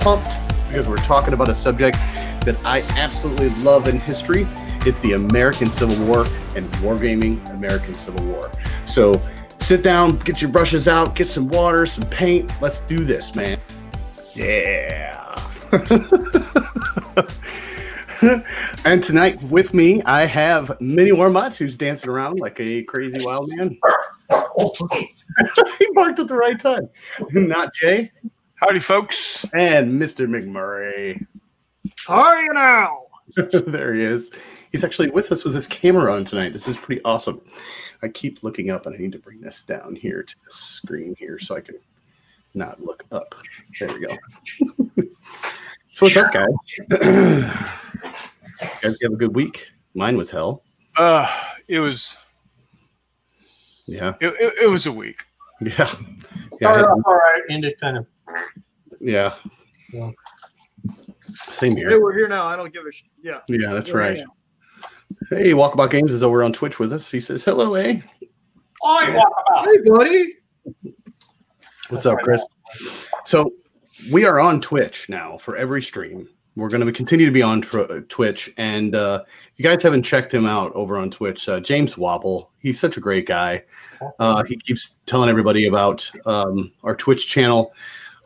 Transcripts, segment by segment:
pumped because we're talking about a subject that I absolutely love in history. It's the American Civil War and wargaming American Civil War. So sit down, get your brushes out, get some water, some paint. Let's do this, man. Yeah. and tonight with me, I have Mini Warmut, who's dancing around like a crazy wild man. he barked at the right time. Not Jay. Howdy, folks. And Mr. McMurray. How are you now? there he is. He's actually with us with his camera on tonight. This is pretty awesome. I keep looking up and I need to bring this down here to the screen here so I can not look up. There we go. so what's up, guys? guys have a good week. Mine was hell. Uh, it was. Yeah. It, it, it was a week. Yeah. Yeah. Started off all right, ended kind of. Yeah. Yeah. Same Hey, here. we're here now. I don't give a sh- yeah. Yeah, that's We're right. Hey, Walkabout Games is over on Twitch with us. He says, hello, eh? now. Hey, buddy. What's up, Chris? So we are on Twitch now for every stream. We're going to continue to be on tw- Twitch, and uh, if you guys haven't checked him out over on Twitch, uh, James Wobble. He's such a great guy. Uh, he keeps telling everybody about um, our Twitch channel.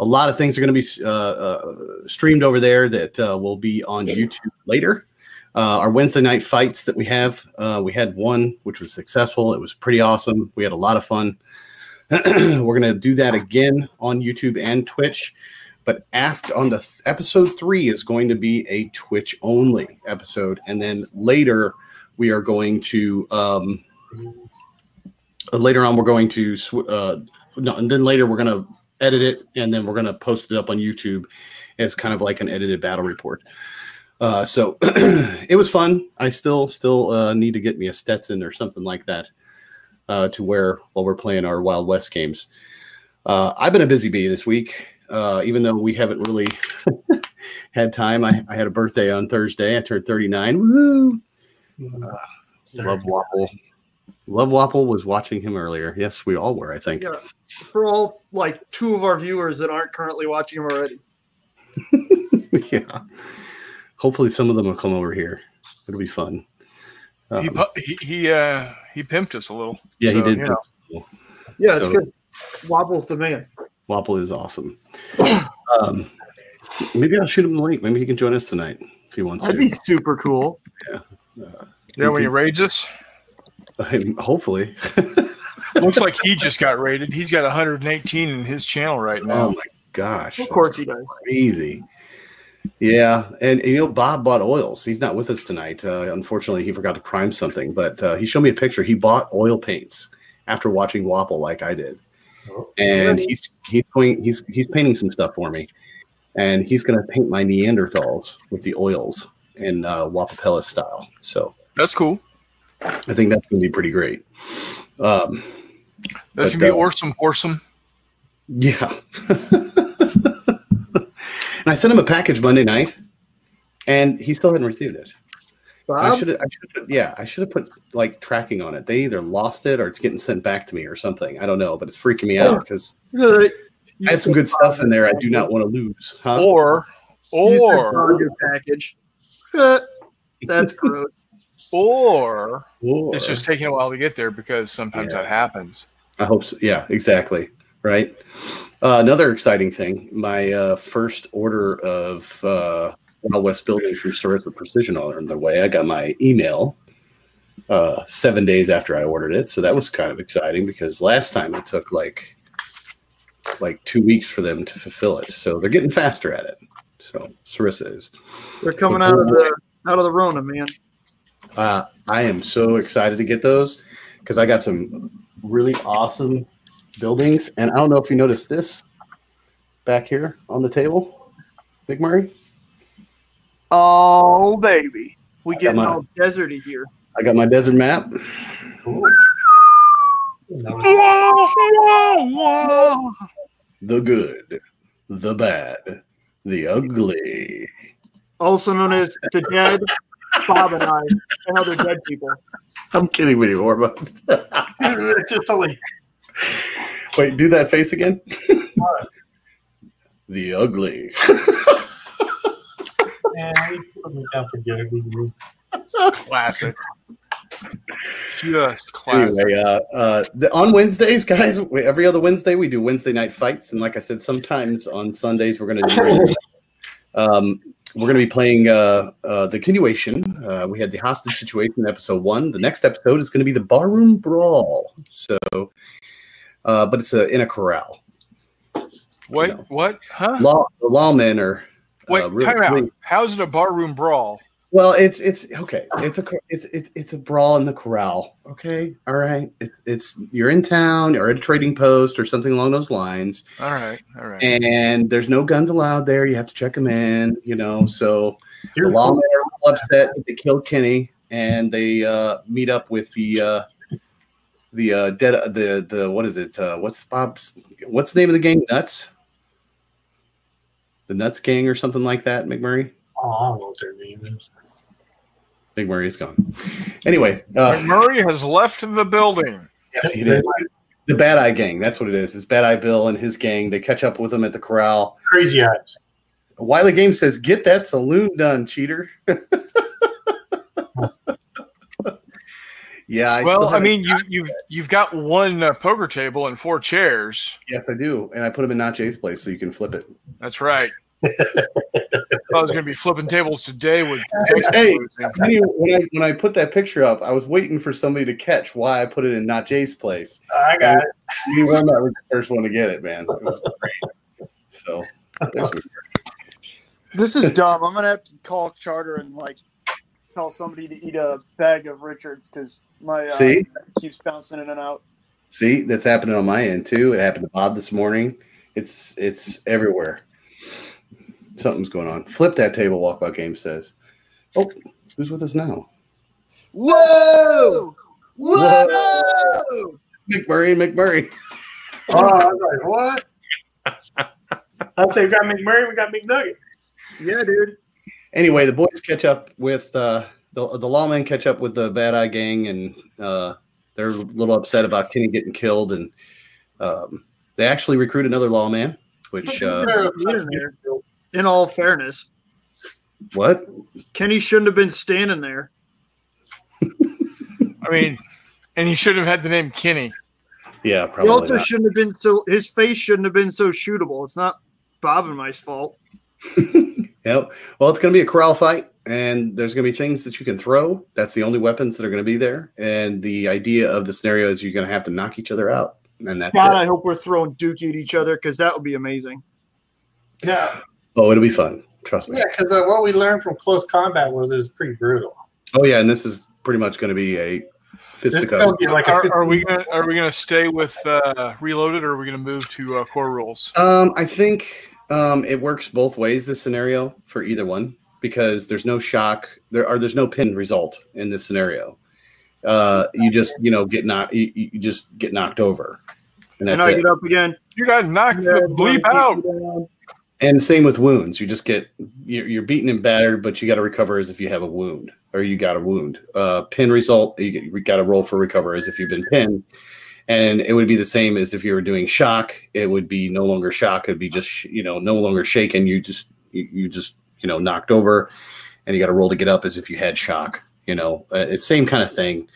A lot of things are going to be uh, uh, streamed over there that uh, will be on YouTube later. Uh, our Wednesday night fights that we have, uh, we had one which was successful. It was pretty awesome. We had a lot of fun. We're going to do that again on YouTube and Twitch. But after on the th- episode three is going to be a Twitch only episode, and then later we are going to um, uh, later on we're going to sw- uh, no, and then later we're going to edit it, and then we're going to post it up on YouTube as kind of like an edited battle report. Uh, so it was fun. I still still uh, need to get me a Stetson or something like that uh, to wear while we're playing our Wild West games. Uh, I've been a busy bee this week, uh, even though we haven't really had time. I, I had a birthday on Thursday. I turned 39. Woo! Uh, Love Wapple. Love Wapple was watching him earlier. Yes, we all were, I think. Yeah. For all like two of our viewers that aren't currently watching him already. yeah. Hopefully, some of them will come over here. It'll be fun. he, Um, pu- he he uh he pimped us a little. yeah, he did. you know, Yeah, it's So- good. Wobble's the man. Wapple is awesome. Um, maybe I'll shoot him the link. Maybe he can join us tonight if he wants That'd to. be super cool. yeah, when he raids us, Hopefully. looks like he just got raided. He's got 118 in his channel right now. Oh my gosh. Of course he does. crazy. Yeah, and, and, you know Bob bought oils. He's not with us tonight. Uh, unfortunately, he forgot to prime something, but uh, he showed me a picture. He bought oil paints after watching Wapple like I did, and he's he's going he's he's painting some stuff for me, and he's going to paint my Neanderthals with the oils in uh, Wapapella style. So That's cool. I think that's going to be pretty great. Um, That's gonna be uh, awesome. Awesome. Yeah. and I sent him a package Monday night, and he still hadn't received it. I should have, I should yeah, I should have put like tracking on it. They either lost it or it's getting sent back to me or something. I don't know, but it's freaking me out because I had some good stuff in there. I do not want to lose. Huh? Or You said or Bob your package. That's gross. or Or- it's just taking a while to get there because sometimes Yeah. that happens. I hope so. Yeah, exactly. Right. Uh, another exciting thing my uh, first order of uh, Wild West buildings from Sarissa Precision are on their way. I got my email uh, seven days after I ordered it. So that was kind of exciting because last time it took like like two weeks for them to fulfill it. So they're getting faster at it. So Sarissa is. They're coming out of the out of the Rona, man. Uh, I am so excited to get those because I got some really awesome buildings. And I don't know if you noticed this back here on the table, Big Murray. Oh baby, we getting Come all deserty here. I got my desert map. The good, the bad, the ugly. Also known as the dead, Bob and I and other dead people. I'm kidding with you, Orba. It's just only Wait, do that face again. the ugly. man, you put me down for. Classic. Just classic. Anyway, uh, uh, the, on Wednesdays, guys, we, every other Wednesday we do Wednesday night fights, and like I said, sometimes on Sundays we're going to do. um, we're going to be playing uh, uh, the continuation. Uh, we had the hostage situation, in episode one. The next episode is going to be the barroom brawl. So, uh, but it's a, in a corral. Wait, No. what? Huh? Law, the lawmen are. Wait, uh, really- time out. really- How's it a barroom brawl? Well, it's it's okay. It's a it's it's it's a brawl in the corral. Okay, all right. It's it's you're in town or at a trading post or something along those lines, All right, all right. and there's no guns allowed there. You have to check them in. You know, so the You're lawmen are a upset that they killed Kenny, and they uh, meet up with the uh, the uh, dead the the what is it? Uh, what's Bob's? What's the name of the gang? Nuts. The Nuts Gang or something like that, McMurray. Oh, I don't know what their name is. McMurray is gone. Anyway, uh, Murray has left the building. Yes, he did. The Bad Eye Gang. That's what it is. It's Bad Eye Bill and his gang. They catch up with him at the corral. Crazy eyes. Wiley Game says, "Get that saloon done, cheater." yeah. I well, I mean, you, you've you've got one uh, poker table and four chairs. yes, I do, and I put them in Not Jay's place so you can flip it. That's right. I was going to be flipping tables today with Hey. losing. When I when I put that picture up, I was waiting for somebody to catch why I put it in Not Jay's place. I got it. You were not the first one to get it, man. It was great. So. This is dumb. I'm gonna have to call Charter and like tell somebody to eat a bag of Richards because my uh, See? keeps bouncing in and out. See, that's happening on my end too. It happened to Bob this morning. It's it's everywhere. Something's going on. Flip that table. Walkabout game says. Oh, who's with us now? Whoa! Whoa! McMurray and McMurray. Oh, I was like, what? I'd say we got McMurray, we got McNugget. Yeah, dude. Anyway, the boys catch up with uh, the the lawmen catch up with the Bad Eye Gang, and uh, they're a little upset about Kenny getting killed, and um, they actually recruit another lawman. Which uh, In all fairness, what? Kenny shouldn't have been standing there. I mean, and he should have had the name Kenny. Yeah, probably. He also not. shouldn't have been so. His face shouldn't have been so shootable. It's not Bob and my's fault. Yep. Well, it's going to be a corral fight, and there's going to be things that you can throw. That's the only weapons that are going to be there. And the idea of the scenario is you're going to have to knock each other out, and that's God, it. I hope we're throwing Dookie at each other because that would be amazing. Yeah, Oh, it'll be fun. Trust me. yeah, because uh, what we learned from close combat was it was pretty brutal. Oh yeah, and this is pretty much going to be a This is fisticuffs. gonna be like a Are, are we gonna are we gonna stay with uh, Reloaded, or are we gonna move to uh, Core Rules? Um, I think um, it works both ways. This scenario for either one because there's no shock there are there's no pin result in this scenario. Uh, you just you know get knocked you, you just get knocked over, and that's And that's I it. get up again. You got knocked Yeah, the bleep one out. And same with wounds. You just get you're, you're beaten and battered, but you got to recover as if you have a wound or you got a wound. Uh, pin result, you, you got to roll for recover as if you've been pinned, and it would be the same as if you were doing shock. It would be no longer shock. It'd be just you know no longer shaken. You just you, you just you know knocked over, and you got to roll to get up as if you had shock. You know, uh, it's same kind of thing.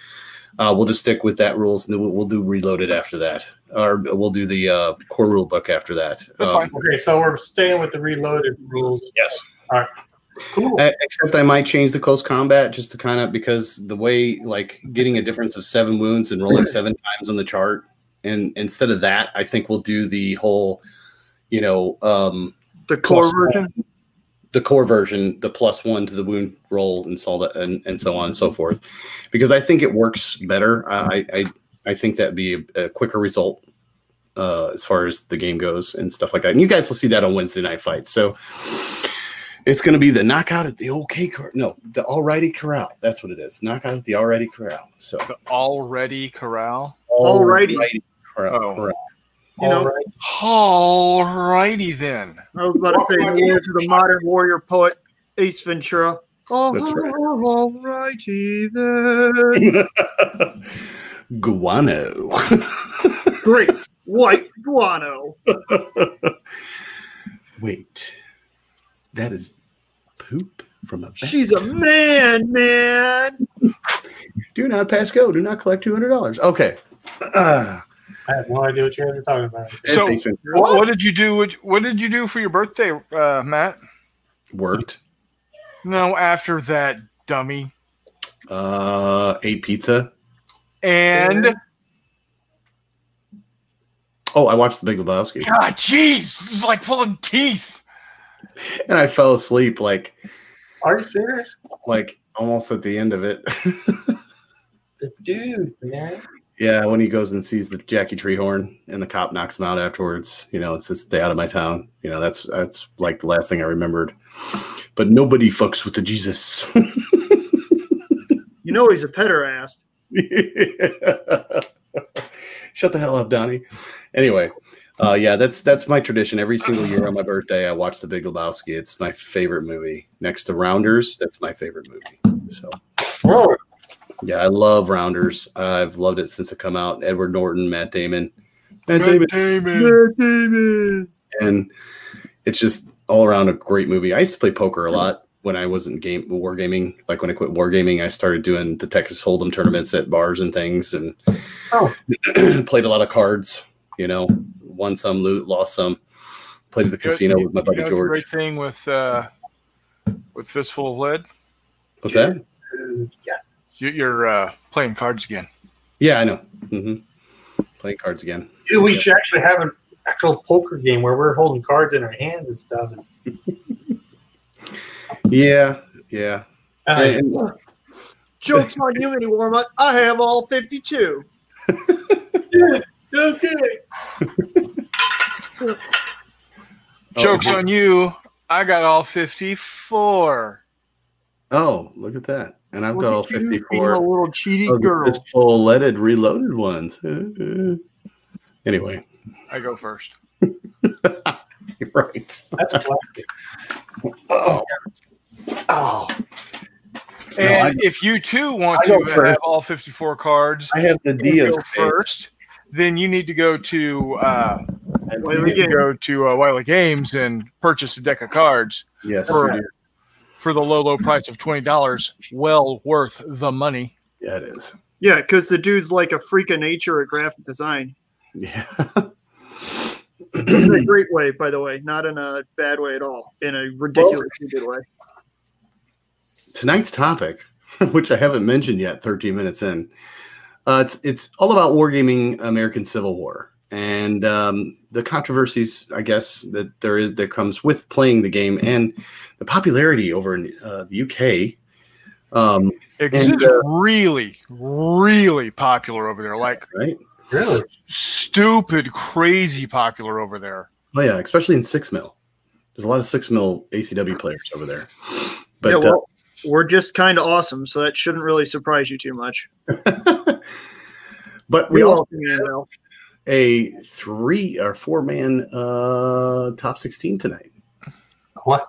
Uh, we'll just stick with that rules, and then we'll, we'll do reloaded after that, or we'll do the uh, core rule book after that. That's Um, fine. Okay, so we're staying with the reloaded rules. Yes. All right. Cool. Except I might change the close combat just to kind of because the way like getting a difference of seven wounds and rolling seven times on the chart, and instead of that, I think we'll do the whole, you know, um, The core Plus version. the core version, the plus one to the wound roll, and so that, and, and so on and so forth, because I think it works better. I I, I think that'd be a, a quicker result uh, as far as the game goes and stuff like that. And you guys will see that on Wednesday night fight. So it's going to be the knockout at the OK Corral. No, the Alrighty Corral. That's what it is. Knockout at the Alrighty Corral. So The already corral. Alrighty. Corral. Oh. Corral. You know, All right. Alrighty then. I was about to say the words of the modern warrior poet Ace Ventura. Oh, That's right. all righty then. Guano. Great white guano. Wait, that is poop from a bat. She's a man, man. Do not pass go. Do not collect two hundred dollars. Okay. Uh, I have no idea what you're talking about. So- What, what did you do? What, what did you do for your birthday, uh, Matt? worked. No, after that, dummy. Uh, ate pizza. And Oh, I watched The Big Lebowski, God, jeez, it's like pulling teeth. and I fell asleep like Are you serious? like almost at the end of it. The dude, man. yeah, when he goes and sees the Jackie Treehorn, and the cop knocks him out afterwards. You know, it's just stay out of my town. You know, that's that's like the last thing I remembered. But nobody fucks with the Jesus. You know he's a pederast. Shut the hell up, Donnie. Anyway, uh, yeah, that's that's my tradition. Every single year on my birthday, I watch The Big Lebowski. It's my favorite movie. Next to Rounders, that's my favorite movie. So yeah, I love Rounders. I've loved it since it come out. Edward Norton, Matt Damon, Matt Damon, Damon. David. and it's just all around a great movie. I used to play poker a lot when I wasn't game wargaming. Like when I quit wargaming, I started doing the Texas Hold'em tournaments at bars and things, and Oh. played a lot of cards. You know, won some, loot, lost some. Played at the casino with my You buddy know, a George. great thing with uh, with fistful of lead. What's that? yeah. You, you're uh, playing cards again. Yeah, I know. hmm Playing cards again. Dude, we should actually have an actual poker game where we're holding cards in our hands and stuff. Yeah, yeah. Uh, And- Joke's on you, Mini Warmutt. I have all 52. okay. Jokes Oh, on you. I got all 54. Oh, look at that! And I've got all at you being fifty-four. a little cheaty of the girl. fistful leaded reloaded ones. anyway, I go first. right. That's classic. Oh, oh. And I- if you too want I go to have first. all 54 cards I have the and D of first, then you need to go to uh, you need to go to uh, Wiley Games and purchase a deck of cards Yes, Or- you for the low, low price of twenty dollars. Well worth the money. yeah, it is. Yeah, because the dude's like a freak of nature at graphic design. Yeah, In a great way, by the way, not in a bad way at all. In a ridiculously good way. tonight's topic, which I haven't mentioned yet, 13 minutes in, uh, it's it's all about wargaming American Civil War and um, the controversies, I guess, that there is that comes with playing the game and the popularity over in uh, the UK. Um, It's And, uh, really, really popular over there. Like right? Really? stupid, crazy popular over there. Oh yeah, especially in six mil. There's a lot of six mil ACW players over there. But yeah, uh, well, we're just kind of awesome, so that shouldn't really surprise you too much. but we You're also welcome, Ian Bell. a three or four man uh, top 16 tonight. What?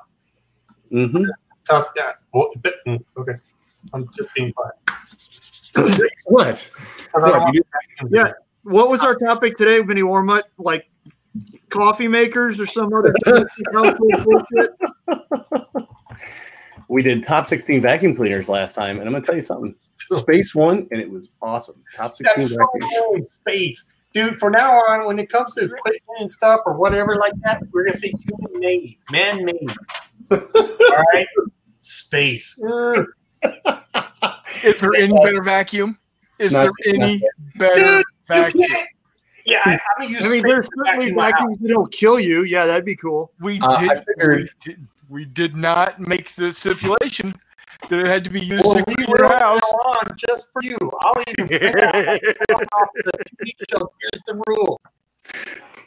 hmm Top that. What? but- mm, Okay. I'm just being quiet. What? 'Cause What, don't want you to- Yeah. What was our uh, topic today, Vinny Warmutt? Like coffee makers or some other bullshit? We did top 16 vacuum cleaners last time, and I'm gonna tell you something. Space one, and it was awesome. Top 16 That's so vacuum. long space. Dude, from now on, when it comes to equipment and stuff or whatever like that, we're going to say human made, man made. All right? Space. Is there any better vacuum? Is Not- there any better Dude, You. Yeah, I, I'm going to use I mean, there's certainly vacuum vacuums that don't kill you. Yeah, that'd be cool. We Uh, did, figured- we did. We did not make the stipulation that it had to be used Well, to we clean your house. on just for you. I'll even print out off the TV show. Here's the rule.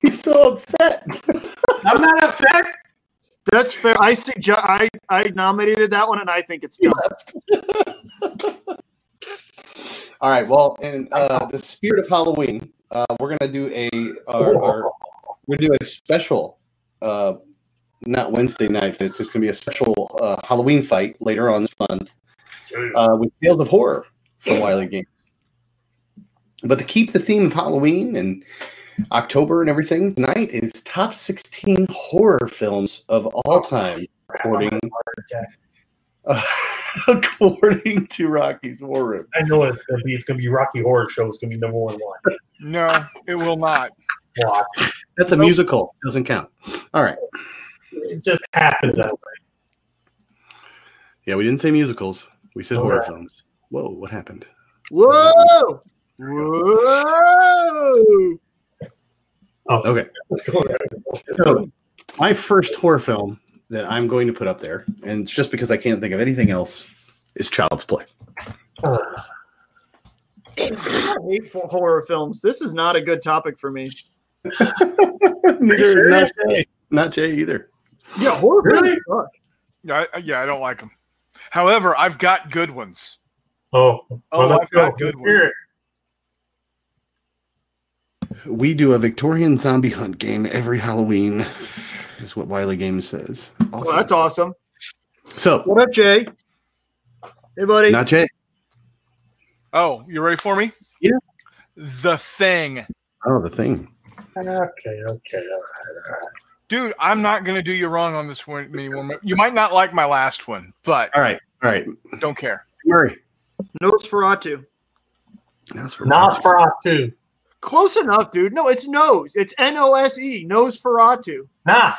He's so upset. I'm not upset. That's fair. I suggest I I nominated that one, and I think it's done. All right. Well, in uh, the spirit of Halloween, uh, we're gonna do a our, our, we're gonna do a special uh, not Wednesday night. It's just going to be a special uh, Halloween fight later on this month uh, with Tales of Horror from Wiley Games. But to keep the theme of Halloween and October and everything, tonight is top 16 horror films of all time, according, uh, according to Rocky's War Room. I know it's gonna be. It's gonna be Rocky Horror Show. It's gonna be number one. One. No, it will not. Watch. That's a musical, doesn't count. All right. It just happens that way. Yeah, we didn't say musicals. We said All horror right. films. Whoa, what happened? Whoa! Whoa! Oh, Okay. So, my first horror film that I'm going to put up there, and it's just because I can't think of anything else, is Child's Play. Uh, I hate for horror films. This is not a good topic for me. Neither, not Jay. Not Jay either. Yeah, horror Really? films suck. Yeah, I, yeah, I don't like them. However, I've got good ones. oh, Oh, well, let's I've got go. good Let's. We do a Victorian zombie hunt game every Halloween, is what Wiley Games says. Well, that's awesome. So, What up, Jay? Hey, buddy. not Jay. Oh, you ready for me? Yeah. The Thing. Oh, the thing. Okay, okay, all right, all right. Dude, I'm not going to do you wrong on this one anymore. You might not like my last one, but All right. All right. don't care. Murray. Nosferatu. That's for Nosferatu. Close enough, dude. No, it's nose. It's N O S E. Nose Nosferatu. Nos.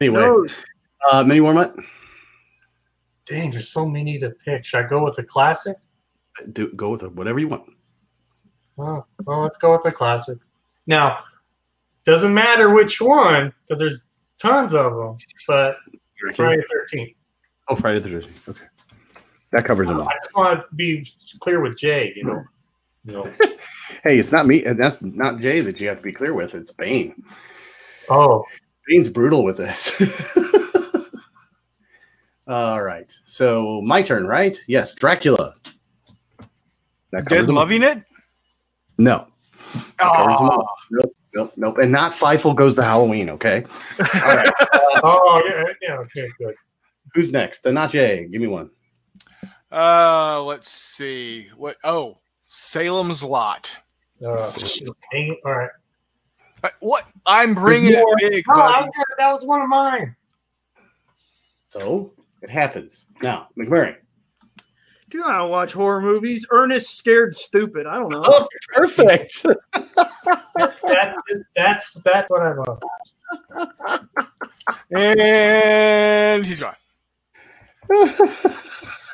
Anyway, Nose. uh, Mini Warmut, Dang, there's so many to pick. Should I go with the classic? do go with it, whatever you want. Oh, well, let's go with the classic. Now, doesn't matter which one because there's tons of them. But You reckon? Friday Thirteenth. Oh, Friday the 13th. Okay. That covers them all. I just want to be clear with Jay. You know. You. Hey, it's not me. and That's not Jay that you have to be clear with. It's Bane. Oh, Bane's brutal with this. all right. So my turn, right? Yes, Dracula. That covers Dead loving it? No. That covers them Oh. Nope, nope, nope. And not Feifel goes to Halloween, okay? All right. Uh, oh, yeah, yeah. Okay, good. Who's next? The not Jay. Give me one. uh, let's see. What? Oh, Salem's Lot. Uh. All right. Uh, What? I'm bringing it big. Oh, I buddy. was that was one of mine. So it happens. Now, McMurray. Do I watch horror movies? Ernest Scared Stupid. I don't know. Oh, perfect. That is, that's that's what I'm on. And he's gone.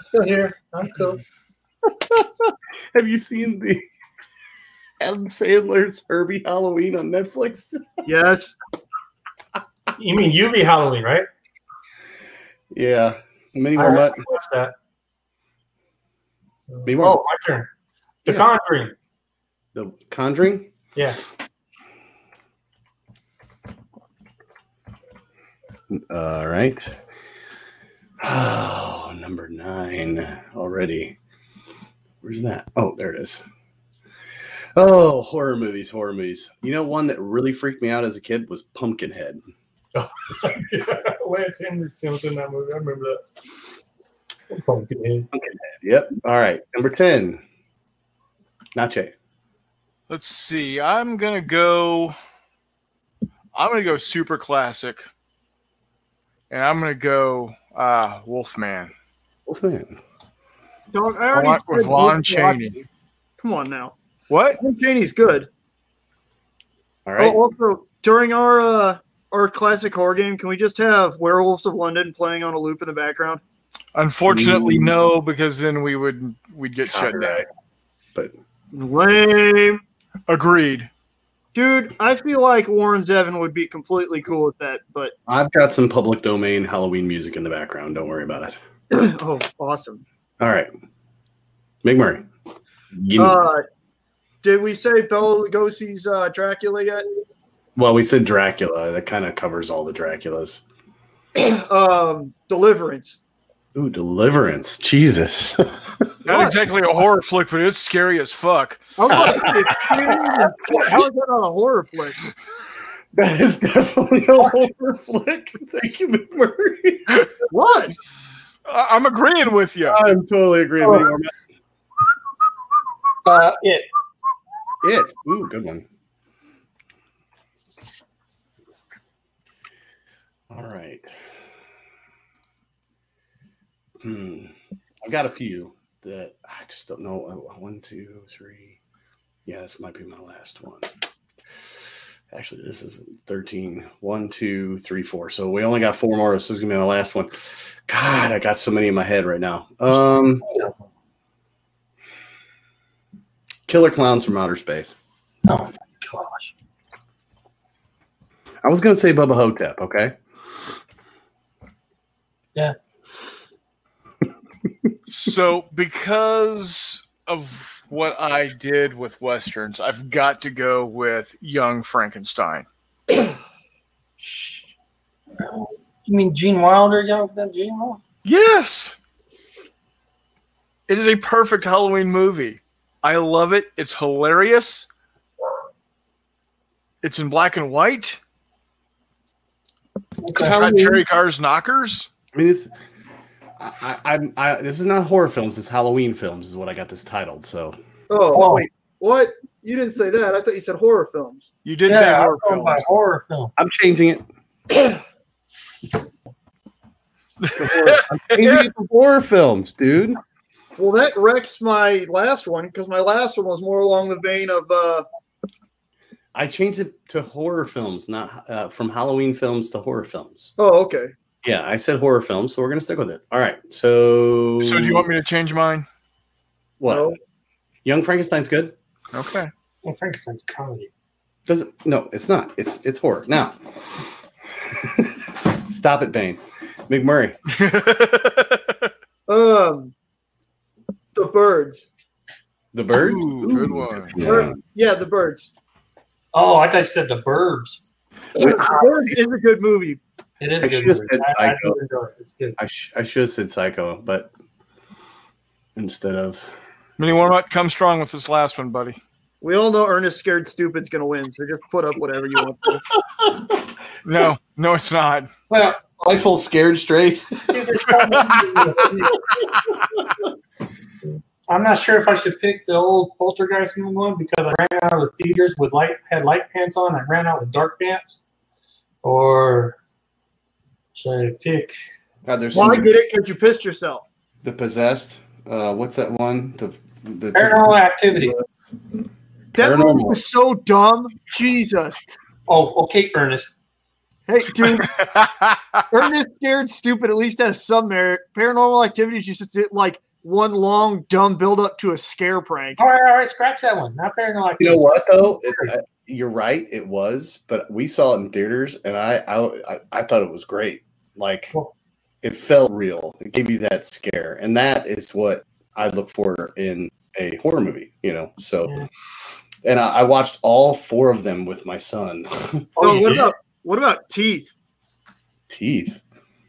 Still here. I'm cool. Have you seen the Adam Sandler's Hubie Halloween on Netflix? Yes. You mean you be Halloween, right? Yeah. I more watch that. Be more- Oh, my turn. The Yeah. Conjuring. The Conjuring. Yeah. All right. Oh, number nine already. Where's that? Oh, there it is. Oh, horror movies, horror movies. You know, one that really freaked me out as a kid was Pumpkinhead. Lance Henriksen was in that movie. I remember that. Pumpkinhead. Yep. All right. Number 10. Nache. Let's see. I'm gonna go. I'm gonna go super classic, and I'm gonna go uh, Wolfman. Wolfman. Dog, I already Lon- with said Lon Nosferatu. Chaney. Come on now. What? Lon Chaney's good. All right. Oh, also, during our uh, our classic horror game, can we just have Werewolves of London playing on a loop in the background? Unfortunately, Ooh. no, because then we would we'd get shut down. But Lame. Agreed. Dude, I feel like Warren Zevon would be completely cool with that, but I've got some public domain Halloween music in the background. Don't worry about it. oh, awesome. All right. McMurray. Give me- Uh, did we say Bela Lugosi's uh, Dracula yet? well, we said Dracula. That kind of covers all the Draculas. um, Deliverance. Ooh, Deliverance. Jesus. Not exactly a horror flick, but it's scary as fuck. I was like, it's scary. How is that not a horror flick? That is definitely a horror flick. Thank you, McMurray. What? I- I'm agreeing with you. I'm totally agreeing with you. Uh, it. It. Ooh, good one. All right. Hmm. I've got a few that I just don't know. Uh, One, two, three. Yeah, this might be my last one. Actually, this is 13. One, two, three, four. So we only got four more. This is gonna be my last one. God, I got so many in my head right now. Um Killer Clowns from Outer Space. Oh my gosh. I was gonna say Bubba Ho-Tep, okay? Yeah. so, because of what I did with westerns, I've got to go with Young Frankenstein. You mean Gene Wilder? Young than Gene Wilder? Yes, it is a perfect Halloween movie. I love it. It's hilarious. It's in black and white. It's. Teri Garr's knockers. I mean, it's I, I, I'm I, this is not horror films. It's Halloween films, is what I got this titled. So Oh, Oh. wait. What? You didn't say that. I thought you said horror films. You did say horror I'm by films. horror film. I'm changing it. horror- I'm changing it to horror films, dude. Well, that wrecks my last one because my last one was more along the vein of uh, I changed it to horror films, not uh, from Halloween films to horror films. oh, okay. Yeah, I said horror film, so we're gonna stick with it. All right. So, So, do you want me to change mine? what? No. Young Frankenstein's good. Okay. Well, Frankenstein's comedy. Doesn't no, it's not. It's it's horror. Now, stop it, Bane. McMurray. Um, the birds. The birds. Ooh, good one. Yeah. Or- yeah, the birds. Oh, I thought you said the Burbs. The birds is a good movie. It is I a good should've movie. said I, I Psycho. do enjoy it. I, sh- I should have said Psycho, but instead of Mini Warmut, come strong with this last one, buddy. We all know Ernest Scared Stupid's gonna win, so just put up whatever you want. No, no, it's not. Well, I feel scared straight. dude, there's so many- I'm not sure if I should pick the old Poltergeist one because I ran out of the theaters with light had light pants on. I ran out with dark pants, or should I pick? God, there's Well, I some, get it because you pissed yourself. the possessed. Uh, what's that one? The the Paranormal Activity. That Paranormal. movie was so dumb. Jesus. Oh, okay, Ernest. Hey, dude, Ernest Scared Stupid at least has some merit. Paranormal Activities used to sit like one long dumb build up to a scare prank. All right, all right, scratch that one. Not Paranormal Activity. You know what though? It, I, you're right. It was, but we saw it in theaters, and I I, I, I thought it was great. Like Cool. it felt real. It gave you that scare, and that is what I look for in a horror movie. You know, so. Yeah. And I, I watched all four of them with my son. Oh, Oh, what did? about what about Teeth? Teeth.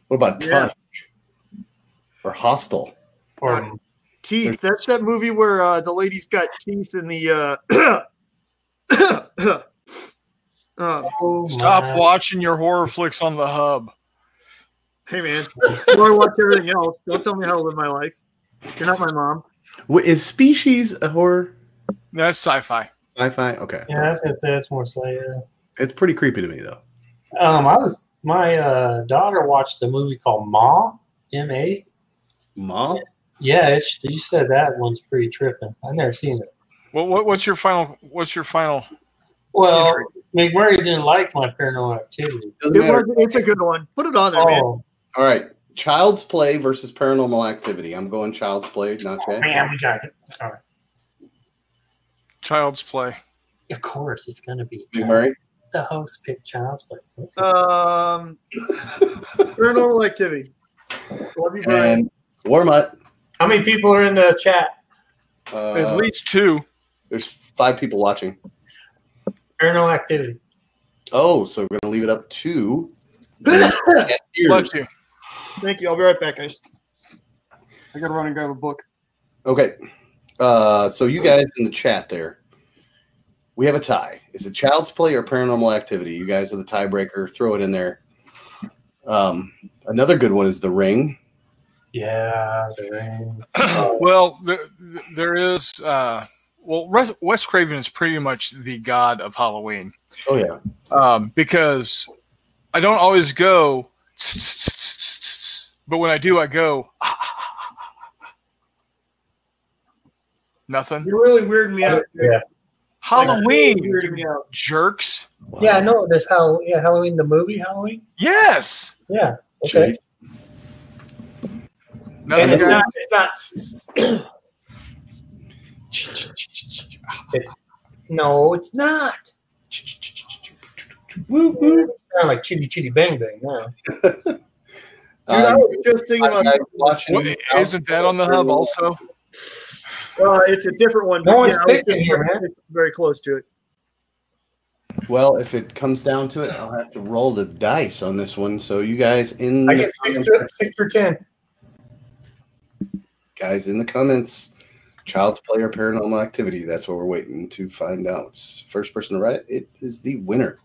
What about Yeah. Tusk? Or Hostel? Or Teeth. That's that movie where uh, the lady's got teeth in the. Uh, um, oh Stop my- watching your horror flicks on the hub. hey man, well, I watch everything else. Don't tell me how to live my life. You're not my mom. Wait, Is Species a horror? That's sci-fi. Sci-fi? Okay. Yeah, that's, that's, that's more so. Yeah. It's pretty creepy to me though. Um, I was my uh, daughter watched a movie called Ma, M A. Ma. Yeah, it's, you said that one's pretty tripping. I've never seen it. What, what what's your final? What's your final? Well, Entry. McMurray didn't like my paranormal activity. It was, it's a good one. Put it on there, man. Oh, All right. Child's Play versus Paranormal Activity. I'm going Child's Play, not Jay. man, we got it. All right. Child's Play. Of course, it's gonna be Big Murray? the host picked Child's Play. So it's Um, paranormal activity. Love you, Brian. And Warmut. How many people are in the chat? Uh, At least two. there's five people watching. Paranormal activity. Oh, so we're gonna leave it up to Bless you. Thank you. I'll be right back, guys. I gotta run and grab a book. Okay. Uh, so you guys in the chat there, we have a tie. Is it Child's Play or Paranormal Activity? You guys are the tiebreaker. Throw it in there. Um, another good one is The Ring. Yeah. the ring. well, there, there is. Uh, well, Wes- Wes Craven is pretty much the god of Halloween Oh yeah, um, because I don't always go, but when I do, I go. Nothing. You're really weirding me out. Yeah. Halloween, You're weirding me out. jerks. Yeah, I know. There's how yeah, Halloween the movie Halloween. Yes. Yeah. Okay. Jeez. And it's not it's not no, it's not. Woo, woo. Sound like chitty chitty bang bang now. Dude, I Um, was just thinking about. watching. What, isn't that on the hub also? Uh, it's a different one. No one's I was picking here, man. Very close to it. Well, if it comes down to it, I'll have to roll the dice on this one. So you guys in I the get six through six through ten. guys in the comments, Child's Play or Paranormal Activity. That's what we're waiting to find out. First person to write it, it is the winner.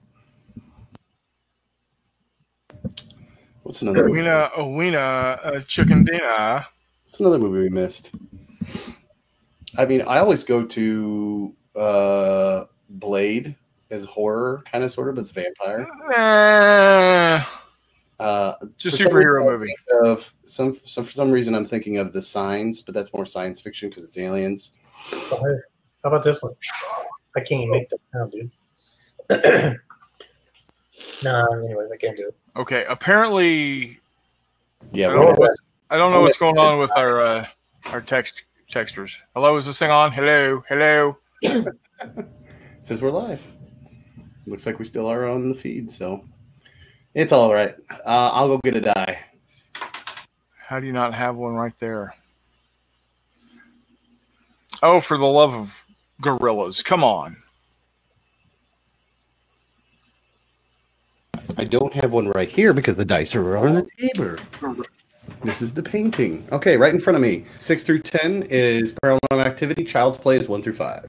What's another? movie? Wiener, a wiener, a chicken dinner. What's another movie we missed? I mean, I always go to uh, Blade as horror, kind of, sort of, but it's vampire. Eh, Uh, just for some superhero reason, movie. Of some, some, for some reason, I'm thinking of the Signs, but that's more science fiction because it's aliens. Oh, How about this one? I can't even make that sound, dude. nah, anyways, I can't do it. Okay, apparently Yeah, I don't, know what, I don't know what's going on with our uh, our text texters. Hello, is this thing on? Hello, hello. says we're live. Looks like we still are on the feed, so it's all right. Uh, I'll go get a die. How do you not have one right there? Oh, for the love of gorillas! Come on. I don't have one right here because the dice are on the table. This is the painting. Okay, right in front of me. Six through ten is paranormal activity. Child's play is one through five.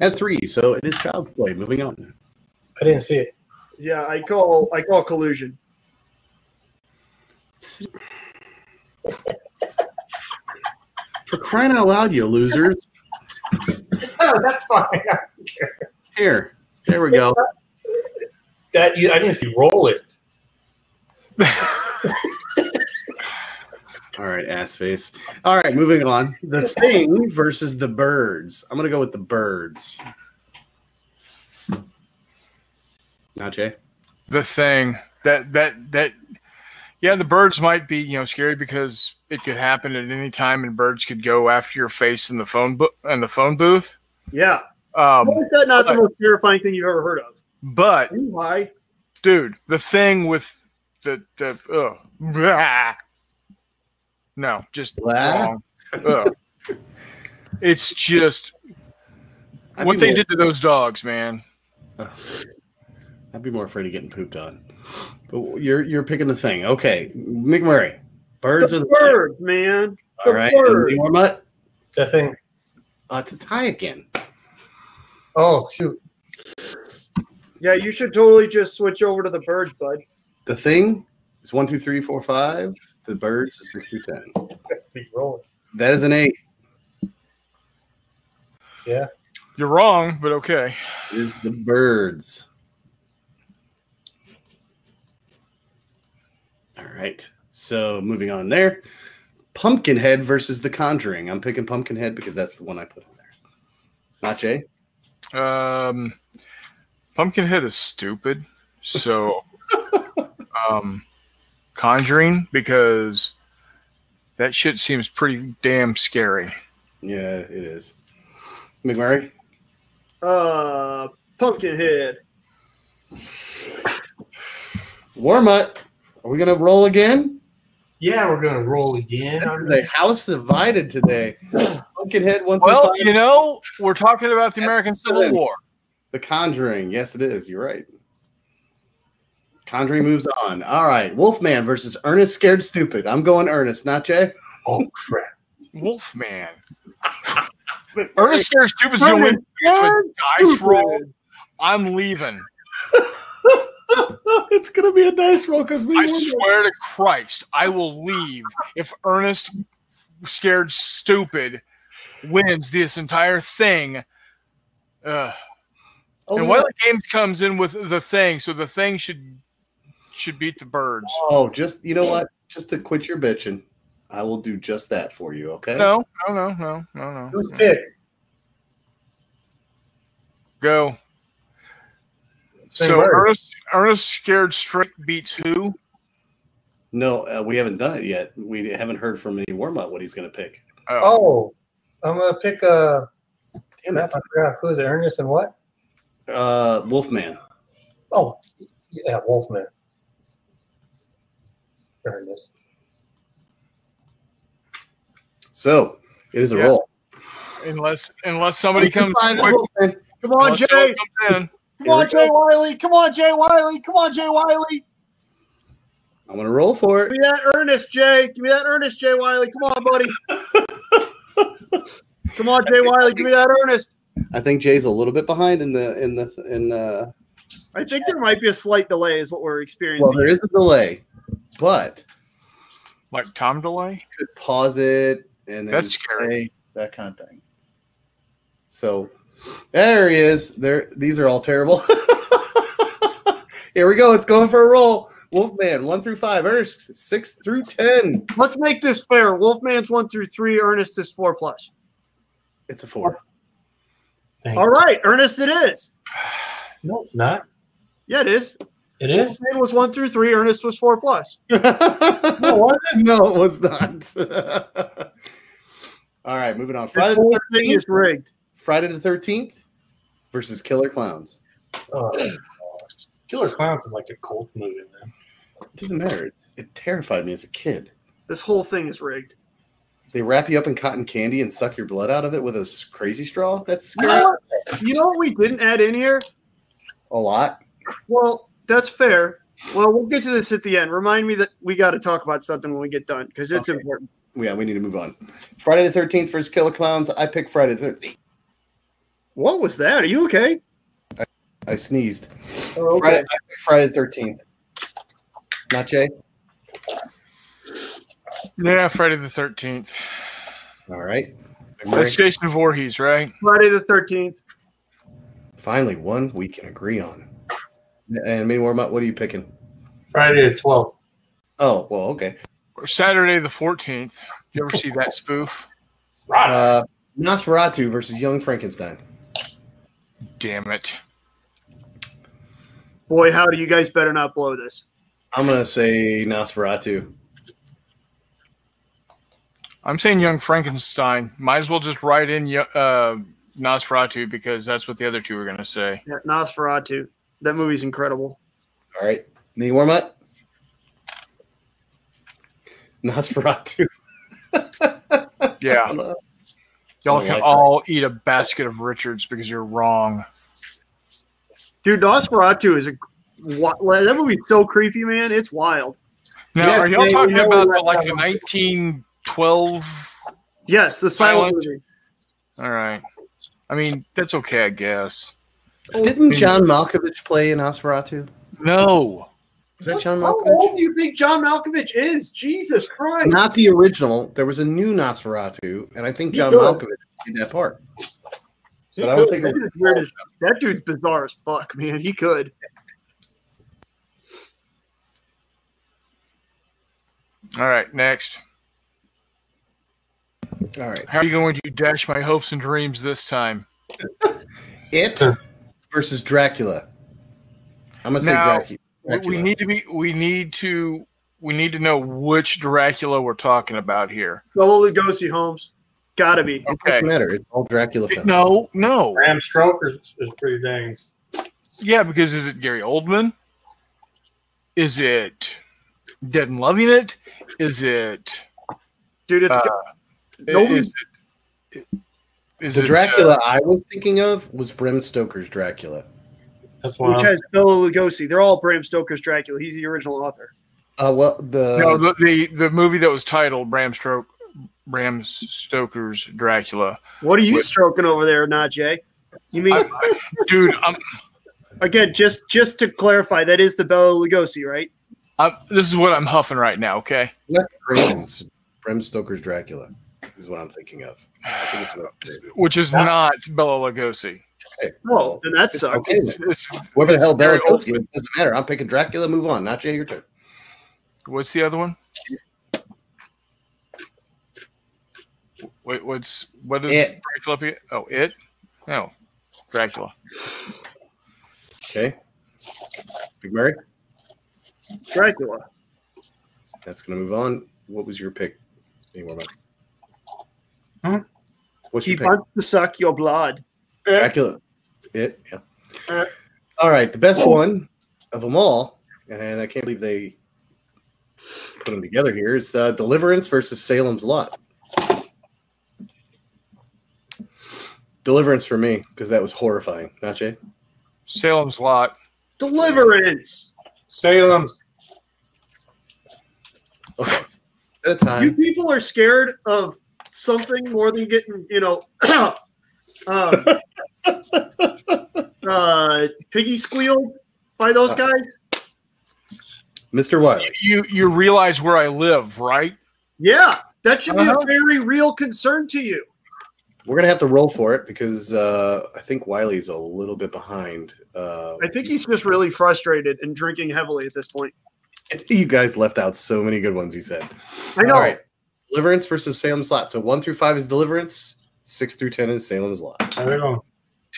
And three, so it is child's play. Moving on. I didn't see it. Yeah, I call I call collusion. For crying out loud, you losers! Oh, that's fine. Here, there we go. That you, I didn't see roll it. All right, ass face. All right, moving on. The thing versus the birds. I'm gonna go with the birds. Now, Jay. the thing that that that yeah the birds might be you know scary because it could happen at any time and birds could go after your face in the phone book in the phone booth Yeah. um How is that not the most terrifying thing you've ever heard of? but Why? dude the thing with the the uh, blah. no just Blah? wrong. It's just I'd what be they more- did to those dogs man I'd be more afraid of getting pooped on. But you're you're picking the thing. Okay, McMurray. Birds the are the bird, man. thing. All the right. bird. Any more mutt? Thing. Uh, to tie again. Oh shoot. Yeah, you should totally just switch over to the birds, bud. The thing is one, two, three, four, five. The birds is six through ten. Keep rolling. That is an eight. Yeah. you're wrong but okay It is the birds. Right. So moving on there. Pumpkinhead versus The Conjuring. I'm picking Pumpkinhead because that's the one I put in there. Not Jay. Um, Pumpkinhead is stupid. So, um, Conjuring because that shit seems pretty damn scary. Yeah, it is. McMurray. Uh, Pumpkinhead. Warmut. Are we gonna roll again? Yeah, we're gonna roll again. The house divided today. Pumpkinhead one Well, five. you know, we're talking about the American Civil War. The Conjuring. Yes, it is. You're right. Conjuring moves on. All right. Wolfman versus Ernest Scared Stupid. I'm going Ernest, not Jay. Oh crap. Wolfman. Ernest Scared Stupid's gonna win because of a Scared dice Stupid. roll. I'm leaving. it's gonna be a dice roll because we. I swear to Christ, I will leave if Ernest Scared Stupid wins this entire thing. Ugh. Oh, and no. Wiley Games comes in with the thing, so the thing should should beat the birds. Oh, just you know what? Just to quit your bitching, I will do just that for you. Okay. No, no, no, no, no, no. Who's no. Go. Same So word. Ernest Ernest Scared Straight beats who? No, uh, we haven't done it yet. We haven't heard from any warm up what he's gonna pick. Oh, Oh, I'm gonna pick uh Damn I forgot who is it? Ernest and what? Uh, Wolfman. Oh, yeah, Wolfman. Ernest. So it is a Yeah. roll. unless unless somebody comes quick, Come on, unless Jay. Someone comes in. Come on, Here we Jay Wiley. Come on, Jay Wiley. Come on, Jay Wiley. I'm gonna roll for it. Give me that Ernest, Jay. Give me that Ernest, Jay Wiley. Come on, buddy. Come on, Jay Wiley. Give me that Ernest. I think Jay's a little bit behind in the in the in. Uh, I think there might be a slight delay, is what we're experiencing. well, there is a delay, but Like Tom DeLay? could pause it and then That's scary. that kind of thing. So there he is. There, these are all terrible. Here we go. It's going for a roll. Wolfman one through five. Ernest six through ten. Let's make this fair. Wolfman's one through three. Ernest is four plus. It's a four. Thank All right, Ernest, it is. No, it's not. Yeah, it is. It is. Wolfman was one through three. Ernest was four plus. no, was it was not. all right, moving on. Friday whole the thing is rigged. Friday the thirteenth versus Killer Clowns. Oh. Killer Clowns is like a cult movie, man. It doesn't matter. It's, it terrified me as a kid. This whole thing is rigged. They wrap you up in cotton candy and suck your blood out of it with a crazy straw. That's You scary. know, you know what we didn't add in here? A lot. Well, that's fair. Well, we'll get to this at the end. Remind me that we got to talk about something when we get done because it's Okay. important. Yeah, we need to move on. Friday the thirteenth versus Killer Clowns. I picked Friday the thirteenth. What was that? Are you okay? I sneezed. Oh, Friday, Friday the thirteenth. Not Jay. Yeah, Friday the thirteenth. All right. That's Jason Voorhees, right? Friday the thirteenth. Finally, one we can agree on. And many more. What are you picking? Friday the 12th. Oh, well, okay. Or Saturday the fourteenth. You ever see that spoof? Uh, Nosferatu versus Young Frankenstein. Damn it. Boy, how do you guys better not blow this. I'm gonna say Nosferatu. I'm saying Young Frankenstein. Might as well just write in Yo- uh, Nosferatu because that's what the other two were going to say. Yeah, Nosferatu. That movie's incredible. All right. Mini warm up. Nosferatu. Yeah. Y'all can all eat a basket of Richards because you're wrong. Dude, Nosferatu is a wa- that movie's so creepy, man. It's wild. Now, Yes, are y'all they- talking about the, like the 1912? Yes, the silent Silent? movie. All right. I mean, that's okay, I guess. Didn't John Malkovich play in Nosferatu? No. Is that John Malkovich? How old do you think John Malkovich is? Jesus Christ. Not the original. There was a new Nosferatu, and I think John could. Malkovich did that part. He But I don't could. think that, dude's weird as, that dude's bizarre as fuck, man. He could. All right, next. All right. How are you going to dash my hopes and dreams this time? It versus Dracula. I'm gonna say Now, Dracula. We- Dracula. We need to be. We need to. We need to know which Dracula we're talking about here. Bela Lugosi, Holmes. Gotta be. Okay. doesn't matter. It's all Dracula films. No, no. Bram Stoker is, is pretty dang. Yeah, because is it Gary Oldman? Is it Dead and Loving It? Is it? Dude, it's Uh, Nobody- Is it? Is The it, Dracula uh, I was thinking of was Bram Stoker's Dracula. That's one. which has Bela Lugosi. They're all Bram Stoker's Dracula. He's the original author. Uh, well, the no, the, the the movie that was titled Bram Stoker. Bram Stoker's Dracula. What are you What- stroking over there, Najee? You mean I- Dude, I'm, again? Just just to clarify, that is the Bela Lugosi, right? I'm, this is what I'm huffing right now. Okay. Les Bram Stoker's Dracula is what I'm thinking of. I think it's what Which is not Bela Lugosi. okay. Well, then that sucks. okay. It's, it's, Whoever the hell it's very Bela Lugosi old. is, doesn't matter. I'm picking Dracula. Move on. Not Jay. Your turn. What's the other one? Wait, what's what is It. Dracula? Oh, it. No, Dracula. Okay. Big Mary. Dracula. That's gonna move on. What was your pick? Any more money? Hmm? What's He your pick? wants to suck your blood. Dracula. It. Yeah. Uh. All right. The best one of them all, and I can't believe they put them together here, is uh, Deliverance versus Salem's Lot. Deliverance for me because that was horrifying. Not Jay. Salem's Lot. Deliverance. Salem's. Okay. At a time. You people are scared of something more than getting, you know, um, uh, piggy squealed by those guys. Mr. Wiley. You you realize where I live, right? Yeah, that should be Uh-huh. a very real concern to you. We're gonna have to roll for it because uh, I think Wiley's a little bit behind. Uh, I think he's just really frustrated and drinking heavily at this point. You guys left out so many good ones. He said. I know. All right. Deliverance versus Salem's Lot. So one through five is Deliverance. Six through ten is Salem's Lot. There we go.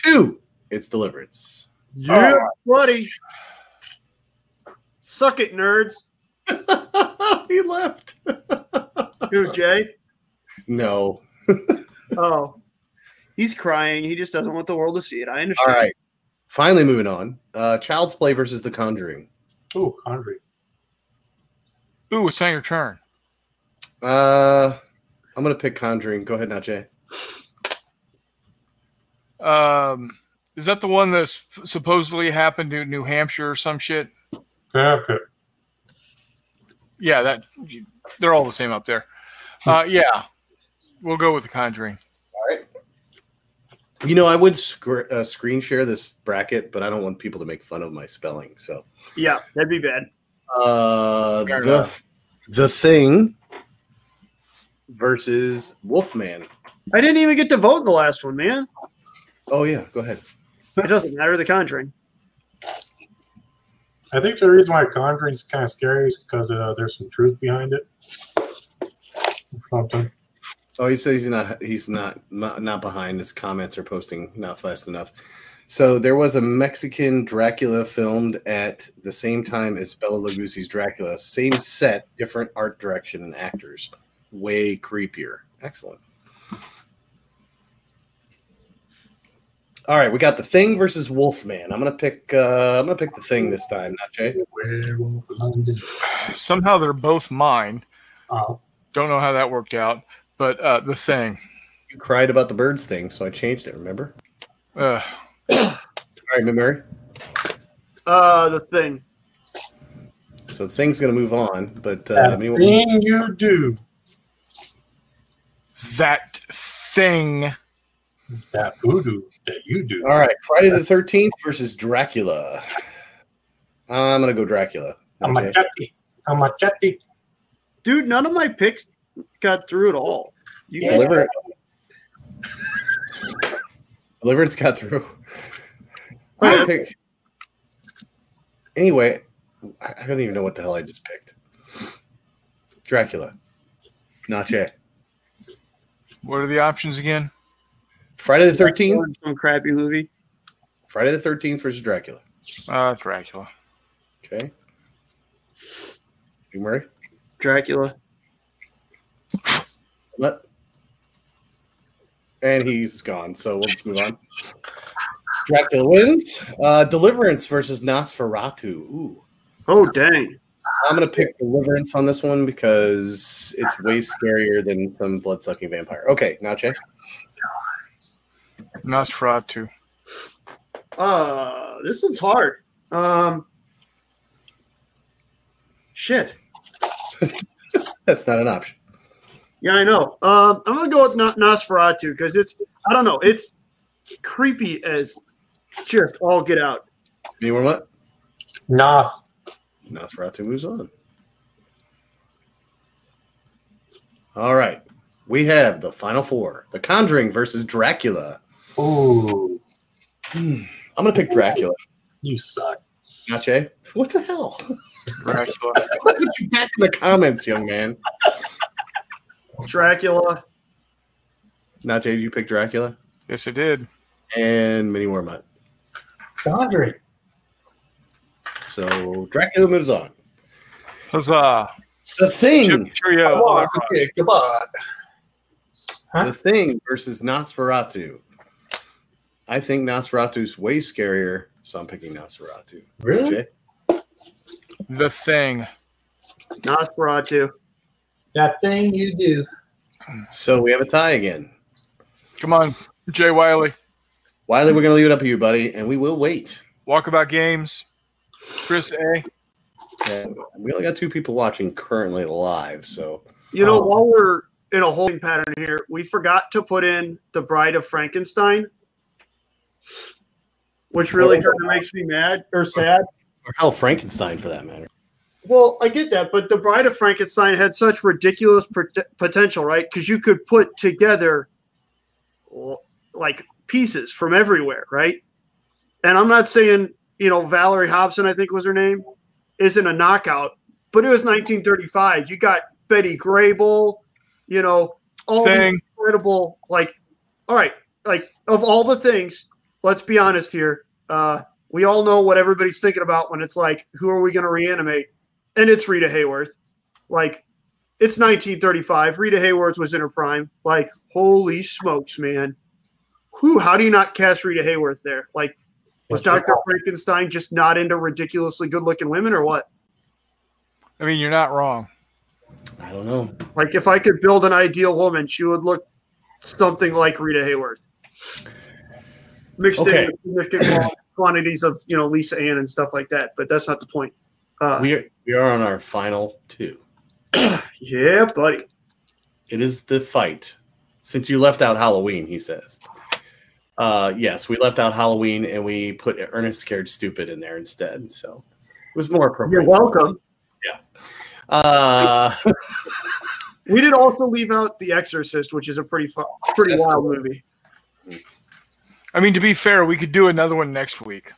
Two, it's Deliverance. Yeah, buddy. Suck it, nerds. he left. Who, Jay? no. Oh, he's crying. He just doesn't want the world to see it. I understand. right. Finally, moving on. Uh, Child's Play versus The Conjuring. Ooh, Conjuring. Ooh, it's on your turn. Uh, I'm gonna pick Conjuring. Go ahead, now, Jay. Um, is that the one that supposedly happened in New Hampshire or some shit? Perfect. Yeah, that they're all the same up there. Uh, yeah, we'll go with the Conjuring. You know, I would sc- uh, screen share this bracket, but I don't want people to make fun of my spelling. So, Yeah, that'd be bad. uh, Fair the enough. the Thing versus Wolfman. I didn't even get to vote in the last one, man. Oh yeah, go ahead. It doesn't matter. The Conjuring. I think the reason why Conjuring's kind of scary is because uh, there's some truth behind it. Something. Oh, he says he's not. He's not not, not behind. His comments are posting not fast enough. So there was a Mexican Dracula filmed at the same time as Bela Lugosi's Dracula. Same set, different art direction and actors. Way creepier. Excellent. All right, we got the Thing versus Wolfman. I'm gonna pick. Uh, I'm gonna pick the Thing this time, not Jay. Somehow they're both mine. Oh, Don't know how that worked out, but uh, the thing. You cried about the birds thing, so I changed it. Remember? Uh, All right, Mary. Uh, the thing. So the Thing's gonna move on, but uh, that anyone- thing you do. that thing. That voodoo that you do. All right, Friday the Thirteenth versus Dracula. I'm gonna go Dracula. I'm a Okay. machete. A machete. Dude, none of my picks got through it all. You Yeah. guys, Deliver- Deliverance got through. I pick. Anyway, I I don't even know what the hell I just picked. Dracula, not yet. What are the options again? Friday the Thirteenth. some crappy movie. Friday the Thirteenth versus Dracula. Uh, Dracula. Okay. You Murray. Dracula. What? And he's gone, so we'll just move on. Dracula wins. Uh, Deliverance versus Nosferatu. Ooh. Oh dang. I'm gonna pick Deliverance on this one because it's way scarier than some blood sucking vampire. Okay, now check. Nosferatu. Uh, this one's hard. Um, shit. That's not an option. Yeah, I know. Um, I'm gonna go with Na- Nosferatu because it's I don't know, it's creepy as just all get out. Anyone what? Nah. Nosferatu moves on. All right. We have the final four The Conjuring versus Dracula. Ooh, Hmm. I'm going to pick Dracula. you suck. Not Jay? What the hell? Dracula. What you back in the comments, young man? Dracula. Not Jay, you picked Dracula? Yes, I did. And many more Mutt. So Dracula moves on. Huzzah. The Thing. Chip Trio. Come on, okay, come on. The Thing versus Nosferatu. I think Nosferatu's way scarier, so I'm picking Nosferatu. Really? Jay? The Thing. Nosferatu. That thing you do. So we have a tie again. Come on, Jay Wiley. Wiley, we're going to leave it up to you, buddy, and we will wait. Walkabout Games. Chris A. And we only got two people watching currently live, so You know, Oh. while we're in a holding pattern here, we forgot to put in the Bride of Frankenstein, which really oh. kind of makes me mad or sad. or hell, Frankenstein for that matter. Well, I get that, but the Bride of Frankenstein had such ridiculous pot- potential, right? Because you could put together like pieces from everywhere, right? And I'm not saying, you know, Valerie Hobson, I think was her name, isn't a knockout, but it was 1935. You got Betty Grable, you know, all incredible, like, all right, like of all the things, let's be honest here. Uh, we all know what everybody's thinking about when it's like, who are we going to reanimate? And it's Rita Hayworth. Like, it's 1935. Rita Hayworth was in her prime. Like, holy smokes, man. Who? How do you not cast Rita Hayworth there? Like, was Dr. Frankenstein just not into ridiculously good looking women or what? I mean, you're not wrong. I don't know. Like, if I could build an ideal woman, she would look something like Rita Hayworth. Mixed Okay. in significant quantities of, you know, Lisa Ann and stuff like that. But that's not the point. Uh, We are we are on our final two. yeah, buddy. It is the fight. Since you left out Halloween, he says. Uh, yes, we left out Halloween and we put Ernest Scared Stupid in there instead. So it was more appropriate. You're welcome. Yeah. Uh, We did also leave out The Exorcist, which is a pretty fu- pretty That's wild movie. I mean, to be fair, we could do another one next week.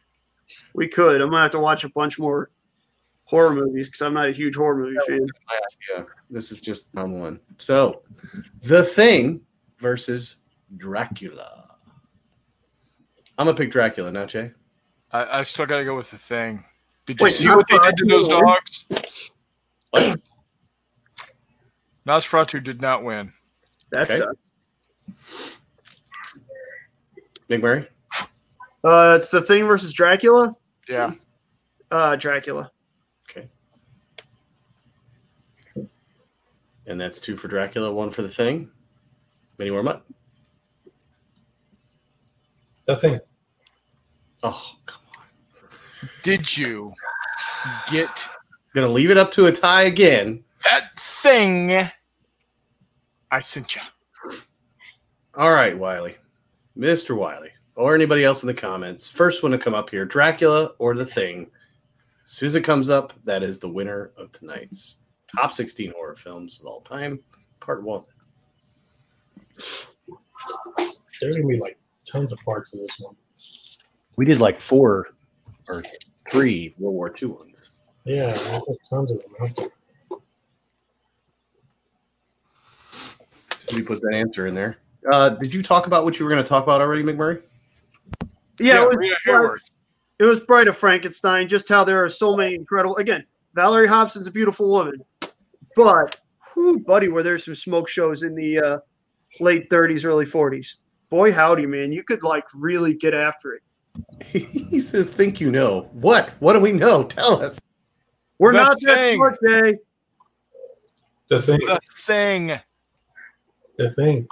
We could. I'm gonna have to watch a bunch more horror movies because I'm not a huge horror movie fan. yeah, this is just on one. So, The Thing versus Dracula. I'm gonna pick Dracula, not Jay. I, I still got to go with the thing. Did you Wait, see what they did to those dogs? Nosferatu did not win. That's Okay. Nick Murray. uh, it's the thing versus Dracula. Yeah. Uh, Dracula. And that's two for Dracula, one for The Thing. Many more mutt. The thing. Oh, come on. Did you get Gonna leave it up to a tie again. that thing I sent you? All right, Wiley. Mr. Wiley, or anybody else in the comments. First one to come up here Dracula or The Thing. As soon as it comes up, that is the winner of tonight's top 16 horror films of all time, part one. There's gonna be like tons of parts of this one. We did like four or three World War II ones. Yeah, tons of them. out there. Somebody put that answer in there. Uh, did you talk about what you were going to talk about already, McMurray? Yeah, it was, Rita Hayworth. it was Bride of Frankenstein. Just how there are so many incredible. Again, Valerie Hobson's a beautiful woman, but whew, buddy, were there some smoke shows in the uh, late 30s, early 40s? Boy, howdy, man, you could like really get after it. he says, Think you know. What? What do we know? Tell us. We're The not that thing. smart, Jay. The thing. The thing. The thing.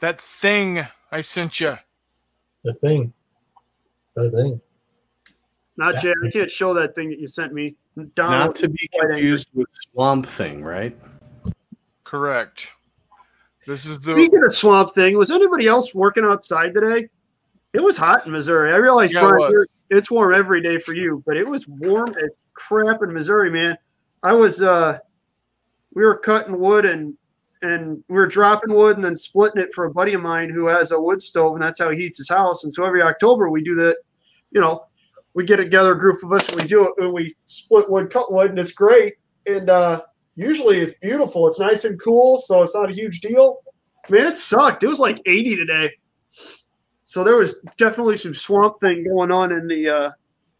That thing I sent you. The thing. The thing. Not Yeah. Jay. I can't show that thing that you sent me. Donald, Not to be confused with Swamp Thing, right? Correct. This is the Speaking of swamp thing, was anybody else working outside today? It was hot in Missouri. I realize, Yeah, Brian, was. you're- it's warm every day for you, but it was warm as crap in Missouri, man. I was uh we were cutting wood and and we were dropping wood and then splitting it for a buddy of mine who has a wood stove and that's how he heats his house. And so every October we do that, you know, we get together a group of us and we do it and we split wood, cut wood, and it's great. And uh usually it's beautiful. It's nice and cool, so it's not a huge deal. Man, it sucked. It was like 80 today. So there was definitely some swamp thing going on in the uh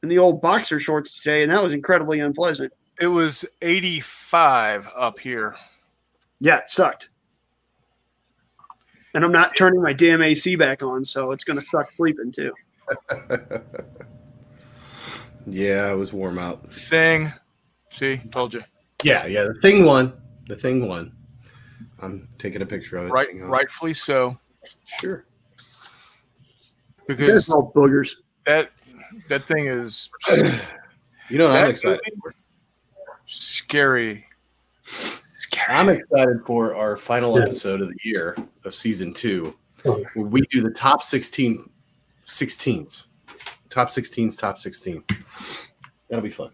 in the old boxer shorts today, and that was incredibly unpleasant. it was 85 up here. Yeah, it sucked. And I'm not turning my damn AC back on, so it's gonna suck sleeping too. Yeah, it was warm out. Thing. See, told you. Yeah, yeah. The thing won. The thing won. I'm taking a picture of it. Right, rightfully so, Sure. That's because all boogers. that that thing is You know what I'm excited for? scary. Scary. I'm excited for our final Yeah. episode of the year of season two. Where we do the top 16 16s. Top 16s, top 16. That'll be fun.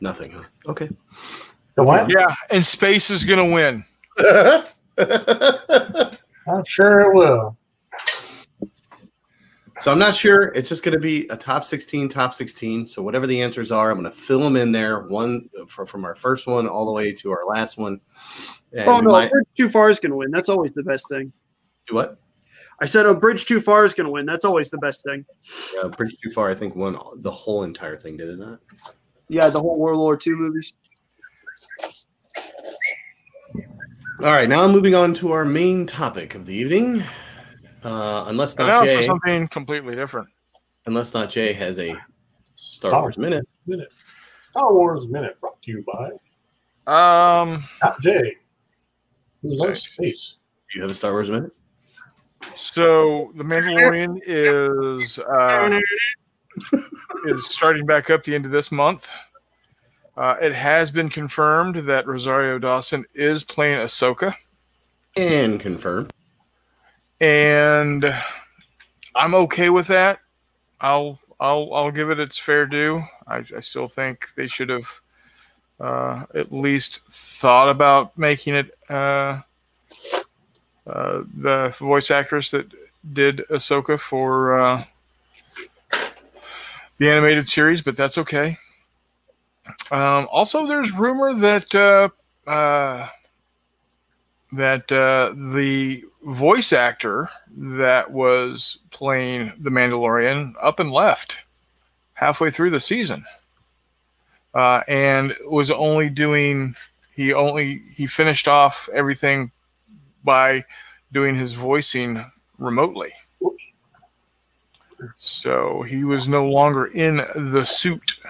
Nothing, huh? Okay. The what? yeah, and space is gonna win. I'm sure it will. So I'm not sure. It's just going to be a top 16, top 16. So whatever the answers are, I'm going to fill them in there. One for, from our first one all the way to our last one. Oh, and Oh we no, might- Bridge Too Far is gonna win. That's always the best thing. do what? I said a Bridge Too Far is gonna win. That's always the best thing. Yeah, Bridge Too Far, I think, won the whole entire thing, did it not? Yeah, the whole World War II movies. All right, now I'm moving on to our main topic of the evening. Uh, unless not now Jay, for something completely different. unless not Jay has a Star Star Wars minute. Minute. Star Wars Minute brought to you by Um, not Jay, who loves space. Do you have a Star Wars minute? So the Mandalorian is uh, is starting back up the end of this month. Uh, it has been confirmed that Rosario Dawson is playing Ahsoka, And confirmed. and I'm okay with that. I'll I'll I'll give it its fair due. I, I still think they should have uh, at least thought about making it uh, the voice actress that did Ahsoka for uh, the animated series, but that's okay. Um, also, there's rumor that uh, uh, that uh, the voice actor that was playing the Mandalorian up and left halfway through the season, and was only doing he only he finished off everything by doing his voicing remotely. So he was no longer in the suit.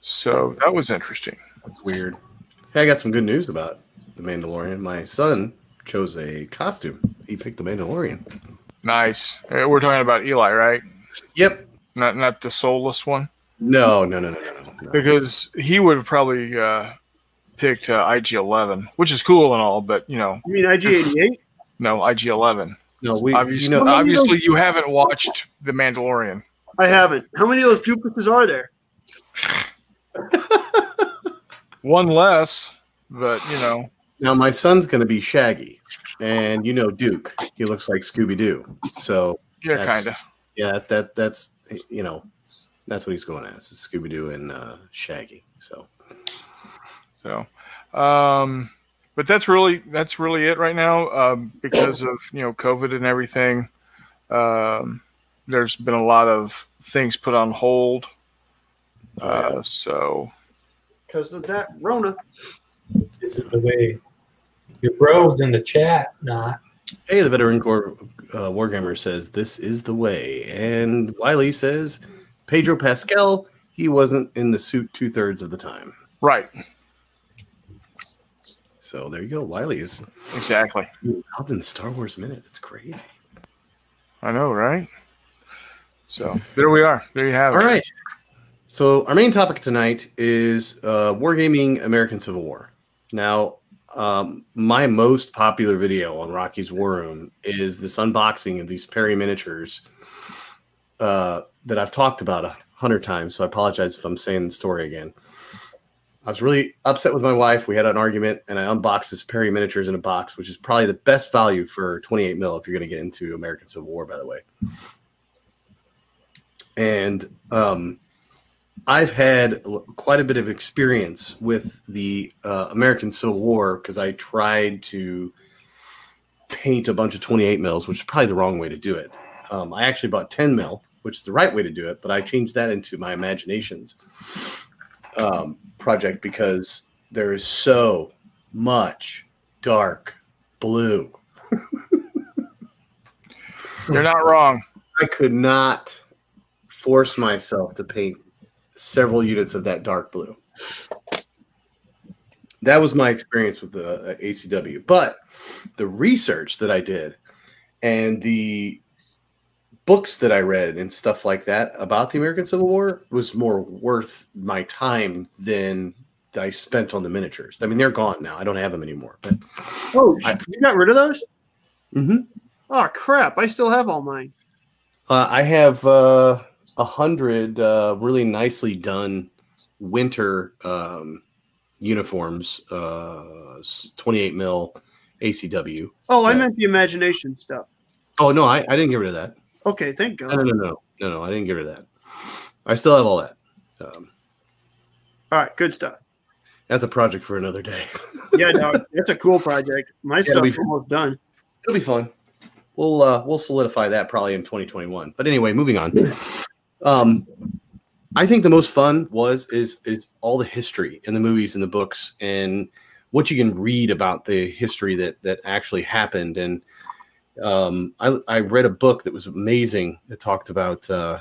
So that was interesting. That's weird. Hey, I got some good news about the Mandalorian. My son chose a costume. He picked the Mandalorian. Nice. Uh, We're talking about Eli, right? Yep. Not not the soulless one, No, no, no, no, no, no. no. because he would have probably uh, picked uh, IG11, which is cool and all, but you know, You mean IG88? no IG11. No, we Obviously, you know, obviously, you haven't watched The Mandalorian. I haven't. How many of those duplicates are there? One less, but you know, now my son's going to be Shaggy, and you know Duke. He looks like Scooby Doo. So yeah, kind of. yeah, that that's you know that's what he's going as Scooby Doo and uh, Shaggy. So So, um, but that's really that's really it right now um, because of you know COVID and everything. Um, there's been a lot of things put on hold. Uh, so Because of that Rona. This is the way your bros in the chat, not. hey, the veteran core uh, wargamer says this is the way, and Wiley says Pedro Pascal he wasn't in the suit two thirds of the time. right, So there you go. Wiley's exactly. out in the Star Wars minute. It's crazy. I know, right? So there we are. There you have All it. right. So our main topic tonight is uh, Wargaming American Civil War. Now, um, my most popular video on Rocky's War Room is this unboxing of these Perry miniatures uh, that I've talked about a hundred times. So I apologize if I'm saying the story again. I was really upset with my wife. We had an argument, and I unboxed this Perry miniatures in a box, which is probably the best value for 28 mil if you're going to get into American Civil War, by the way. And um, I've had quite a bit of experience with the uh, American Civil War because I tried to paint a bunch of 28 mils, which is probably the wrong way to do it. Um, I actually bought 10 mil, which is the right way to do it, but I changed that into my imaginations um, project because there is so much dark blue. You're not wrong. I could not force myself to paint several units of that dark blue. That was my experience with the uh, ACW. But the research that I did and the books that I read and stuff like that about the American Civil War was more worth my time than I spent on the miniatures. I mean, they're gone now. I don't have them anymore. But oh, I, you got rid of those? Mm-hmm. Oh crap! I still have all mine. Uh, I have uh, a hundred uh, really nicely done winter um, uniforms, uh, 28 mil ACW. Oh, I meant the imagination stuff. Oh no, I, I didn't get rid of that. Okay, thank God. No, no, no, no, no. I didn't give her that. I still have all that. Um, all right, good stuff. That's a project for another day. yeah, no, it's a cool project. My yeah, stuff's almost done. It'll be fun. We'll uh, we'll solidify that probably in 2021. But anyway, moving on. Um, I think the most fun was is is all the history in the movies and the books and what you can read about the history that that actually happened. And um, I I read a book that was amazing It talked about uh,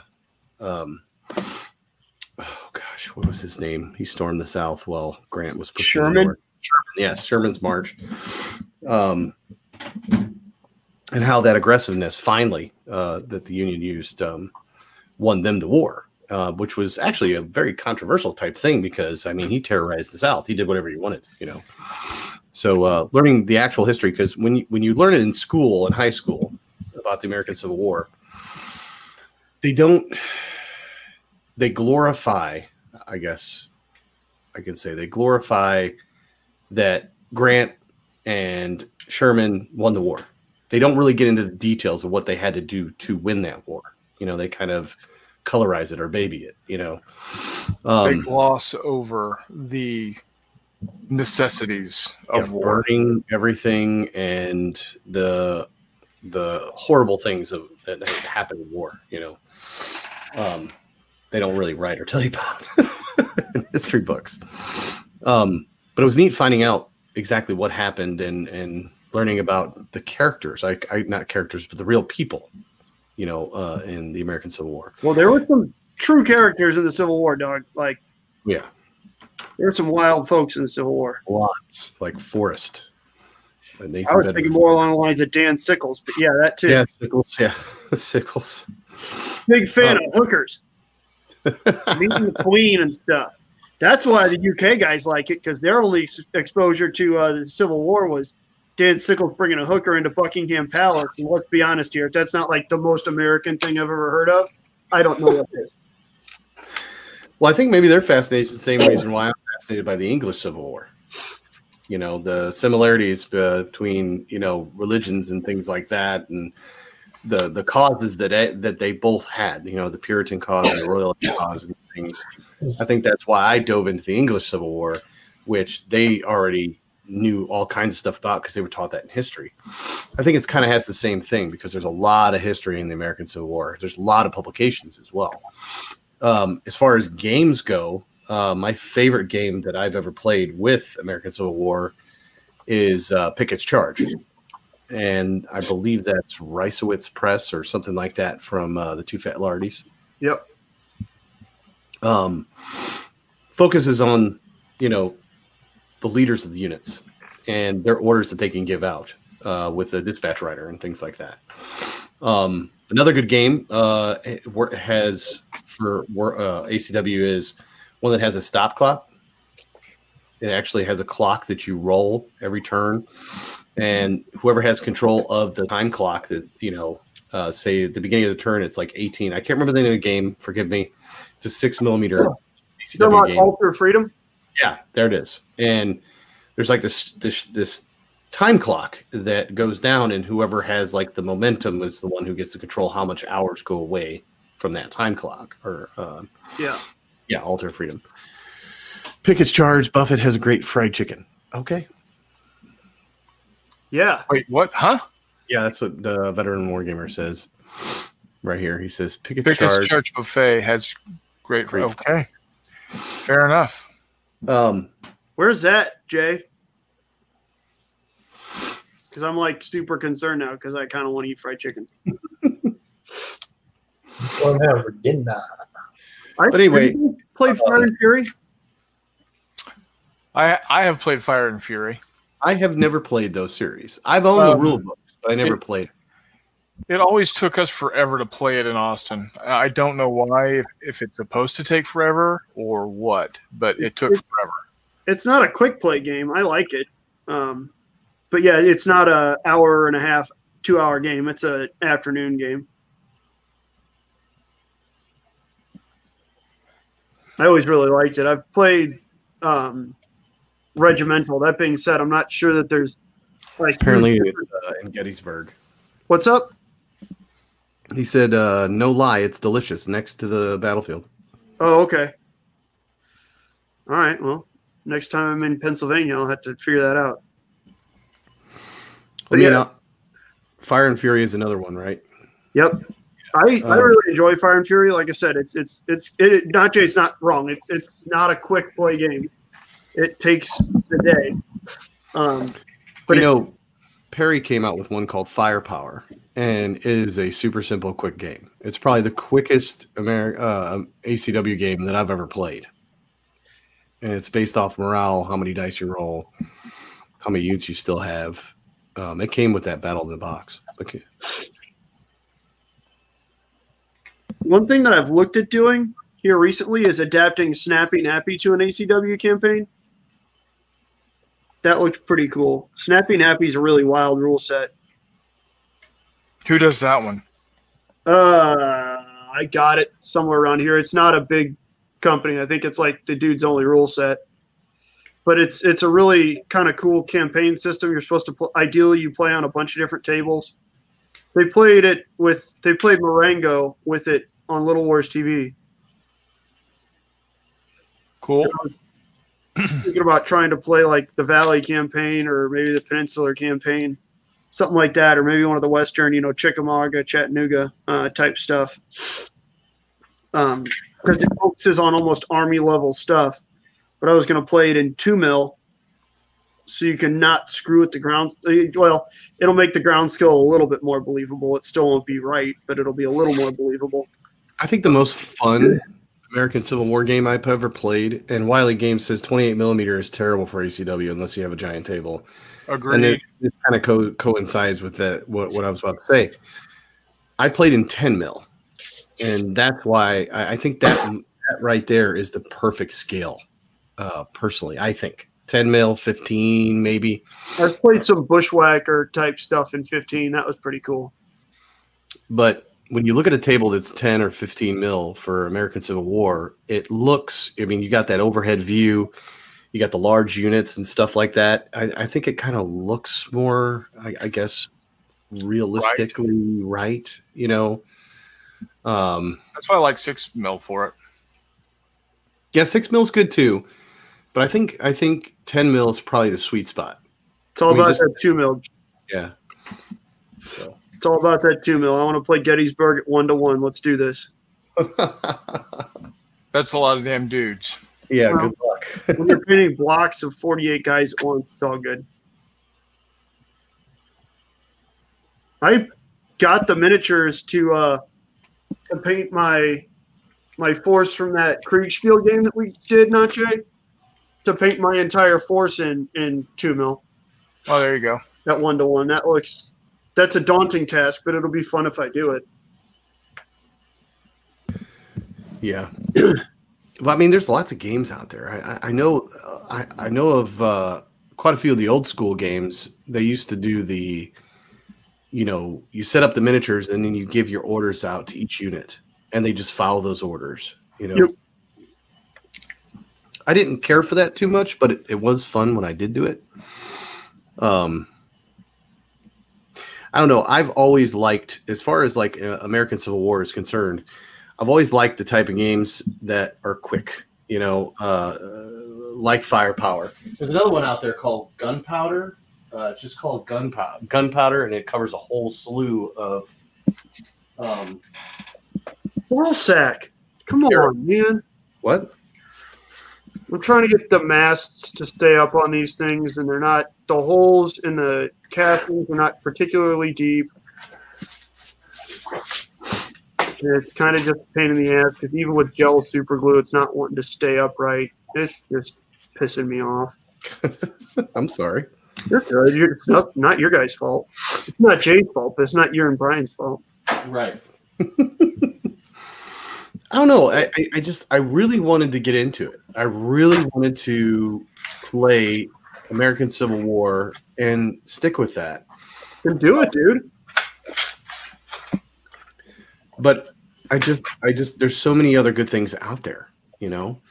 um, oh gosh, what was his name? He stormed the South while Grant was pushing Sherman. Sherman, yes, Sherman's march. Um, and how that aggressiveness finally uh, that the Union used um, won them the war, uh, which was actually a very controversial type thing because I mean he terrorized the South. He did whatever he wanted, you know. So uh, learning the actual history because when you, when you learn it in school in high school about the American Civil War, they don't they glorify. I guess I can say they glorify that Grant and Sherman won the war. They don't really get into the details of what they had to do to win that war. You know, they kind of colorize it or baby it. You know, um, they gloss over the necessities of yeah, war, burning everything and the the horrible things of that happen in war. You know, um, they don't really write or tell you about in history books. Um, but it was neat finding out exactly what happened and and learning about the characters. I, I not characters, but the real people you know, uh, in the American Civil War. Well, there were some true characters in the Civil War, dog. Like, yeah, there were some wild folks in the Civil War. Lots, like Forrest. I was Bedford. thinking more along the lines of Dan Sickles, but yeah, that too. Yeah, Sickles. Yeah, Sickles. Big fan um, of hookers. Meeting the Queen and stuff. That's why the UK guys like it because their only exposure to uh, the Civil War was Dan Sickles bringing a hooker into Buckingham Palace. And let's be honest here, that's not like the most American thing I've ever heard of. I don't know what it is. Well, I think maybe they're fascinated the same reason why I'm fascinated by the English Civil War. You know, the similarities between you know religions and things like that, and the the causes that that they both had. You know, the Puritan cause and the Royal cause and things. I think that's why I dove into the English Civil War, which they already knew all kinds of stuff about because they were taught that in history. I think it's kind of has the same thing because there's a lot of history in the American Civil War. There's a lot of publications as well. Um, as far as games go, uh, my favorite game that I've ever played with American Civil War is uh, Pickett's Charge. And I believe that's Reisswitz Press or something like that from uh, the Too Fat Lardies. Yep. Um, focuses on, you know, the leaders of the units and their orders that they can give out uh, with the dispatch writer and things like that. Um, Another good game uh, has for uh, ACW is one that has a stop clock. It actually has a clock that you roll every turn, and whoever has control of the time clock that you know, uh, say at the beginning of the turn, it's like 18. I can't remember the name of the game. Forgive me. It's a six millimeter not game. Altar Freedom. Yeah, there it is. And there's like this this this time clock that goes down, and whoever has like the momentum is the one who gets to control how much hours go away from that time clock. Or uh, Yeah. Yeah, alter freedom. Pickett's charge. Buffett has a great fried chicken. Okay. Yeah. Wait, what? Huh? Yeah, that's what the veteran wargamer says right here. He says Pickett's, Pickett's charge. Church Buffet has great. Great. Okay, fair enough. Um, Where's that, Jay? Because I'm like super concerned now because I kind of want to eat fried chicken. Going there for dinner. I, But anyway, played Fire and Fury. I I have played Fire and Fury. I have never played those series. I've owned the Um, rule books, but I never it- played. It always took us forever to play it in Austin. I don't know why, if, if it's supposed to take forever or what, but it took forever. It's not a quick play game. I like it. Um, but yeah, it's not a hour and a half, two hour game. It's a afternoon game. I always really liked it. I've played um, Regimental. That being said, I'm not sure that there's like Apparently, it's uh, in Gettysburg. What's up? He said, uh, "No lie, it's delicious next to the battlefield." Oh, okay. All right. Well, next time I'm in Pennsylvania, I'll have to figure that out. I But mean, yeah. uh, Fire and Fury is another one, right? Yep. I, I Um, really enjoy Fire and Fury. Like I said, it's it's it's it, not Jay's not wrong. It's it's not a quick play game. It takes the day. Um, but you it- know, Perry came out with one called Firepower, and it is a super simple, quick game. It's probably the quickest Ameri- uh, ACW game that I've ever played, and it's based off morale, how many dice you roll, how many units you still have. Um, it came with that battle in the box. Okay. One thing that I've looked at doing here recently is adapting Snappy Nappy to an ACW campaign. That looked pretty cool. Snappy Nappy's a really wild rule set. Who does that one? Uh, I got it somewhere around here. It's not a big company. I think it's like the dude's only rule set. But it's it's a really kind of cool campaign system. You're supposed to pl- ideally you play on a bunch of different tables. They played it with they played Marengo with it on Little Wars TV. Cool. I was thinking about trying to play like the Valley campaign or maybe the Peninsular campaign, something like that, or maybe one of the Western, you know, Chickamauga, Chattanooga uh, type stuff. Um, because it focuses on almost army level stuff. But I was going to play it in two mil, so you can not screw with the ground. Well, it'll make the ground skill a little bit more believable. It still won't be right, but it'll be a little more believable. I think the most fun American Civil War game I've ever played, and Wiley Games says 28 millimeter is terrible for ACW unless you have a giant table. And Agreed. it, it kind of co- coincides with that what, what I was about to say. I played in 10 mil, and that's why I, I think that, that right there is the perfect scale. Uh, personally, I think 10 mil, 15 maybe. I've played some bushwhacker type stuff in 15. That was pretty cool. But when you look at a table that's 10 or 15 mil for American Civil War, it looks, I mean, you got that overhead view, you got the large units and stuff like that. I, I think it kind of looks more, I, I guess, realistically right. you know. Um, That's why I like six mil for it. yeah, six mil's good too, but I think I think 10 mil is probably the sweet spot. It's all I mean, about just- that two mil. Yeah. So. It's all about that two mil. I want to play Gettysburg at one to one. Let's do this. That's a lot of damn dudes. yeah, good luck. When you're painting blocks of 48 guys at once, it's all good. I got the miniatures to uh to paint my my force from that Kriegspiel game that we did, not Jay. To paint my entire force in in two mil Oh, there you go. at one to one. That looks that's a daunting task, but it'll be fun if I do it. Yeah. well, I mean, there's lots of games out there. I, I, know, I, I know of uh, quite a few of the old school games. They used to do the, you know, you set up the miniatures and then you give your orders out to each unit, and they just follow those orders. You know. Yep. I didn't care for that too much, but it, it was fun when I did do it. Um, I don't know. I've always liked, as far as like uh, American Civil War is concerned, I've always liked the type of games that are quick. You know, uh, like Firepower. There's another one out there called Gunpowder. Uh, it's just called Gunpowder. Gunpowder, and it covers a whole slew of. Um, Ball sack. Come Here. on, man. what? I'm trying to get the masts to stay up on these things, and they're not. The holes in the castings are not particularly deep. And it's kind of just a pain in the ass because even with gel super glue, it's not wanting to stay upright. It's just pissing me off. I'm sorry. You're good. You're, it's not, not your guys' fault. It's not Jay's fault, but it's not your and Brian's fault. Right. I don't know. I, I, I just I really wanted to get into it. I really wanted to play American Civil War and stick with that. Then do it, dude. But I just I just there's so many other good things out there, you know.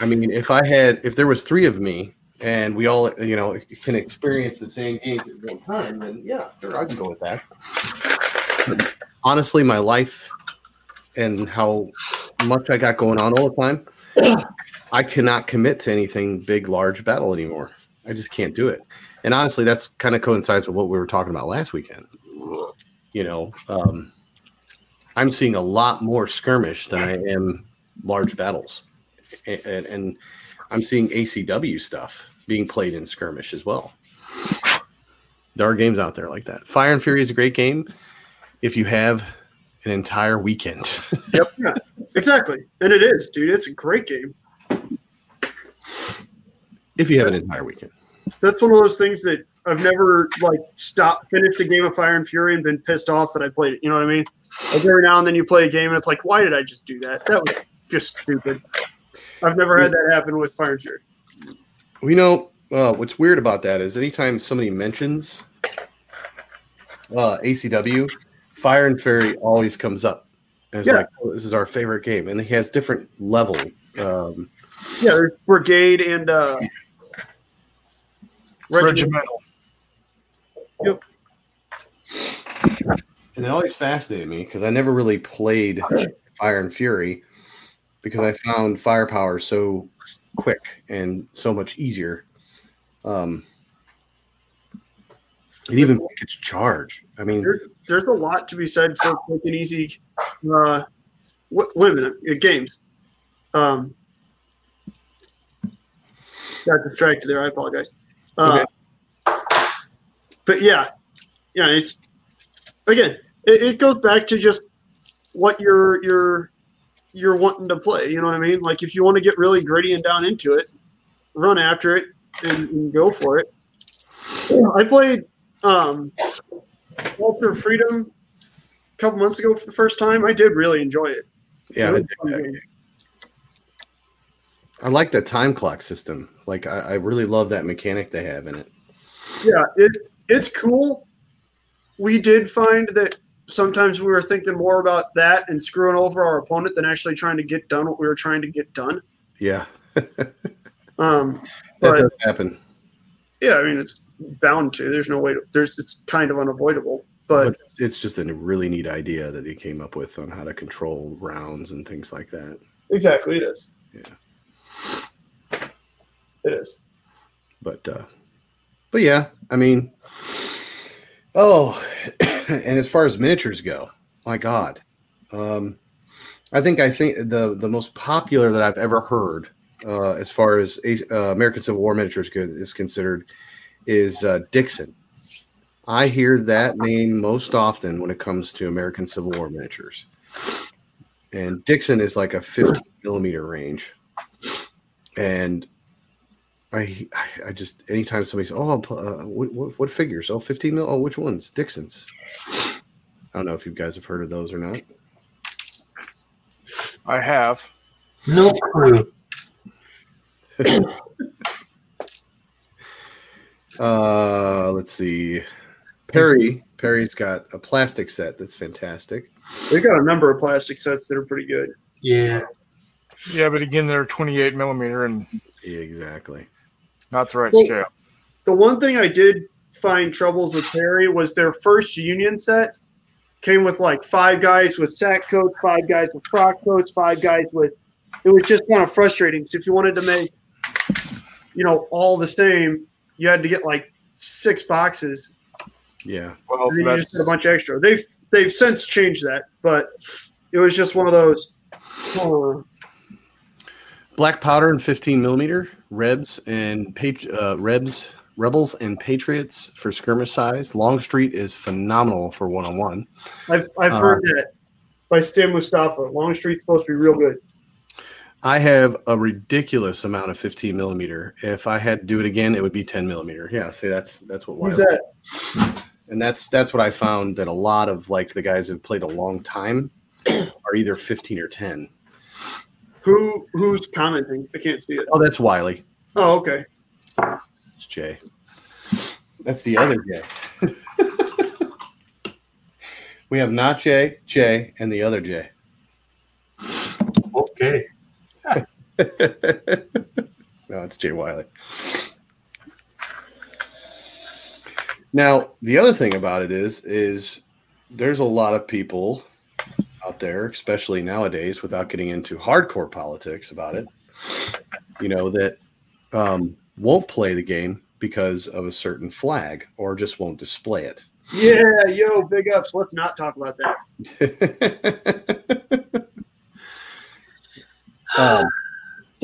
I mean, if I had if there was three of me and we all you know can experience the same games at one time, then yeah, sure, I can go with that. But honestly, my life and how much I got going on all the time, I cannot commit to anything big, large battle anymore. I just can't do it. And honestly, that's kind of coincides with what we were talking about last weekend. You know, um, I'm seeing a lot more skirmish than I am large battles, and, and, I'm seeing ACW stuff being played in skirmish as well. There are games out there like that. Fire and Fury is a great game if you have an entire weekend. Yep. Exactly. And it is, dude. It's a great game. If you have an entire weekend. That's one of those things that I've never like stopped, finished a game of Fire and Fury and been pissed off that I played it. You know what I mean? Like every now and then you play a game and it's like, why did I just do that? That was just stupid. I've never had that happen with Fire and Fury. We know uh, what's weird about that is anytime somebody mentions uh, ACW, Fire and Fury always comes up. And it's Yeah. like, oh, this is our favorite game. And it has different level. Um, Yeah, there's Brigade and uh, Regiment. Regimental. and it always fascinated me because I never really played Fire and Fury because I found firepower so quick and so much easier. Um, and even Pickett's charge. I mean, There's, there's a lot to be said for quick and easy. Uh, wait, wait a minute, uh, games. Um, got distracted there. I apologize. Uh, But yeah, yeah, it's again, it, it goes back to just what you're you're you're wanting to play. You know what I mean? Like if you want to get really gritty and down into it, run after it and, and go for it. I played um, Altar Freedom a couple months ago for the first time. I did really enjoy it. yeah, It I, was dig a fun that. game. I like that time clock system. Like, I, I really love that mechanic they have in it. Yeah, it it's cool. We did find that sometimes we were thinking more about that and screwing over our opponent than actually trying to get done what we were trying to get done. Yeah, Um, that does happen. yeah, I mean it's bound to. There's no way to. There's it's kind of unavoidable. But, But it's just a really neat idea that he came up with on how to control rounds and things like that. exactly, it is. Yeah. It is. But uh but yeah, I mean oh and as far as miniatures go, my god. Um I think I think the the most popular that I've ever heard uh as far as uh, American Civil War miniatures is considered is uh Dixon. I hear that name most often when it comes to American Civil War miniatures. And Dixon is like a 50 millimeter range. And I, I just anytime somebody says, "Oh, uh, what, what, what figures? Oh, 15 mil. Oh, which ones? Dixon's." I don't know if you guys have heard of those or not. I have. No clue. Uh, let's see. Perry. Perry's got a plastic set that's fantastic. They got a number of plastic sets that are pretty good. Yeah. Yeah, but again, they're 28 millimeter and Yeah, exactly. Not the right Well- scale. The one thing I did find troubles with Perry was their first union set came with like five guys with sack coats, five guys with frock coats, five guys with. It was just kind of frustrating. So if you wanted to make, you know, all the same, you had to get like six boxes. Yeah. Well, and then you that's, just get a bunch extra. They've they've since changed that, but it was just one of those. uh, Black powder and 15 millimeter Rebs and Pat- uh, Rebs, Rebels and Patriots for skirmish size. Longstreet is phenomenal for one on one. I've I've Uh, heard that by Sam Mustafa. Longstreet's supposed to be real good. I have a ridiculous amount of 15 millimeter. If I had to do it again, it would be 10 millimeter. Yeah, see, that's that's what. Who's that? And that's that's what I found that a lot of like the guys who've played a long time are either 15 or 10. Who who's commenting? I can't see it. Oh, that's Wiley. Oh, okay. It's Jay. That's the other Jay. we have not Jay, Jay, and the other Jay. Okay. no, it's Jay Wiley. Now, the other thing about it is, is there's a lot of people out there, especially nowadays, without getting into hardcore politics about it, you know, that um, won't play the game because of a certain flag or just won't display it. Yeah, yo, big ups. Let's not talk about that. um,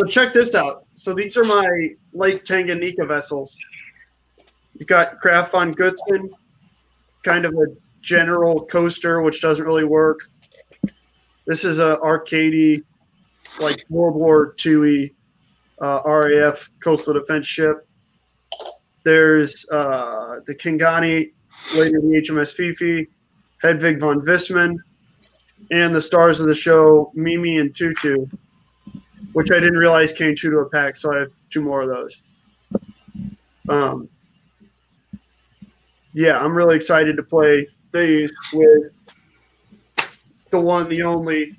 So check this out. So these are my Lake Tanganyika vessels. You've got Graf von Götzen, kind of a general coaster, which doesn't really work. This is a arcadey, like World War II uh, RAF coastal defense ship. There's uh, the Kingani, later the HMS Fifi, Hedwig von Wissmann, and the stars of the show, Mimi and Toutou which I didn't realize came true to a pack, so I have two more of those. Um, yeah, I'm really excited to play these with the one, the only,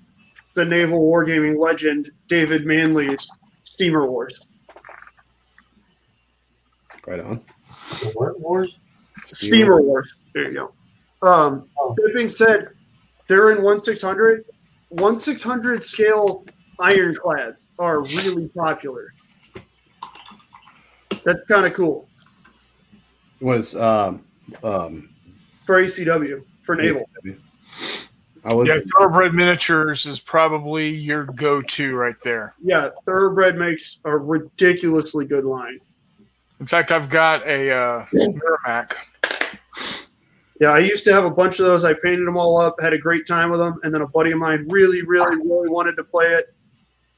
the naval wargaming legend, David Manley's Steamer Wars. right on. The What wars? Steamer Wars. There you go. Um, Oh. that being said, they're in 1 600. 1 600 scale ironclads are really popular. That's kind of cool It Was um, um, for ACW, for naval. I was yeah, thoroughbred miniatures is probably your go-to right there. Yeah, Thoroughbred makes a ridiculously good line. In fact, I've got a uh, Merrimack. Yeah, I used to have a bunch of those. I painted them all up, had a great time with them, and then a buddy of mine really, really, really wanted to play it,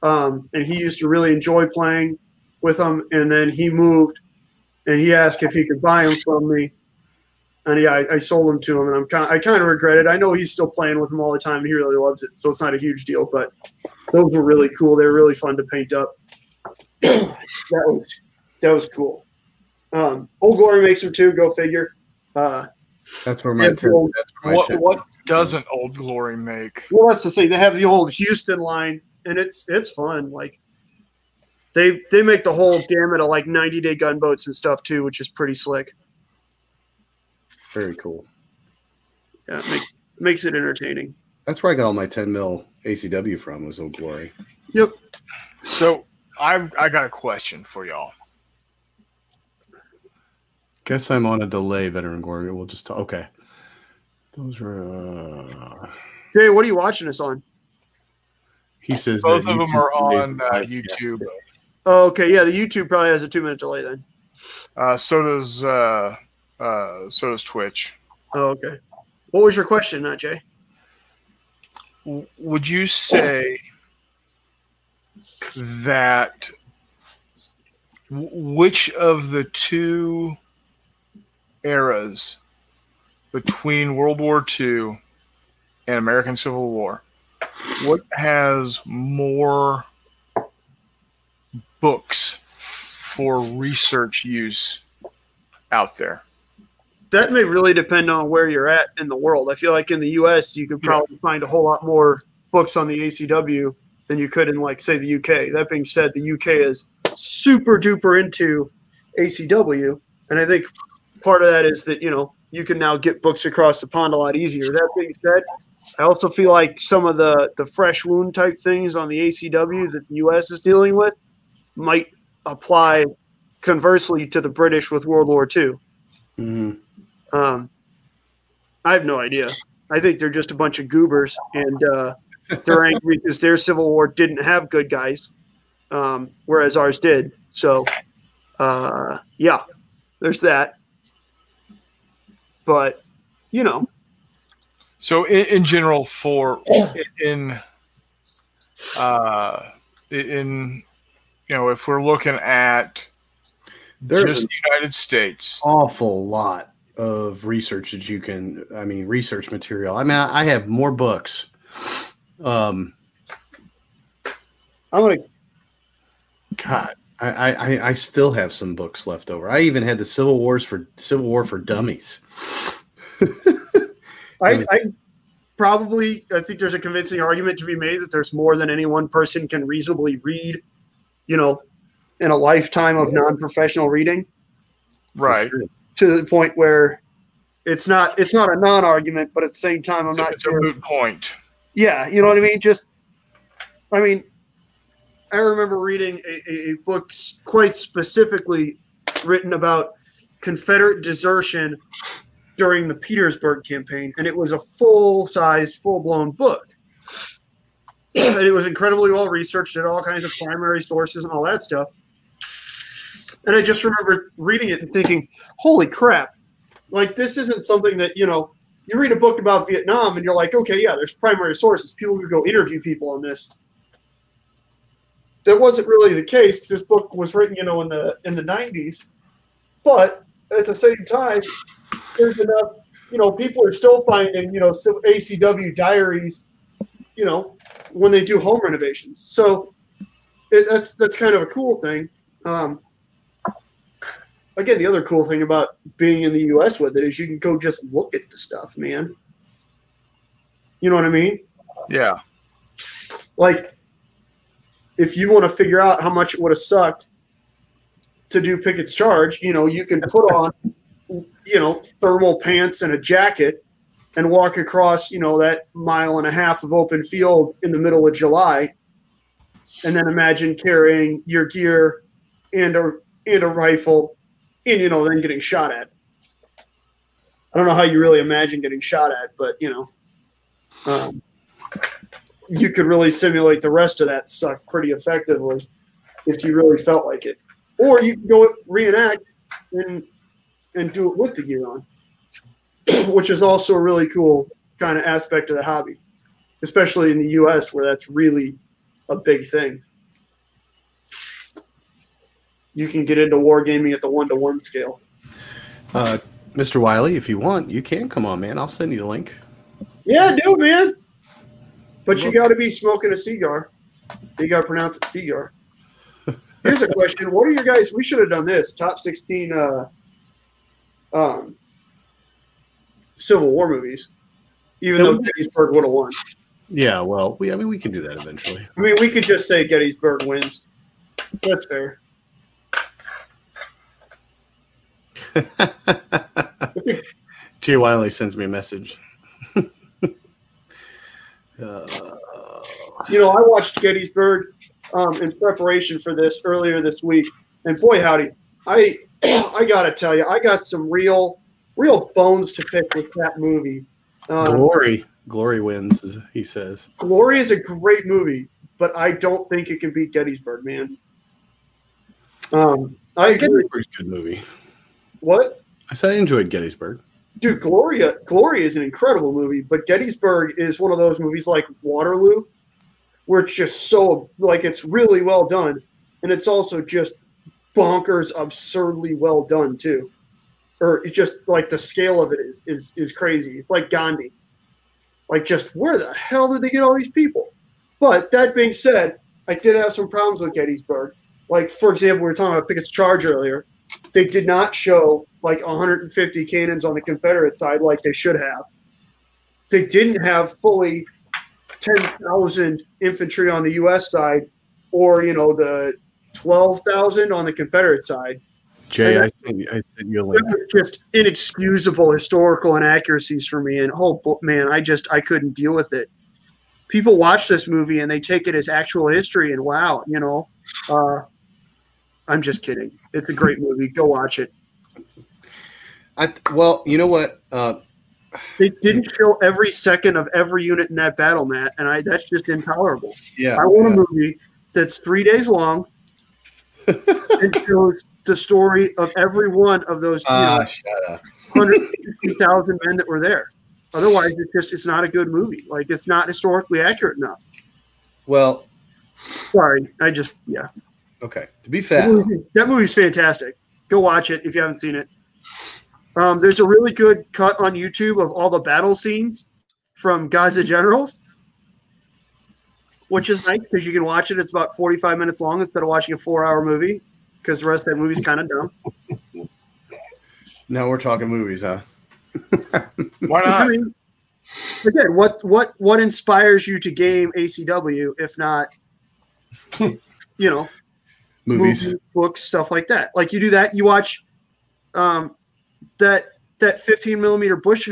um, and he used to really enjoy playing with them. And then he moved, and he asked if he could buy them from me, and yeah, I, I sold them to him, and I'm kind, I kind of regret it. I know he's still playing with them all the time, and he really loves it, so it's not a huge deal. But those were really cool. They were really fun to paint up. that was that was cool. Um, Old Glory makes them too. Go figure. Uh, That's where my Yeah, ten, that's where my What what doesn't Old Glory make? Well, that's the thing. They have the old Houston line, and it's it's fun. Like they they make the whole gamut of like 90 day gunboats and stuff too, which is pretty slick. Very cool. Yeah, it make, makes it entertaining. That's where I got all my 10 mil ACW from was Old Glory. Yep. So I've I got a question for y'all. Guess I'm on a delay, Veteran Glory. We'll just talk. Okay. Those were. Uh, Jay, what are you watching us on? he says Both that of them are on uh, live YouTube. Oh, okay. Yeah, the YouTube probably has a two minute delay then. Uh, so does uh, uh, so does Twitch. Oh, okay. What was your question, not Jay? Would you say that w- which of the two eras between World War II and American Civil War what has more books for research use out there? That may really depend on where you're at in the world. I feel like in the U.S. you could probably find a whole lot more books on the ACW than you could in, like, say, the UK. That being said, the UK is super duper into ACW, and I think part of that is that you know you can now get books across the pond a lot easier. That being said, I also feel like some of the the fresh wound type things on the ACW that the US is dealing with might apply conversely to the British with World War II. hmm Um, I have no idea. I think they're just a bunch of goobers, and uh, they're angry because their Civil War didn't have good guys, um, whereas ours did. So, uh, yeah, there's that. But you know, So in, in general, for in uh, in you know, if we're looking at There's just the United States, awful lot of research that you can. I mean, research material. I mean, I, have more books. Um, I'm gonna. God, I, I I- I still have some books left over. I even had the Civil Wars for Civil War for Dummies. I, was- I probably I think there's a convincing argument to be made that there's more than any one person can reasonably read, you know, in a lifetime of non-professional reading. right? sure. To the point where it's not it's not a non-argument, but at the same time, I'm It's, not it's a moot point. Yeah, you know what I mean. Just, I mean, I remember reading a, a, a book quite specifically written about Confederate desertion during the Petersburg campaign, and it was a full-sized, full-blown book. and it was incredibly well researched, had all kinds of primary sources and all that stuff. And I just remember reading it and thinking, "Holy crap! Like this isn't something that you know." You read a book about Vietnam and you're like, okay, yeah, there's primary sources. People could go interview people on this. That wasn't really the case because this book was written, you know, in the in the 90s. But at the same time, there's enough, you know, people are still finding, you know, ACW diaries, you know, when they do home renovations. So it, that's that's kind of a cool thing. Um, again, the other cool thing about being in the U.S. with it is you can go just look at the stuff, man. You know what I mean? Yeah, Like, if you want to figure out how much it would have sucked to do Pickett's charge, you know, you can put on, you know, thermal pants and a jacket and walk across, you know, that mile and a half of open field in the middle of July, and then imagine carrying your gear and a and a rifle, and you know, then getting shot at. I don't know how you really imagine getting shot at, but you know, um, you could really simulate the rest of that suck pretty effectively if you really felt like it. Or you can go reenact and and do it with the gear on, which is also a really cool kind of aspect of the hobby, especially in the U.S. where that's really a big thing. You can get into wargaming at the one to one scale. Uh, Mr. Wiley, if you want, you can come on, man. I'll send you the link. Yeah, do man. But you got to be smoking a cigar. You got to pronounce it cigar. Here's a question: What are your guys? We should have done this top sixteen uh, um, Civil War movies. Even Yeah, though Gettysburg would have won. Yeah, well, we I mean we can do that eventually. I mean, we could just say Gettysburg wins. That's fair. Jay Wiley sends me a message. uh, You know, I watched Gettysburg um, in preparation for this earlier this week, and boy, howdy, I I gotta tell you, I got some real real bones to pick with that movie. Um, glory, glory wins, he says. Glory is a great movie, but I don't think it can beat Gettysburg, man. Um, I. Gettysburg's a good movie. What? I said I enjoyed Gettysburg. Dude, Gloria, Glory is an incredible movie, but Gettysburg is one of those movies like Waterloo, where it's just so like it's really well done, and it's also just bonkers, absurdly well done too. Or it's just like the scale of it is is is crazy. It's like Gandhi. Like, just where the hell did they get all these people? But that being said, I did have some problems with Gettysburg. Like, for example, we were talking about Pickett's charge earlier. They did not show like 150 cannons on the Confederate side like they should have. They didn't have fully 10,000 infantry on the U.S. side, or you know the 12,000 on the Confederate side. Jay, I think I sent you a link. Just inexcusable historical inaccuracies for me, and oh man, I just I couldn't deal with it. People watch this movie and they take it as actual history, and wow, you know, uh, I'm just kidding. It's a great movie. Go watch it. I well, you know what? Uh, They didn't show every second of every unit in that battle, Matt, and I that's just intolerable. yeah, I want yeah. a movie that's three days long and shows the story of every one of those you know, Ah, shut up. 150,000 men that were there. Otherwise, it's just it's not a good movie. Like it's not historically accurate enough. Well, Sorry, I just yeah. Okay. To be fair, That, fair, movie, that movie's fantastic. Go watch it if you haven't seen it. Um, there's a really good cut on YouTube of all the battle scenes from Gods and Generals, which is nice because you can watch it. It's about 45 minutes long instead of watching a four-hour movie because the rest of that movie's kind of dumb. now we're talking movies, huh? Why I not? mean, again, what what what inspires you to game ACW if not, you know, Movies. movies, books, stuff like that. Like you do that, you watch um, that that 15 millimeter Bush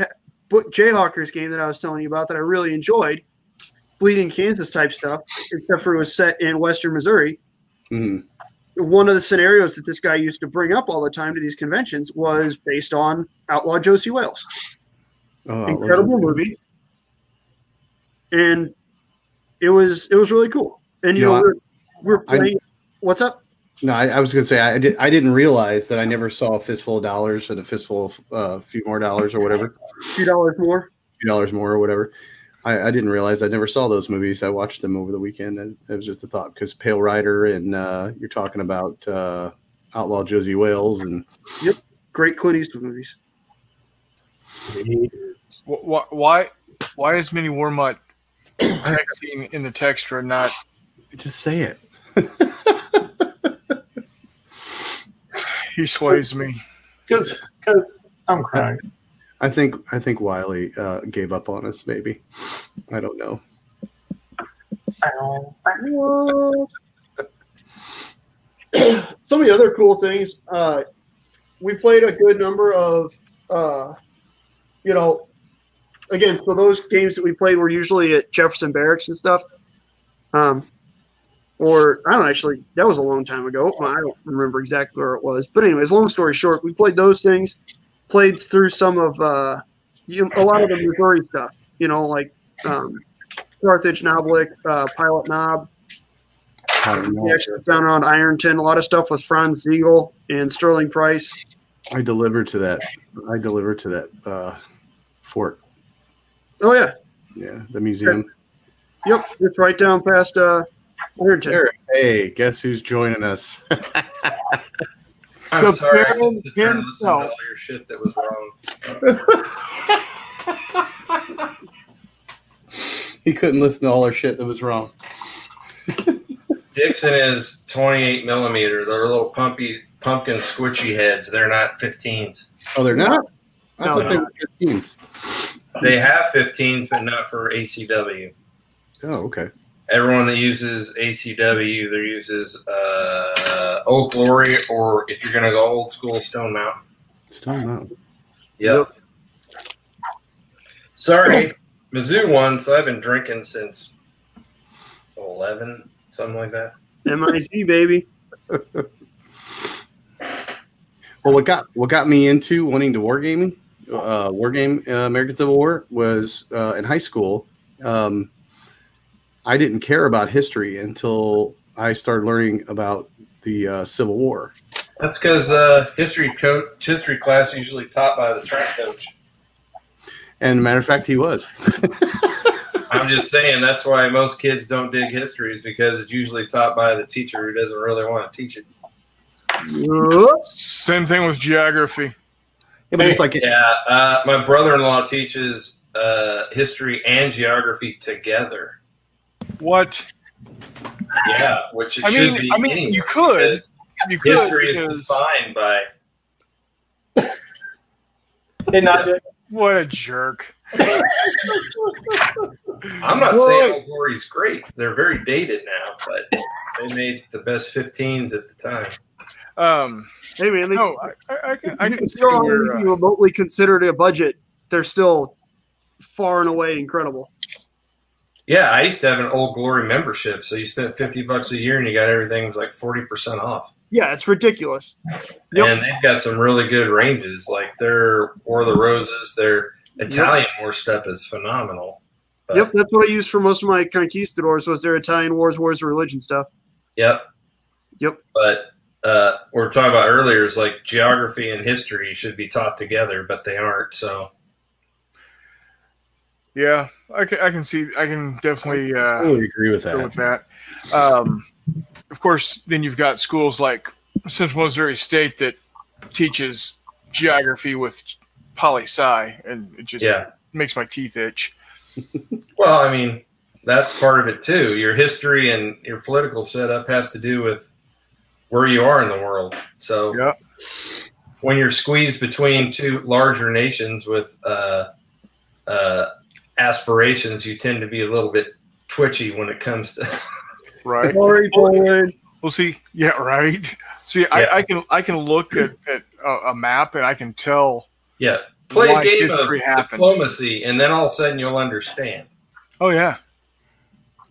Bu- Jayhawkers game that I was telling you about that I really enjoyed, Bleeding Kansas type stuff, except for it was set in Western Missouri. Mhm. One of the scenarios that this guy used to bring up all the time to these conventions was based on Outlaw Josey Wales Oh, incredible movie, and it was it was really cool. And you You know, know, we're, we're I- playing. what's up? No, I, I was going to say I, did, I didn't realize that I never saw a fistful of dollars and a fistful of uh, a few more dollars or whatever, Two dollars more. few dollars more or whatever. I, I didn't realize I never saw those movies. I watched them over the weekend, and it was just a thought because Pale Rider and uh, you're talking about uh, Outlaw Josey Wales and yep, Great Clint Eastwood movies. Wh- wh- Why? Why is Minnie Warmutt texting in the textra not? just say it. He sways me. Because because I'm crying. I think I think Wiley uh, gave up on us. Maybe I don't know. Some of the other cool things. Uh, we played a good number of, uh, you know, again. So those games that we played were usually at Jefferson Barracks and stuff. Um, or I don't actually. That was a long time ago. I don't remember exactly where it was. But anyways, long story short, we played those things. Played through some of uh, you, a lot of the Missouri stuff. You know, like um, Carthage, Noblick, uh, Pilot Knob. I. We actually around Ironton. A lot of stuff with Franz Sigel and Sterling Price. I delivered to that. I delivered to that uh, fort. Oh yeah, Yeah, the museum. yep. It's right down past uh, Ironton. Eric, hey, guess who's joining us? I'm The sorry. I Baron couldn't sit there and listen to all your shit that was wrong. he couldn't listen to all our shit that was wrong. Dixon is 28 millimeter. They're little pumpy, pumpkin squishy heads. They're not 15s. Oh, they're not. I No, thought they no. were 15s. They have 15s, but not for ACW. Oh, okay. Everyone that uses ACW either uses uh, Old Glory or if you're going to go old school, Stone Mountain. Stone Mountain. Yep. Sorry, Mizzou won, so I've been drinking since 11, something like that. MIC baby. Well, what got what got me into wanting to wargaming, uh, wargame uh, American Civil War was uh, in high school. Um, I didn't care about history until I started learning about the uh, Civil War. That's because uh, history coach, history class usually taught by the track coach. And matter of fact, he was. I'm just saying that's why most kids don't dig history is because it's usually taught by the teacher who doesn't really want to teach it. Same thing with geography. Yeah, but it's like Yeah, uh, my brother-in-law teaches uh, history and geography together. What? Yeah, which it I should mean, be. I mean, anyway, you could. You could History is defined by. And not what a jerk. I'm not Whoa. saying Old Glory's great. They're very dated now, but they made the best 15s at the time. Um, Hey man, they, no, I, I, I can, I can still where. you Uh, remotely considered a budget. They're still far and away incredible. Yeah, I used to have an Old Glory membership, so you spent 50 bucks a year and you got everything was like 40% off. Yeah, it's ridiculous. Yep. And they've got some really good ranges. Like their War of the Roses, their Italian War stuff is phenomenal. But- Yep, that's what I used for most of my conquistadors was their Italian wars, wars of religion stuff. Yep. Yep. But uh, we we're talking about earlier is like geography and history should be taught together, but they aren't. So yeah, I can, I can see. I can definitely I uh, totally agree with that. with that. Um, of course, then you've got schools like Central Missouri State that teaches geography with poli sci, and it just yeah. makes my teeth itch. Well, I mean, that's part of it too. Your history and your political setup has to do with where you are in the world. So Yeah. when you're squeezed between two larger nations with uh, uh, aspirations, you tend to be a little bit twitchy when it comes to. Right. Sorry, Poland. Well, see, yeah, right. See, Yeah. I, I can I can look at, at a, a map and I can tell. yeah, play Why a game of happened. diplomacy, and then all of a sudden you'll understand. Oh yeah.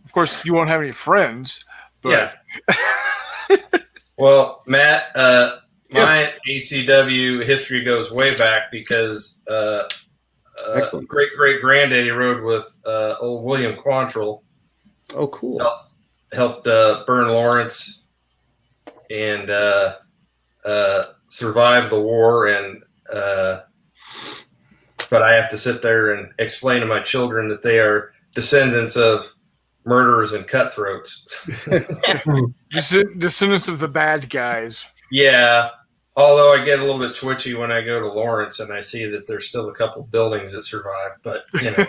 Of course, you won't have any friends, but yeah. well, Matt, uh, my ACW history goes way back because uh, Excellent. great great granddaddy rode with uh, old William Quantrill, Oh, cool. helped uh, burn Lawrence, and uh, uh, survive the war. And uh, but I have to sit there and explain to my children that they are descendants of murderers and cutthroats. Desc- descendants of the bad guys. Yeah. Although I get a little bit twitchy when I go to Lawrence and I see that there's still a couple buildings that survive, but you know,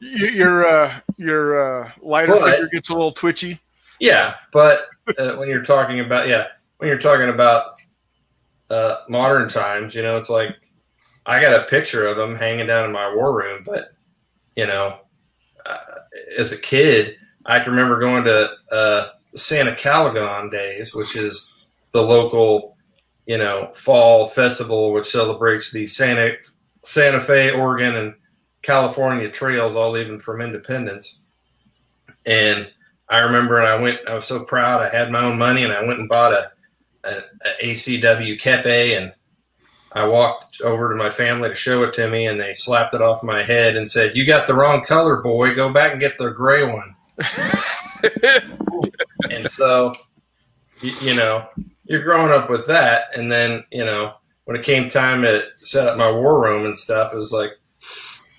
your uh, your uh, lighter But- figure gets a little twitchy. yeah. But uh, when you're talking about yeah, when you're talking about uh, modern times, you know, it's like I got a picture of them hanging down in my war room, but you know, uh, as a kid, I can remember going to uh, SantaCaliGon days, which is the local, you know, fall festival which celebrates the Santa Santa Fe, Oregon, and California trails, all leaving from Independence. And I remember, and I went. I was so proud. I had my own money, and I went and bought a, a, a ACW kepi, and I walked over to my family to show it to me, and they slapped it off my head and said, "You got the wrong color, boy. Go back and get the gray one." and so, you, you know, you're growing up with that, and then you know, when it came time to set up my war room and stuff, it was like,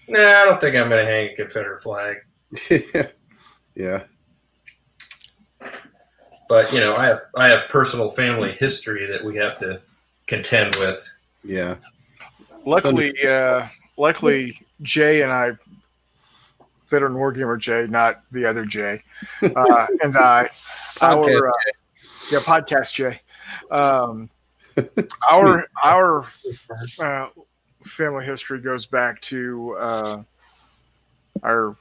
nah, I don't think I'm going to hang a Confederate flag. yeah. But you know, I have I have personal family history that we have to contend with. Yeah. luckily, uh, luckily, Jay and I, veteran wargamer Jay, not the other Jay, uh, and I, Podcast our uh, yeah podcast Jay, um, our our uh, family history goes back to uh, our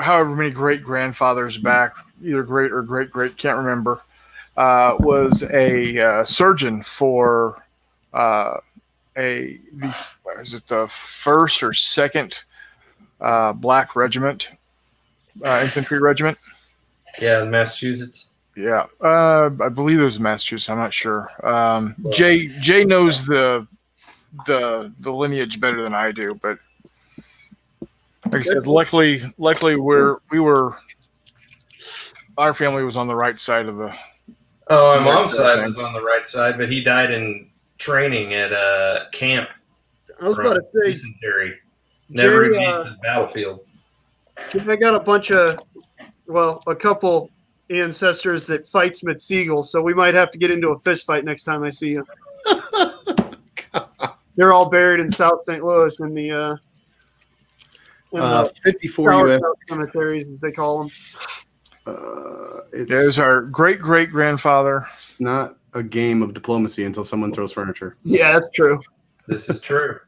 however many great grandfathers back, either great or great great, can't remember, uh, was a uh, surgeon for uh, a the is it the first or second uh, black regiment, uh, infantry regiment. Yeah, Massachusetts. Yeah, uh, I believe it was Massachusetts. I'm not sure. Um, Jay Jay knows the the the lineage better than I do, but like I said, luckily, luckily we're we were our family was on the right side of the. Oh, my mom's side was on the right side, but he died in training at uh, camp I was about to say, dysentery. Never Jerry, made uh, the battlefield. I got a bunch of, well, a couple ancestors that fights Smith Sigel, so we might have to get into a fist fight next time I see you. They're all buried in South St. Louis in the uh, in Uh, the 54 US. Cemeteries, as they call them. Uh, it's There's our great great grandfather. not a game of diplomacy until someone throws furniture. Yeah, that's true. This is true.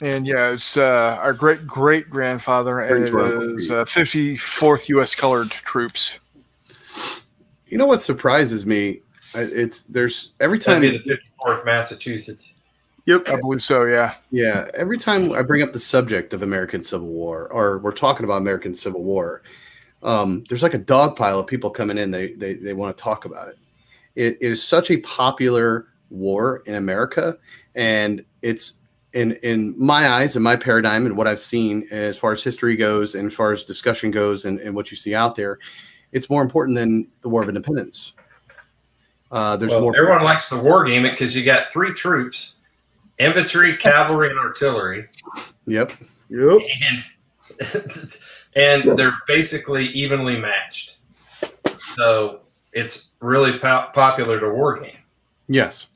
And yeah, it's uh, our great great grandfather, and it Great-grandfather. is uh, 54th U.S. Colored Troops. You know what surprises me? It's there's every That'd time be the 54th Massachusetts. Yep. I believe so. Yeah. Yeah, every time I bring up the subject of American Civil War, or we're talking about American Civil War, um, there's like a dog pile of people coming in. They they, they want to talk about it. it. It is such a popular war in America, and it's in in my eyes, in my paradigm, and what I've seen as far as history goes, and as far as discussion goes, and, and what you see out there, it's more important than the War of Independence. Uh, there's Well, more. everyone likes the war game because you got three troops: infantry, cavalry, and artillery, Yep. Yep. and and they're basically evenly matched. So it's really po- popular to war game. Yes.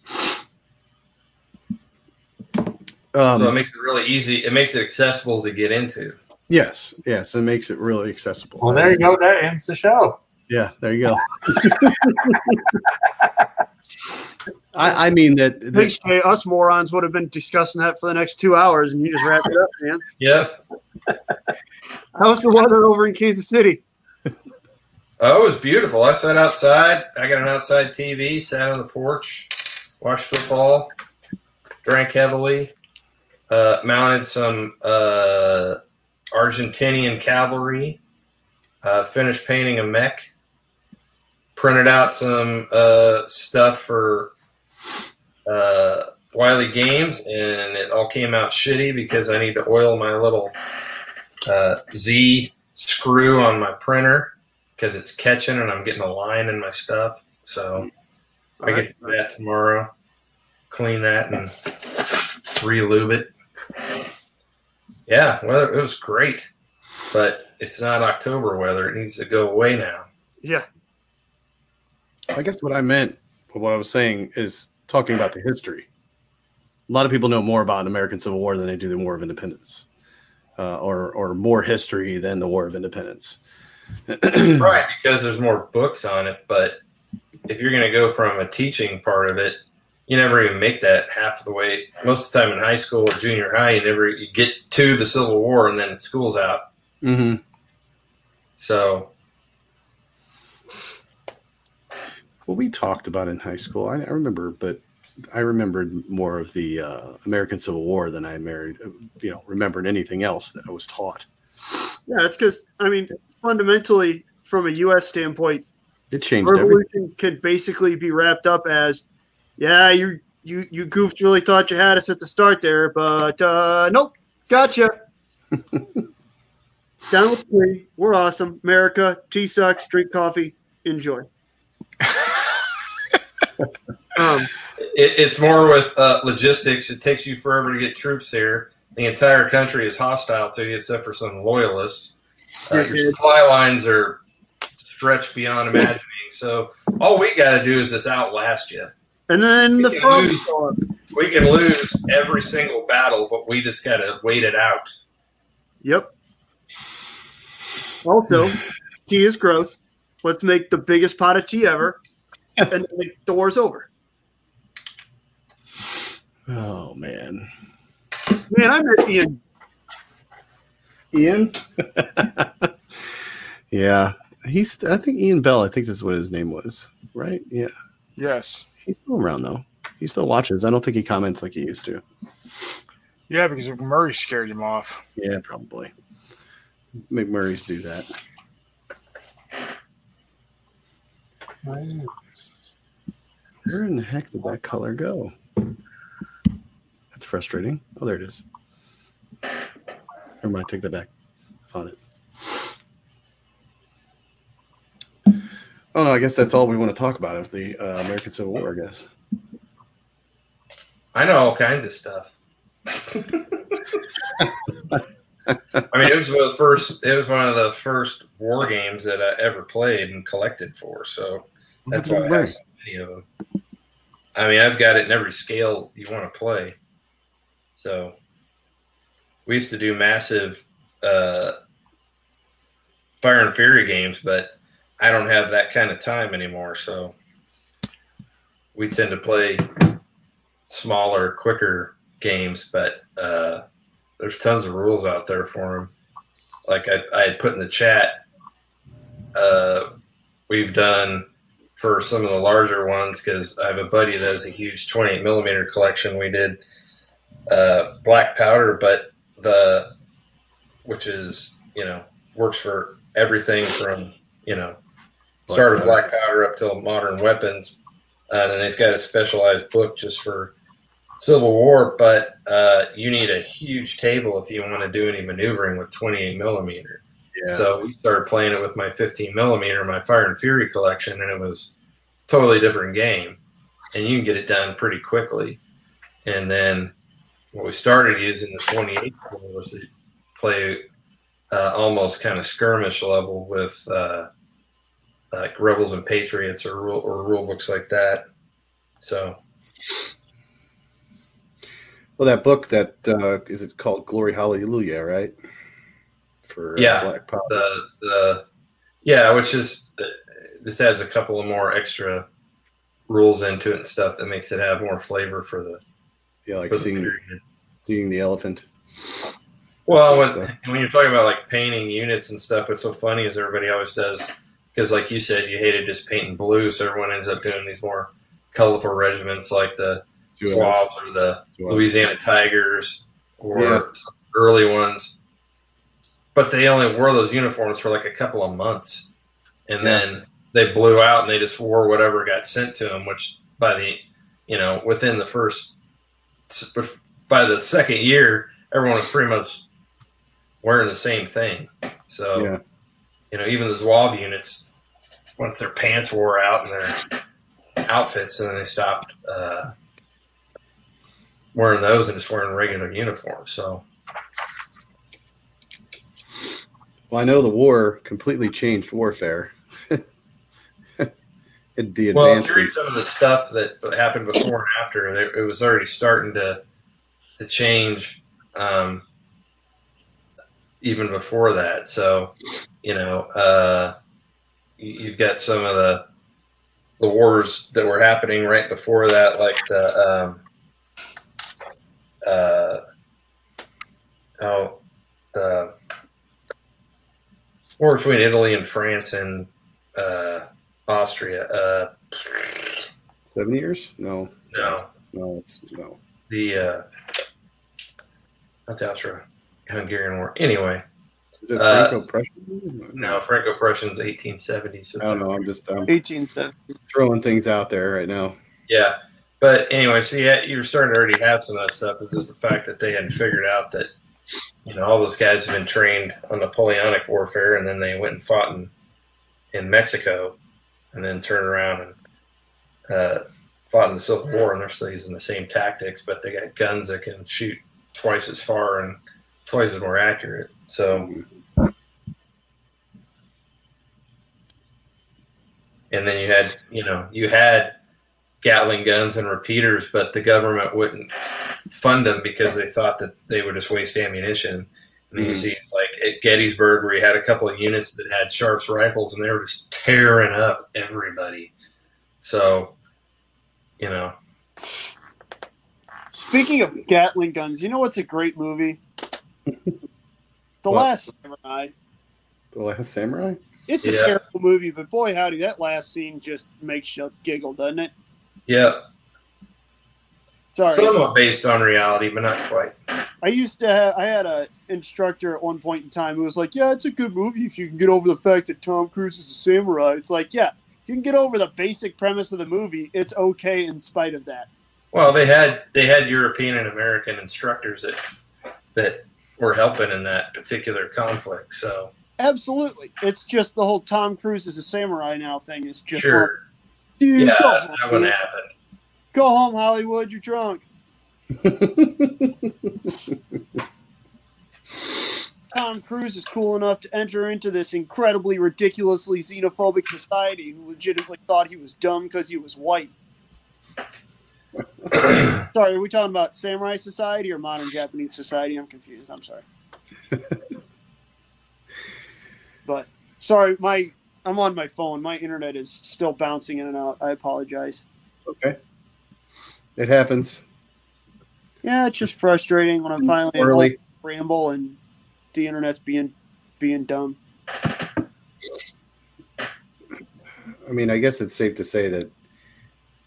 Um, so it makes it really easy. It makes it accessible to get into. Yes, yes, it makes it really accessible. Well, there you go. That ends the show. Yeah, there you go. I, I mean that, that Thanks, Jay. Us morons would have been discussing that for the next two hours, and you just wrapped it up, man. Yep. How's the weather over in Kansas City? Oh, it was beautiful. I sat outside. I got an outside TV. Sat on the porch, watched football, drank heavily, uh, mounted some uh, Argentinian cavalry, uh, finished painting a mech, printed out some uh, stuff for uh, Wiley Games, and it all came out shitty because I need to oil my little uh, Z screw on my printer because it's catching and I'm getting a line in my stuff. So I get to do that tomorrow. Clean that and re-lube it. Yeah, well, it was great, but it's not October weather. It needs to go away now. Yeah. I guess what I meant, what I was saying is talking about the history. A lot of people know more about American Civil War than they do the War of Independence, uh, or or more history than the War of Independence. right, because there's more books on it. But if you're going to go from a teaching part of it, you never even make that half of the way. Most of the time in high school or junior high, you never you get to the Civil War and then school's out. Mm-hmm. So What we talked about in high school, I, I remember, but I remembered more of the uh, American Civil War than I married, you know, remembered anything else that I was taught. Yeah, it's because I mean, fundamentally, from a U.S. standpoint, It changed everything. revolution could basically be wrapped up as, yeah, you you you goofs really thought you had us at the start there, but uh, nope, gotcha. Down with three, we're awesome. America, tea sucks. Drink coffee, enjoy. um, it, it's more with uh, logistics. It takes you forever to get troops here. The entire country is hostile to you, except for some loyalists. Uh, your supply lines are stretched beyond imagining. So all we got to do is just outlast you. And then the You can frogs lose. show. We can lose every single battle, but we just got to wait it out. Yep. Also, tea is growth. Let's make the biggest pot of tea ever, and then the war's over. Oh man, Man, I miss Ian. Ian. yeah, he's. I think Ian Bell. I think that's what his name was. Right? Yeah, Yes. He's still around though. He still watches. I don't think he comments like he used to. Yeah, because Murray scared him off. Yeah, probably. McMurray's do that. Where in the heck did that color go? That's frustrating. Oh, there it is. Never mind, take that back. Found it. Oh no, I guess that's all we want to talk about of the uh, American Civil War. I guess. I know all kinds of stuff. I mean, it was one of the first. It was one of the first war games that I ever played and collected for. So that's why I have so many of them. I mean, I've got it in every scale you want to play. So we used to do massive uh, Fire and Fury games, but I don't have that kind of time anymore. So we tend to play smaller, quicker games, but uh, there's tons of rules out there for them. Like I, I had put in the chat, uh, we've done for some of the larger ones because I have a buddy that has a huge 28 millimeter collection. We did uh, black powder, but the which is you know works for everything from you know start of black powder up till modern weapons, uh, and they've got a specialized book just for Civil War. But uh, you need a huge table if you want to do any maneuvering with 28 millimeter. Yeah. So we started playing it with my 15 millimeter, my Fire and Fury collection, and it was a totally different game. And you can get it done pretty quickly. And then what we started using the 28 was to play uh, almost kind of skirmish level with uh, like Rebels and Patriots or rule or rule books like that. So Well, that book that uh, is it called Glory Hallelujah, right? For Yeah. Black Powder. the the yeah, which is this adds a couple of more extra rules into it and stuff that makes it have more flavor for the Yeah, like for the seeing seeing the elephant. Well, when, when you're talking about like painting units and stuff, what's so funny is everybody always does because, like you said, you hated just painting blue, so everyone ends up doing these more colorful regiments like the Zouaves or the. Louisiana Tigers or Yeah. some early ones. But they only wore those uniforms for like a couple of months, and Yeah. then they blew out and they just wore whatever got sent to them. Which by the you know within the first by the second year, everyone was pretty much wearing the same thing. So Yeah. You know even the Zouave units, once their pants wore out and their outfits, and then they stopped. Uh, wearing those and just wearing regular uniforms. So Well, I know the war completely changed warfare. it, the well, if you read some of the stuff that happened before and after, it was already starting to to change. Um, even before that, so you know, uh, you- you've got some of the the wars that were happening right before that, like the um, uh, oh, the war between Italy and France and uh, Austria. Uh, Seven years? No, no, no, it's no. the uh, not the Austro-Hungarian War. Anyway, Is it Uh, Franco-Prussian? no, Franco-Prussian's 1870. So I don't know. I'm just um, 1870. throwing things out there right now. Yeah, but anyway, so yeah, you're starting to already have some of that stuff. It's just the fact that they hadn't figured out that you know all those guys have been trained on Napoleonic warfare, and then they went and fought in in Mexico, and then turned around and uh, fought in the Civil War, and they're still using the same tactics, but they got guns that can shoot twice as far and twice as more accurate. So. and then you had you know you had Gatling guns and repeaters, but the government wouldn't fund them because they thought that they would just waste ammunition. And then you mm-hmm. see like at Gettysburg where you had a couple of units that had Sharps rifles and they were just tearing up everybody. So, you know, Speaking of Gatling guns, you know what's a great movie? The What? Last Samurai. The Last Samurai? It's a Yeah. terrible movie, but boy, howdy, that last scene just makes you giggle, doesn't it? yeah, Sorry, somewhat based on reality, but not quite. I used to. Have, I had a instructor at one point in time who was like, "Yeah, it's a good movie if you can get over the fact that Tom Cruise is a samurai." It's like, yeah, if you can get over the basic premise of the movie, it's okay in spite of that. Well, they had they had European and American instructors that that were helping in that particular conflict. So Absolutely, it's just the whole Tom Cruise is a samurai now thing is just sure, dude, yeah, go, that home, wouldn't happen. go home, Hollywood, you're drunk. Tom Cruise is cool enough to enter into this incredibly ridiculously xenophobic society who legitimately thought he was dumb because he was white. Sorry, are we talking about samurai society or modern Japanese society? I'm confused. I'm sorry. but sorry, my I'm on my phone. My internet is still bouncing in and out. I apologize. Okay. It happens. Yeah, it's just frustrating when I'm finally Early. ramble and the internet's being being dumb. I mean, I guess it's safe to say that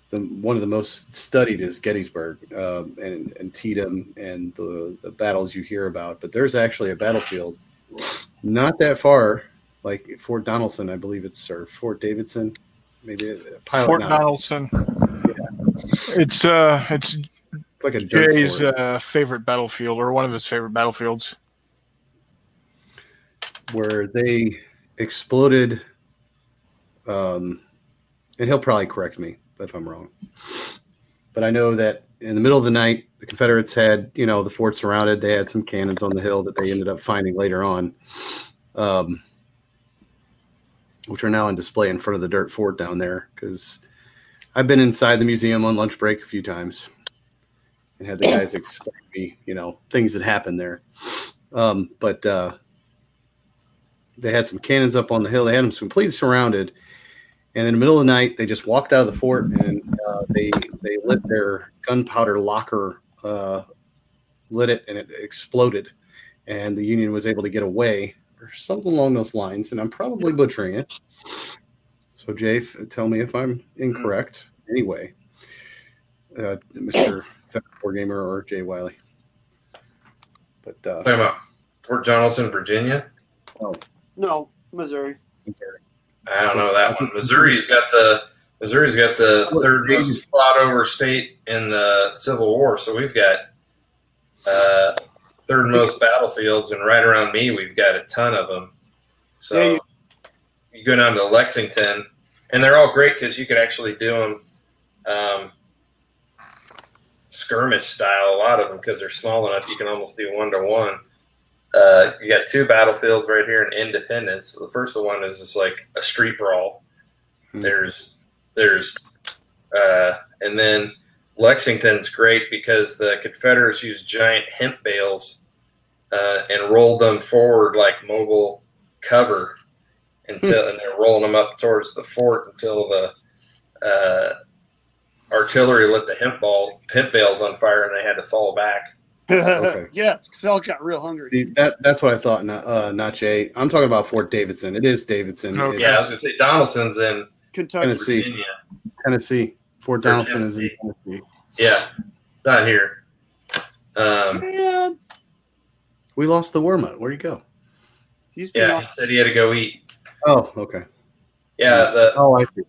the one of the most studied is Gettysburg um, and and Antietam and the the battles you hear about. But there's actually a battlefield not that far, like Fort Donelson, I believe it's or Fort Davidson, maybe a pilot. Fort Knot. Donaldson. It's uh, it's It's like a Jay's uh, favorite battlefield, or one of his favorite battlefields. where they exploded. Um, and he'll probably correct me if I'm wrong. But I know that in the middle of the night, the Confederates had, you know, the fort surrounded. They had some cannons on the hill that they ended up finding later on, um, which are now on display in front of the dirt fort down there. Because I've been inside the museum on lunch break a few times and had the guys explain me, you know, things that happened there. Um, but uh, they had some cannons up on the hill. They had them completely surrounded. And in the middle of the night, they just walked out of the fort and uh, they they lit their gunpowder locker, uh, lit it, and it exploded. And the Union was able to get away, or something along those lines. And I'm probably butchering it. So, Jay, f- tell me if I'm incorrect. Anyway, uh, Mr. Federal Gamer or Jay Wiley. But uh, Talking about Fort Donelson, Virginia. No, Missouri. I don't know that one. Missouri's got the Missouri's got the third most fought over state in the Civil War. So we've got uh, third most battlefields, and right around me, we've got a ton of them. So you- go down to Lexington, and they're all great because you could actually do them um, skirmish style. A lot of them because they're small enough, you can almost do one to one. Uh, you got two battlefields right here in Independence. The first one is just like a street brawl. Hmm. There's, there's, uh, and then Lexington's great because the Confederates used giant hemp bales uh, and rolled them forward like mobile cover until, and they're rolling them up towards the fort until the uh, artillery lit the hemp ball hemp bales on fire and they had to fall back. Okay. yeah, it's 'cause I got real hungry. See, that that's what I thought. Not, uh, not Jay. I'm talking about Fort Davidson. It is Davidson. Okay. It's Yeah, I was gonna say Donaldson's in Kentucky. Tennessee. Virginia. Tennessee. Fort Donaldson Donelson is in Tennessee. Tennessee. Yeah, not here. Um, Man, We lost the wormut. Where'd he go? he's yeah, out- he said he had to go eat. Oh, okay. Yeah, the Oh, I see.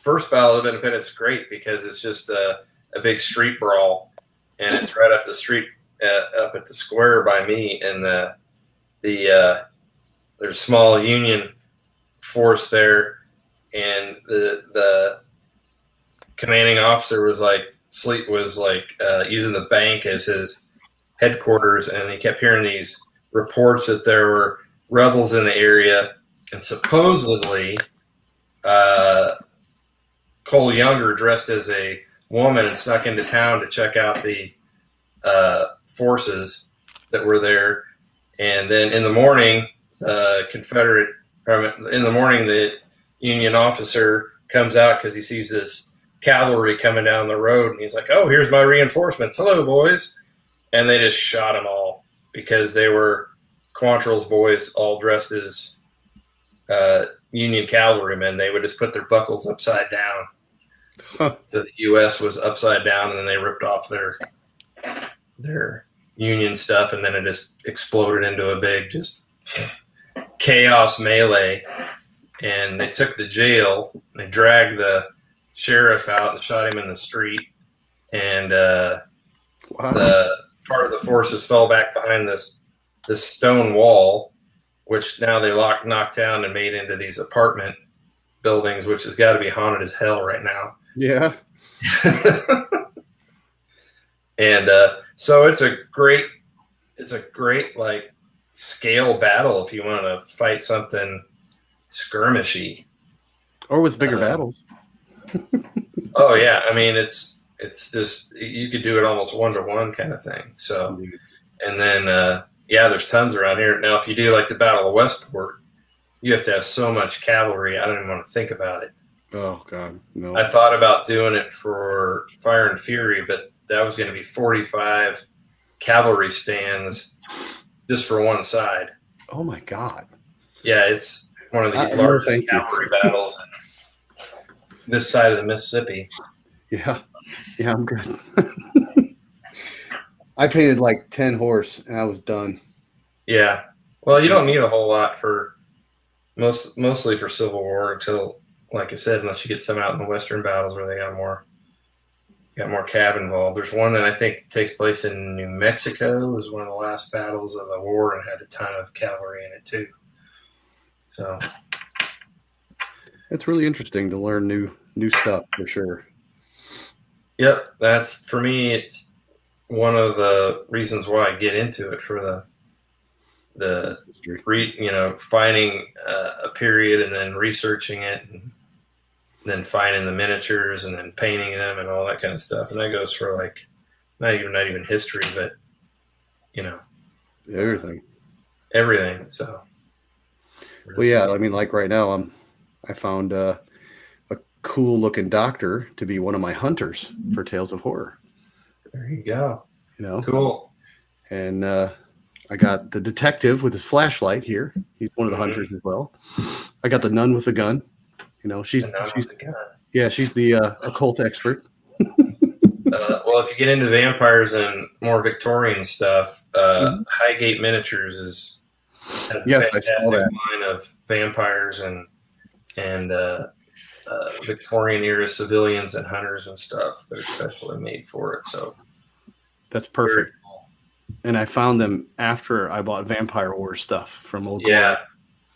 first Battle of Independence great because it's just a, a big street brawl, and it's right up the street, uh, up at the square by me, and the the uh, there's a small Union force there, and the the commanding officer was like sleep was like uh, using the bank as his headquarters, and he kept hearing these reports that there were rebels in the area, and supposedly. Uh, Cole Younger dressed as a woman and snuck into town to check out the uh, forces that were there. And then in the morning, the Confederate, in the morning, the Union officer comes out because he sees this cavalry coming down the road. And he's like, Oh, here's my reinforcements. Hello, boys. And they just shot them all because they were Quantrill's boys all dressed as uh, Union cavalrymen. They would just put their buckles upside down. Huh. So the U.S. was upside down, and then they ripped off their their Union stuff, and then it just exploded into a big just chaos melee. And they took the jail, and they dragged the sheriff out and shot him in the street. And uh, Wow. the part of the forces fell back behind this this stone wall, which now they locked knocked down and made into these apartment buildings, which has got to be haunted as hell right now. yeah. and uh, so it's a great it's a great like scale battle if you want to fight something skirmishy Or with bigger Uh, battles. oh yeah i mean it's it's just you could do it almost one to one kind of thing. So, and then uh, yeah, there's tons around here. Now, if you do like the Battle of Westport, you have to have so much cavalry. I don't even want to think about it. Oh God, no. I thought about doing it for Fire and Fury, but that was going to be 45 cavalry stands just for one side. oh my God. Yeah, it's one of the Uh, largest cavalry battles in this side of the Mississippi. Yeah, yeah, I'm good. I painted like ten horse, and I was done. Yeah. Well, you don't need a whole lot for most mostly for Civil War until, like I said, unless you get some out in the Western battles where they got more got more cav involved. There's one that I think takes place in New Mexico. It was one of the last battles of the war and had a ton of cavalry in it too. So It's really interesting to learn new new stuff for sure. Yep, that's for me. It's one of the reasons why I get into it for the the re, you know finding uh, a period and then researching it and then finding the miniatures and then painting them and all that kind of stuff. And that goes for like not even not even history, but you know Everything. everything. So Well, yeah. I mean, like right now, I'm I found uh, a cool looking doctor to be one of my hunters for Tales of Horror. there you go. You know, Cool. and uh, I got the detective with his flashlight here. He's one of the Mhm. hunters as well. I got the nun with the gun. You know, she's she's the yeah, she's the uh, occult expert. Uh, well, if you get into vampires and more Victorian stuff, uh, Mhm. Highgate Miniatures is a Yes, I saw that. line of vampires and and uh, uh, Victorian era civilians and hunters and stuff. They're specially made for it. So That's perfect. cool. And I found them after I bought Vampire Wars stuff from Old Yeah.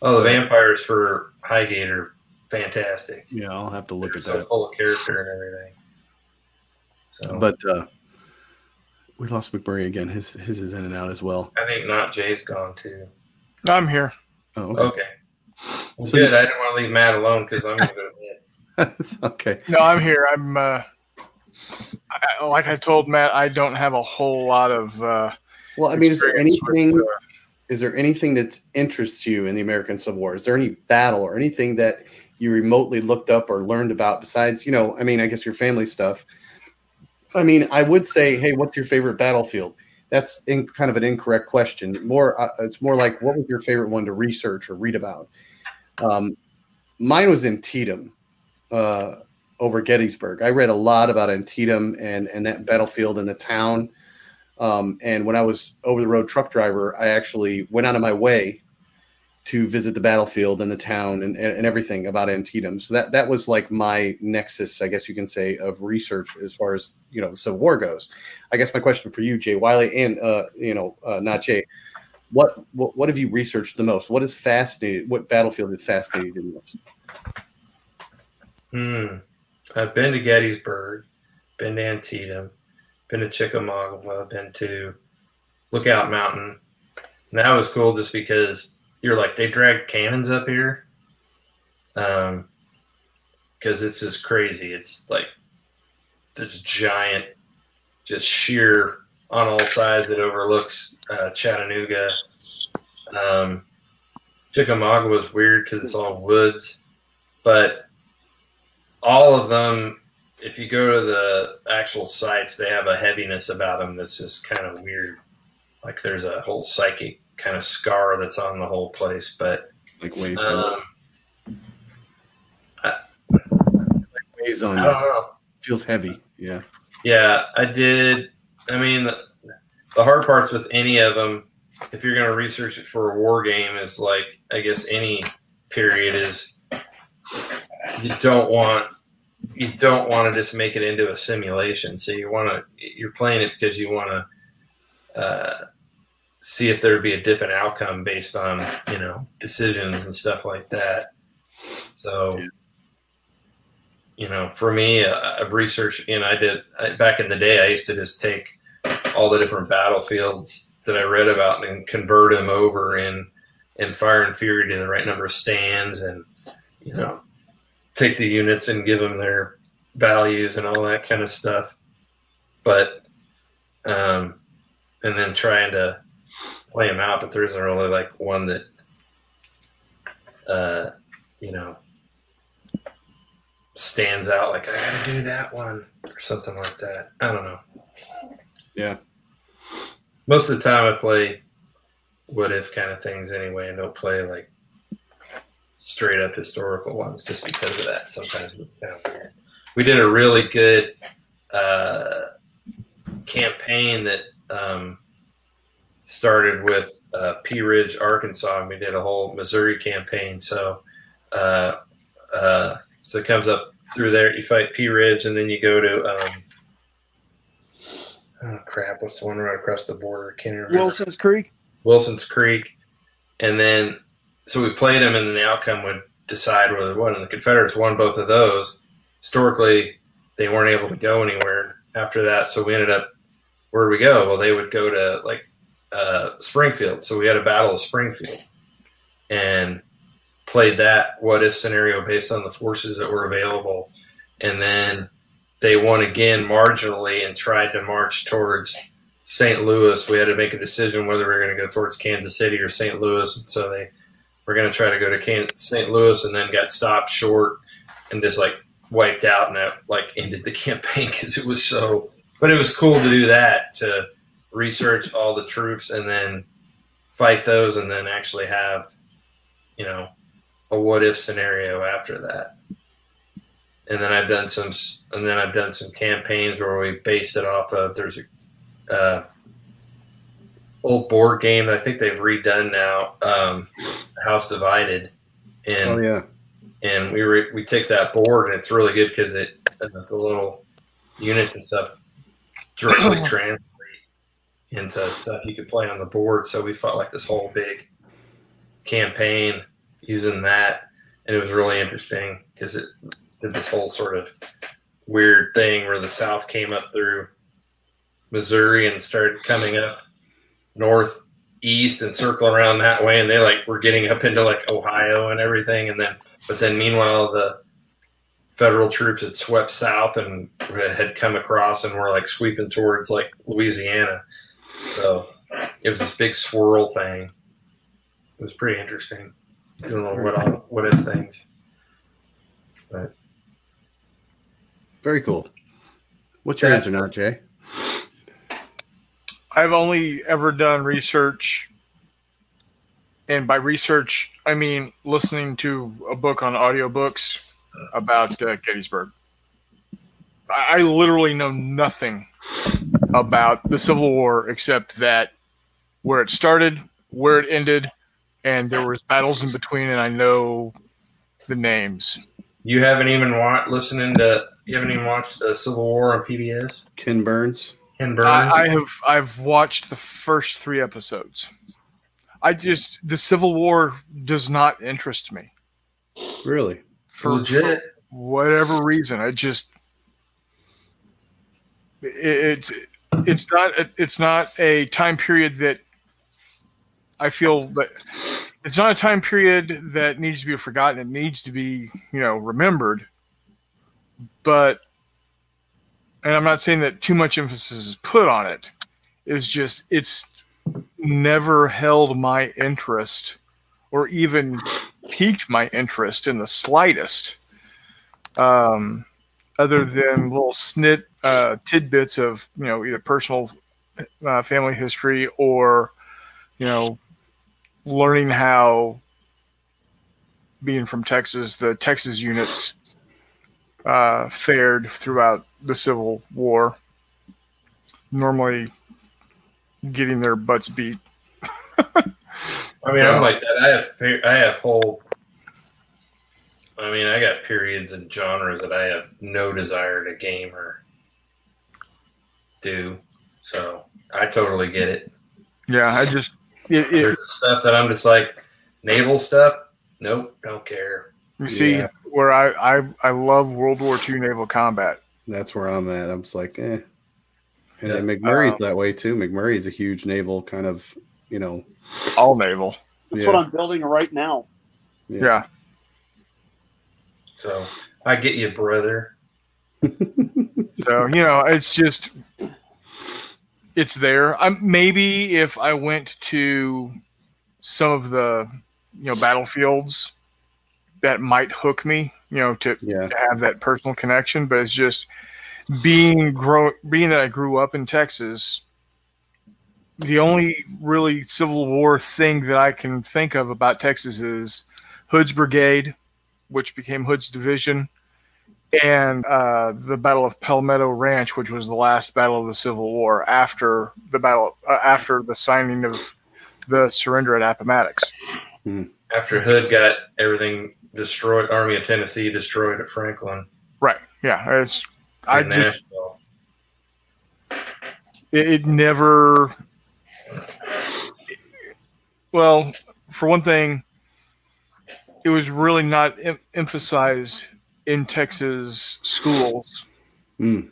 Oh, So- the vampires for Highgate are fantastic. Yeah, I'll have to look They're at so that. full of character and everything. So, But uh, we lost McMurray again. His his is in and out as well. I think not Jay's gone too. I'm here. Oh, okay. Okay. Well, So- good. I didn't want to leave Matt alone because I'm going to go to bed. it's okay. No, I'm here. I'm uh, I, like I told Matt, I don't have a whole lot of. Uh, Well, I mean, is there experience with, anything? uh, Is there anything that interests you in the American Civil War? Is there any battle or anything that you remotely looked up or learned about besides, you know, I mean, I guess your family stuff. I mean, I would say, hey, what's your favorite battlefield? That's in kind of an incorrect question. More, uh, it's more like, what was your favorite one to research or read about? Um, mine was Antietam, uh, over Gettysburg. I read a lot about Antietam and and that battlefield and the town. Um, and when I was over the road truck driver, I actually went out of my way to visit the battlefield and the town and, and, everything about Antietam. So that that was like my nexus, I guess you can say, of research as far as you know the Civil War goes. I guess my question for you, Jay Wiley, and uh, you know, uh, not Jay, what, what what have you researched the most? What is fascinated? What battlefield has fascinated you the most? Hmm. I've been to Gettysburg, been to Antietam, been to Chickamauga, been to Lookout Mountain. And that was cool just because you're like, they dragged cannons up here. Um, because it's just crazy. It's like this giant, just sheer on all sides that overlooks uh, Chattanooga. Um, Chickamauga was weird because it's all woods, but all of them, if you go to the actual sites, they have a heaviness about them that's just kind of weird. Like there's a whole psychic kind of scar that's on the whole place. But Like weighs on, um, weighs on I you. don't know. Feels heavy. Yeah. Yeah, I did. I mean, the, the hard parts with any of them, if you're going to research it for a war game, is like I guess any period is you don't want you don't want to just make it into a simulation. So you want to you're playing it because you want to uh, see if there would be a different outcome based on you know decisions and stuff like that. So. Yeah. You know, for me, uh, I've researched. You know, I did I, back in the day. I used to just take all the different battlefields that I read about and convert them over in in Fire and Fury to the right number of stands, and you know, take the units and give them their values and all that kind of stuff. but um, and then trying to play them out. But there isn't really like one that uh, you know stands out. Like I got to do that one or something like that. I don't know. Yeah. Most of the time, I play what if kind of things anyway, and don't play like straight up historical ones just because of that. Sometimes it's kind of weird. We did a really good uh, campaign that um, started with uh, Pea Ridge, Arkansas, and we did a whole Missouri campaign. So, uh, uh, so it comes up through there. You fight Pea Ridge, and then you go to um, oh crap, what's the one right across the border? Can't remember. Wilson's Creek. Wilson's Creek, and then so we played them, and then the outcome would decide whether it won. And the Confederates won both of those. Historically, they weren't able to go anywhere after that, so we ended up where do we go? Well, they would go to like uh, Springfield, so we had a battle of Springfield, and played that what if scenario based on the forces that were available, and then they won again marginally and tried to march towards St. Louis. We had to make a decision whether we were going to go towards Kansas City or St. Louis, and so they were going to try to go to St. Louis, and then got stopped short and just like wiped out, and that like ended the campaign because it was so. But it was cool to do that to research all the troops and then fight those, and then actually have, you know, a what if scenario after that. And then I've done some, and then I've done some campaigns where we based it off of. There's a uh, old board game that I think they've redone now, um, House Divided, and Oh yeah. and we re- we take that board and it's really good because it uh, the little units and stuff directly translate into stuff you could play on the board. So we fought like this whole big campaign using that, and it was really interesting because it did this whole sort of weird thing where the South came up through Missouri and started coming up northeast and circling around that way, and they like were getting up into like Ohio and everything, and then but then meanwhile the federal troops had swept south and had come across and were like sweeping towards like Louisiana. So it was this big swirl thing. It was pretty interesting. Doing little what all what if things. Very cool. What's your That's- answer now, Jay? I've only ever done research, and by research, I mean listening to a book on audiobooks about uh, Gettysburg. I, I literally know nothing about the Civil War except that where it started, where it ended, and there was battles in between, and I know the names. You haven't even watched listening to you haven't even watched the Civil War on PBS? Ken Burns. Ken Burns. I, I have I've watched the first three episodes. I just the Civil War does not interest me Really? for, Legit. for whatever reason. I just it, it it's not it's not a time period that I feel that it's not a time period that needs to be forgotten. It needs to be you know remembered, but and I'm not saying that too much emphasis is put on it. It's just it's never held my interest or even piqued my interest in the slightest. Um, other than little snit uh, tidbits of you know either personal uh, family history or you know learning how being from Texas the Texas units uh, fared throughout the Civil War. Normally, getting their butts beat. I mean, I'm like that. I have I have whole. I mean, I got periods and genres that I have no desire to game or do. So I totally get it. Yeah, I just it, it, There's stuff that I'm just like naval stuff. Nope, don't care. you see Yeah. where I, I I love World War II naval combat. That's where I'm at. I'm just like, eh. And Yeah. then McMurray's Um, that way too. McMurray's a huge naval kind of, you know. All naval. That's yeah, what I'm building right now. Yeah. So I get you, brother. So you know, it's just it's there. I'm maybe if I went to some of the you know battlefields that might hook me, you know, to, Yeah. to have that personal connection. But it's just being grow being that I grew up in Texas. The only really Civil War thing that I can think of about Texas is Hood's Brigade, which became Hood's Division, and uh, the Battle of Palmetto Ranch, which was the last battle of the Civil War after the battle uh, after the signing of the surrender at Appomattox. After Hood got everything destroyed, Army of Tennessee destroyed at Franklin Right? Yeah, it's I and just it, it never. Well, for one thing, it was really not em- emphasized in Texas schools. Mm.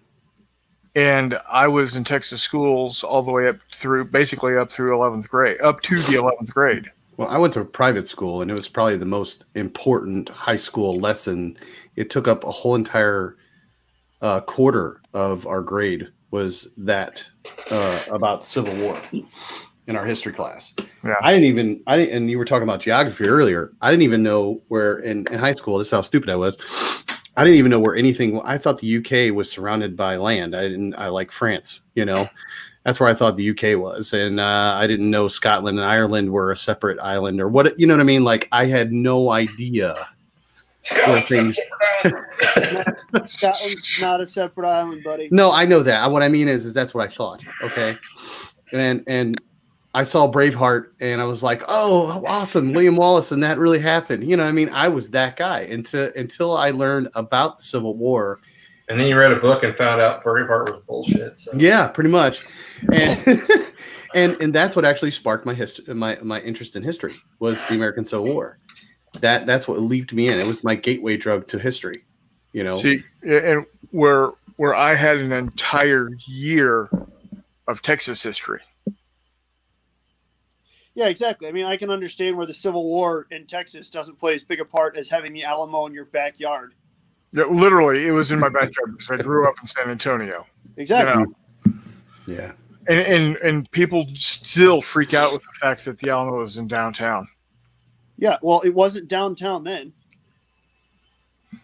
And I was in Texas schools all the way up through, basically up through 11th grade, up to the 11th grade. Well, I went to a private school, and it was probably the most important high school lesson. It took up a whole entire uh, quarter of our grade was that uh, about Civil War in our history class. Yeah. I didn't even I didn't, and you were talking about geography earlier. I didn't even know where in, in high school. This is how stupid I was. I didn't even know where anything. I thought the UK was surrounded by land. I didn't. I like France. You know, that's where I thought the UK was, and uh, I didn't know Scotland and Ireland were a separate island or what. You know what I mean? Like I had no idea. where things. Scotland's not a separate island, buddy. No, I know that. What I mean is, is that's what I thought. Okay, and and I saw Braveheart, and I was like, oh, awesome, William Wallace, and that really happened. You know, I mean, I was that guy until until I learned about the Civil War. And then you read a book and found out Braveheart was bullshit. So. Yeah, pretty much, and and and that's what actually sparked my history, my my interest in history was the American Civil War. That that's what leaped me in. It was my gateway drug to history. You know, See, and where where I had an entire year of Texas history. Yeah, exactly. I mean, I can understand where the Civil War in Texas doesn't play as big a part as having the Alamo in your backyard. Yeah, literally, it was in my backyard because I grew up in San Antonio. Exactly. You know, yeah, and, and and people still freak out with the fact that the Alamo is in downtown. Yeah. Well, it wasn't downtown then.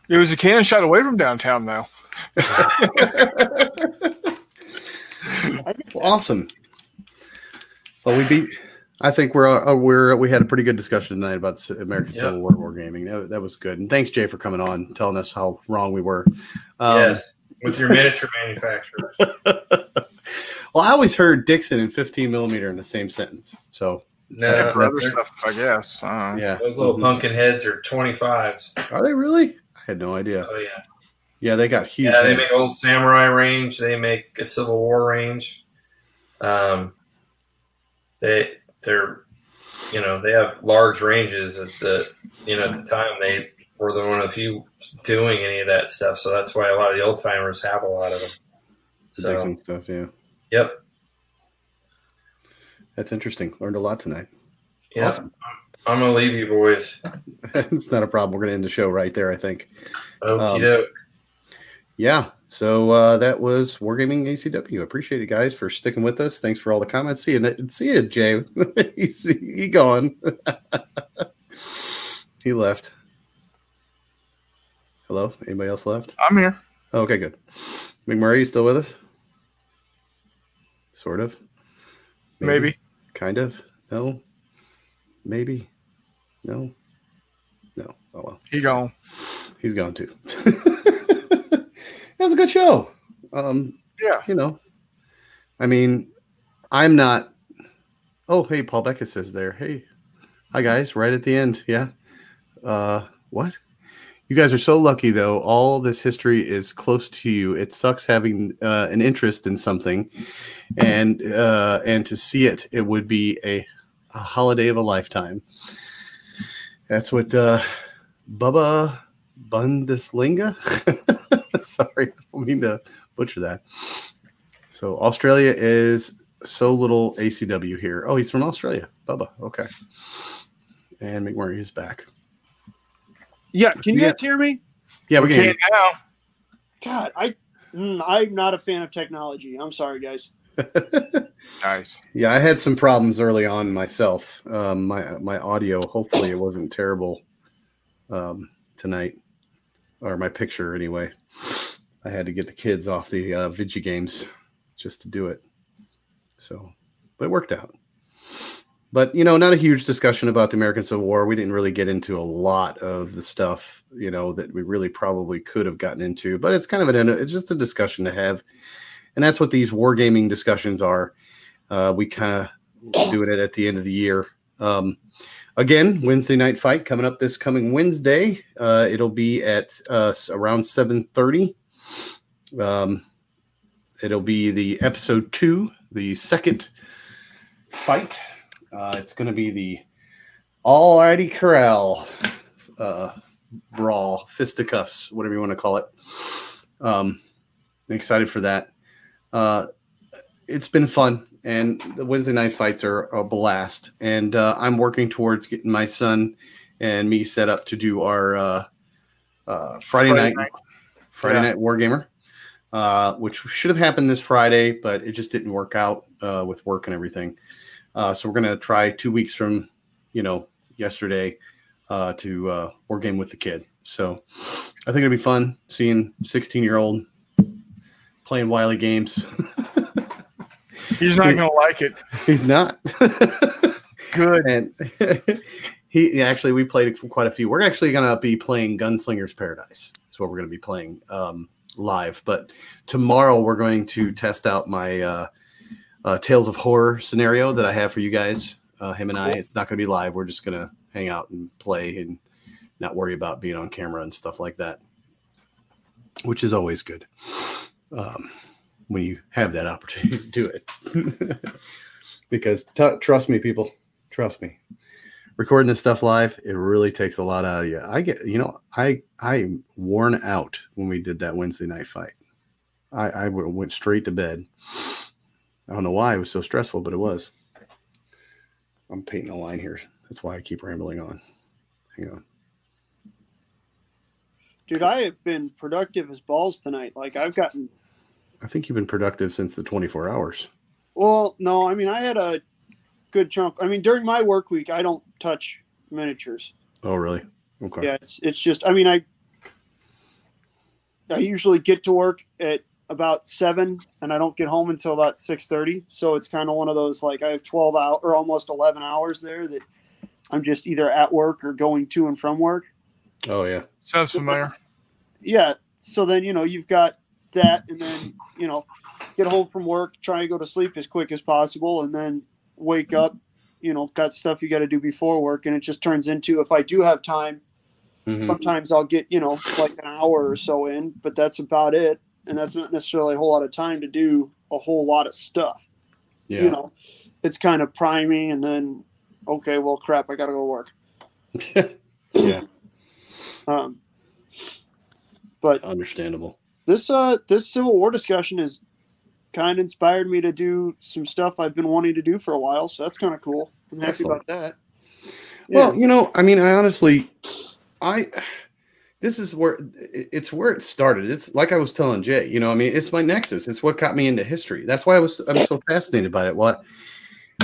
It was a cannon shot away from downtown, though. I get that. awesome. Well, we beat. I think we're uh, we're we had a pretty good discussion tonight about American Yeah. Civil War wargaming. That, that was good, and thanks Jay for coming on, telling us how wrong we were. Um, yes, with your miniature manufacturers. Well, I always heard Dixon and 15 millimeter in the same sentence. So No, for other stuff, I guess. Uh, yeah, those little Mhm. pumpkin heads are 25s. Are they really? I had no idea. Oh, yeah. Yeah, they got huge. Yeah, they heads. make old samurai range. They make a Civil War range. Um, they they're you know they have large ranges at the you know at the time they were the one of the few doing any of that stuff. So that's why a lot of the old timers have a lot of them. So, stuff. Yeah, yep. that's interesting. Learned a lot tonight. Yeah. Awesome. I'm gonna leave you boys. it's not a problem. We're gonna end the show right there. I think. Okie Um, doke. Yeah. So uh, that was Wargaming ACW. Appreciate it, guys, for sticking with us. Thanks for all the comments. See you. See you, Jay. He's he gone. he left. Hello. Anybody else left? I'm here. Oh, okay, good. McMurray, you still with us? Sort of. Maybe. Kind of. No. Maybe. No. No. Oh well. He gone. He's gone too. it was a good show. Um, Yeah. you know, I mean, I'm not. Oh, hey, Paul Beckett says there. Hey, hi guys, right at the end. Yeah. Uh, what? You guys are so lucky though. All this history is close to you. It sucks having uh, an interest in something, and uh, and to see it, it would be a, a holiday of a lifetime. That's what uh, Bubba Bundesliga. Sorry, I don't mean to butcher that. So Australia is so little ACW here. Oh, he's from Australia. Bubba. Okay. And McMurray is back. Yeah. Can you Yeah. guys hear me? Yeah, we We can. hear can't now. God, I mm, I'm not a fan of technology. I'm sorry, guys. Nice. Yeah, I had some problems early on myself. Um, my my audio, hopefully, it wasn't terrible um, tonight, or my picture anyway. I had to get the kids off the uh, games just to do it. So, but it worked out. But you know, not a huge discussion about the American Civil War. We didn't really get into a lot of the stuff you know that we really probably could have gotten into. But it's kind of an it's just a discussion to have, and that's what these wargaming discussions are. Uh, we kind of doing it at the end of the year. Um, again, Wednesday night fight coming up this coming Wednesday. Uh, it'll be at uh, around seven thirty. Um, it'll be the episode two, the second fight. Uh, it's going to be the All Alrighty Corral uh, brawl, fisticuffs, whatever you want to call it. Um, I'm excited for that. Uh, it's been fun, and the Wednesday night fights are a blast. And uh, I'm working towards getting my son and me set up to do our uh, uh, Friday, Friday night, night. Friday Yeah. night Wargamer, uh, which should have happened this Friday, but it just didn't work out uh, with work and everything. Uh, so we're gonna try two weeks from, you know, yesterday uh, to uh, war game with the kid. So I think it'll be fun seeing 16 year old playing wily games. He's not going to like it. He's not. Good. and he actually we played quite a few. We're actually going to be playing Gunslingers Paradise. That's what we're going to be playing um, live. But tomorrow we're going to test out my uh, uh, Tales of Horror scenario that I have for you guys. Uh, him and I. It's not going to be live. We're just going to hang out and play and not worry about being on camera and stuff like that, which is always good um, when you have that opportunity to do it. because t- trust me, people, trust me, recording this stuff live, it really takes a lot out of you. I get, you know, I I'm worn out when we did that Wednesday night fight. I I went straight to bed. I don't know why it was so stressful, but it was. I'm painting a line here. That's why I keep rambling on. Hang on. Dude, I have been productive as balls tonight. Like I've gotten I think you've been productive since the 24 hours. well, no, I mean I had a good chunk. I mean during my work week, I don't touch miniatures. Oh, really? Okay. Yeah, it's it's just I mean I I usually get to work at about seven and I don't get home until about six thirty. So it's kind of one of those like I have twelve hour or almost eleven hours there that I'm just either at work or going to and from work. Oh, yeah. Sounds familiar. Yeah. So then you know you've got that, and then you know get home from work, try and go to sleep as quick as possible, and then wake up. You know, got stuff you got to do before work, and it just turns into if I do have time, Mhm. sometimes I'll get you know like an hour or so in, but that's about it, and that's not necessarily a whole lot of time to do a whole lot of stuff. Yeah. You know, it's kind of priming, and then okay, well, crap, I got to go to work. yeah. Um, but Understandable. This uh this Civil War discussion has kind of inspired me to do some stuff I've been wanting to do for a while, so that's kind of cool. I'm happy Excellent. about that. Well, you know, I mean, I honestly, I this is where it's where it started. It's like I was telling Jay, you know, I mean, it's my nexus. It's what got me into history. That's why I was I'm so fascinated by it. What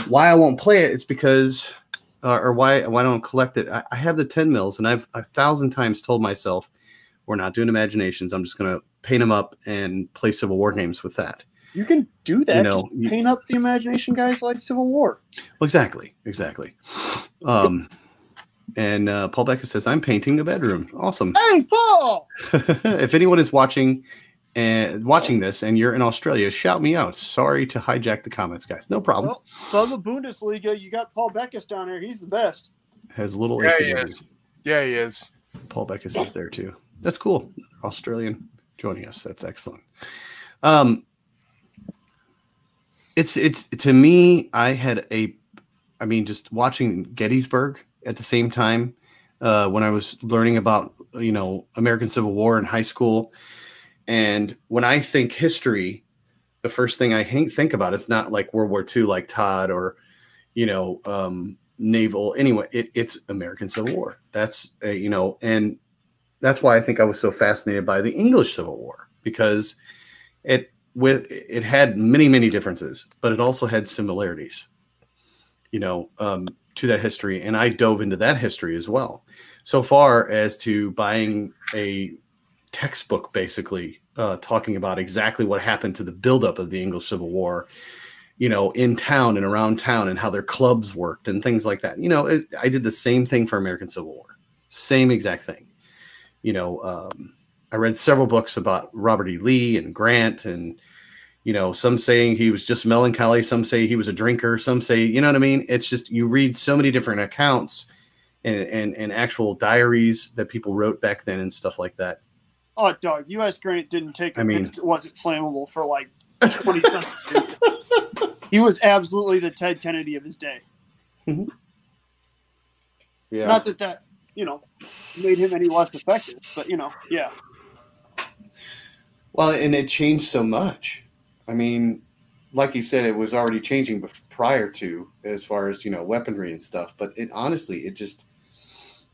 why I won't play it? It's because uh, or why why I don't collect it. I, I have the 10 mils and I've a thousand times told myself we're not doing imaginations. I'm just gonna paint them up and play Civil War games with that. You can do that. You know, Just paint up the imagination guys like Civil War. Well, exactly, exactly. Um, and uh, Paul Becker says, "I'm painting a bedroom. Awesome. Hey, Paul! if anyone is watching and watching this, and you're in Australia, shout me out. Sorry to hijack the comments, guys. No problem. Well, Bubba Bundesliga, you got Paul Beckus down there. He's the best. Has little Yeah, AC he is. Yeah, he is. Paul Beckus is there too. That's cool. Australian joining us. That's excellent. Um, it's it's to me. I had a, I mean, just watching Gettysburg at the same time uh, when I was learning about you know American Civil War in high school, and when I think history, the first thing I think about is not like World War II, like Todd or you know um, naval. Anyway, it, it's American Civil War. That's uh, you know, and that's why I think I was so fascinated by the English Civil War because it with it had many many differences, but it also had similarities. You know, um, to that history, and I dove into that history as well. So far as to buying a textbook, basically uh, talking about exactly what happened to the buildup of the English Civil War, you know, in town and around town, and how their clubs worked and things like that. You know, it, I did the same thing for American Civil War, same exact thing. You know, um, I read several books about Robert E. Lee and Grant and you know, some saying he was just melancholy, some say he was a drinker, some say, you know what I mean? It's just you read so many different accounts and and, and actual diaries that people wrote back then and stuff like that. Oh, dog, U.S. Grant didn't take. I mean- it wasn't flammable for like twenty something years. He was absolutely the Ted Kennedy of his day. Yeah. Not that that you know made him any less effective, but you know, yeah. Well, and it changed so much. I mean, like you said, it was already changing prior to as far as you know weaponry and stuff. But it honestly, it just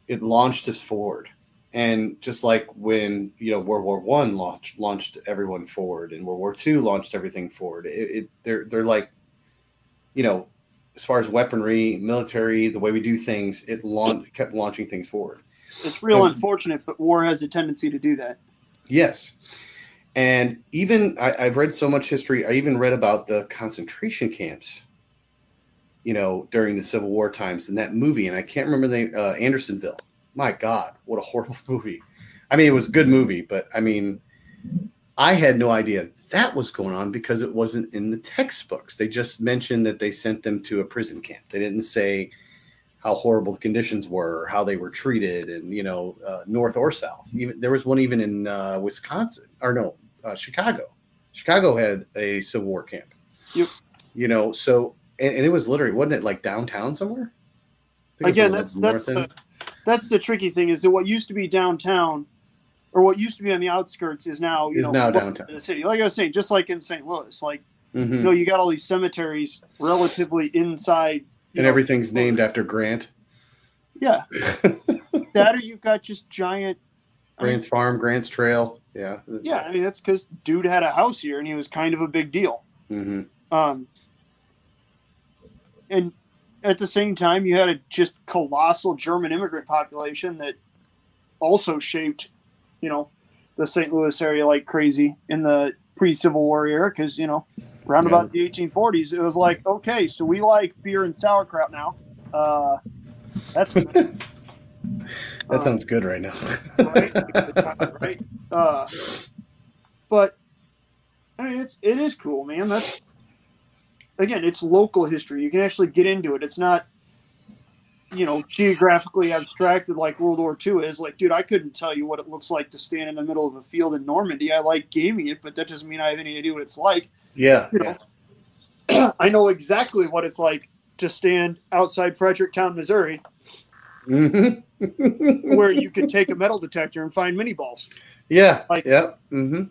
it launched us forward. And just like when you know World War One launched launched everyone forward, and World War Two launched everything forward. It, it they're they're like, you know, as far as weaponry, military, the way we do things, it kept launching things forward. It's real Um, unfortunate, but war has a tendency to do that. Yes. And even I, I've read so much history. I even read about the concentration camps, you know, during the Civil War times in that movie. And I can't remember the uh, Andersonville. My God, what a horrible movie. I mean, it was a good movie, but I mean, I had no idea that was going on because it wasn't in the textbooks. They just mentioned that they sent them to a prison camp. They didn't say how horrible the conditions were, how they were treated, and you know, uh, north or south. Even there was one even in uh, Wisconsin, or no, uh, Chicago. Chicago had a Civil War camp. Yep. You know, so and, and it was literally wasn't it like downtown somewhere? I think it was Again, that's that's the that's the tricky thing is that what used to be downtown, or what used to be on the outskirts, is now you Is know now downtown. the city. Like I was saying, just like in St. Louis, like Mhm. you know, you got all these cemeteries relatively inside, and know, everything's named after Grant. Yeah, that or you've got just giant. I mean, Grant's Farm, Grant's Trail. Yeah. yeah, I mean that's because dude had a house here and he was kind of a big deal. hmm Um, and at the same time, you had a just colossal German immigrant population that also shaped, you know, the St. Louis area like crazy in the pre-Civil War era. Because you know, around Yeah. about the 1840s, it was like, okay, so we like beer and sauerkraut now. Uh, that's That sounds good right now. right, right. Uh, but I mean, it's it is cool, man. That's again, it's local history. You can actually get into it. It's not, you know, geographically abstracted like World War II is. Like, dude, I couldn't tell you what it looks like to stand in the middle of a field in Normandy. I like gaming it, but that doesn't mean I have any idea what it's like. yeah. You yeah. know, I know exactly what it's like to stand outside Fredericktown, Missouri, Mhm. where you can take a metal detector and find Minié balls. yeah. Like- yeah. hmm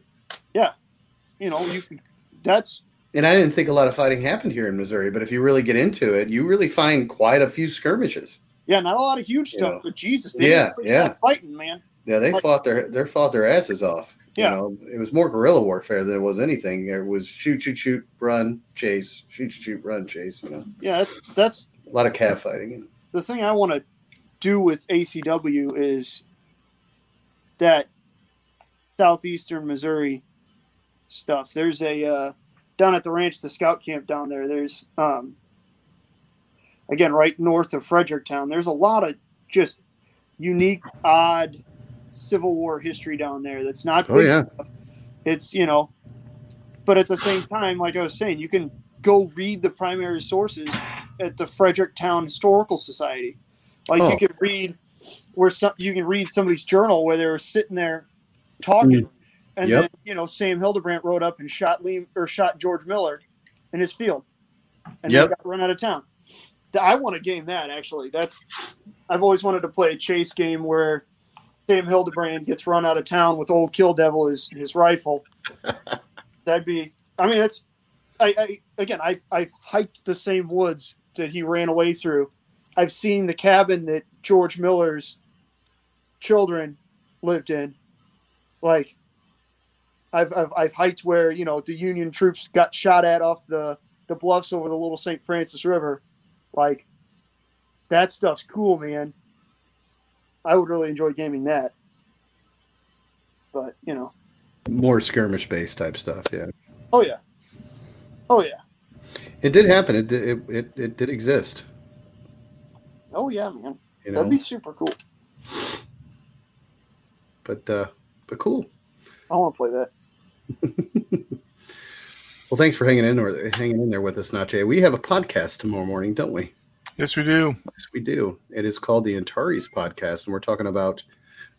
Yeah. You know, you can, that's And I didn't think a lot of fighting happened here in Missouri, but if you really get into it, you really find quite a few skirmishes. Yeah, not a lot of huge You stuff, know. but Jesus, they Yeah, yeah. fighting, man. Yeah, they Like- fought their they fought their asses off. Yeah. You know, it was more guerrilla warfare than it was anything. It was shoot, shoot, shoot, run, chase, shoot, shoot, shoot, run, chase. You know, Yeah, that's that's a lot of cav fighting. the thing I want to do with ACW is that southeastern Missouri stuff. There's a uh, down at the ranch, the scout camp down there. There's um, again right north of Fredericktown. There's a lot of just unique, odd Civil War history down there. That's not Oh, big yeah. stuff. It's you know, but at the same time, like I was saying, you can go read the primary sources at the Fredericktown Historical Society. Like Oh. you can read where some you can read somebody's journal where they were sitting there talking, and Yep. then you know Sam Hildebrand wrote up and shot Lee or shot George Miller in his field, and Yep. they got run out of town. I want to game that actually. That's I've always wanted to play a chase game where Sam Hildebrand gets run out of town with old Kill Devil his his rifle. That'd be. I mean, it's. I, I again, I've I've hiked the same woods that he ran away through. I've seen the cabin that George Miller's children lived in. Like, I've, I've I've hiked where you know the Union troops got shot at off the the bluffs over the Little St. Francis River. Like that stuff's cool, man. I would really enjoy gaming that. But you know, More skirmish based type stuff. Yeah, oh yeah, oh yeah, it did happen. It did, it, it, it did exist. oh yeah, man. You know, That'd be super cool. but uh, but cool. I want to play that. Well, thanks for hanging in or hanging in there with us, Nache. We have a podcast tomorrow morning, don't we? Yes, we do. Yes, we do. It is called the Antares Podcast, and we're talking about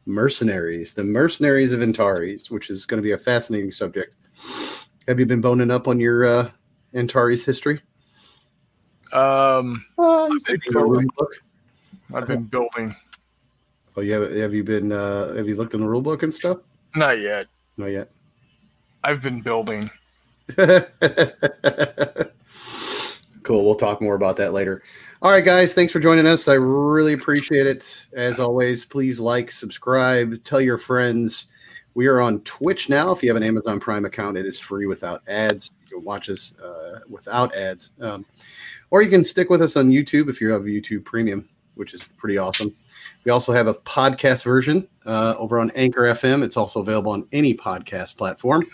mercenaries, the mercenaries of Antares, which is going to be a fascinating subject. Have you been boning up on your uh, Antares history? Um, Uh, you said Maybe Your cool. rule book? I've been building. Oh, yeah. Have you been? Uh, have you looked in the rule book and stuff? Not yet. Not yet. I've been building. cool. We'll talk more about that later. All right, guys. Thanks for joining us. I really appreciate it. As always, please like, subscribe, tell your friends. We are on Twitch now. If you have an Amazon Prime account, it is free without ads. You can watch us uh, without ads. Um, or you can stick with us on YouTube if you have YouTube Premium, which is pretty awesome. We also have a podcast version uh, over on Anchor FM. It's also available on any podcast platform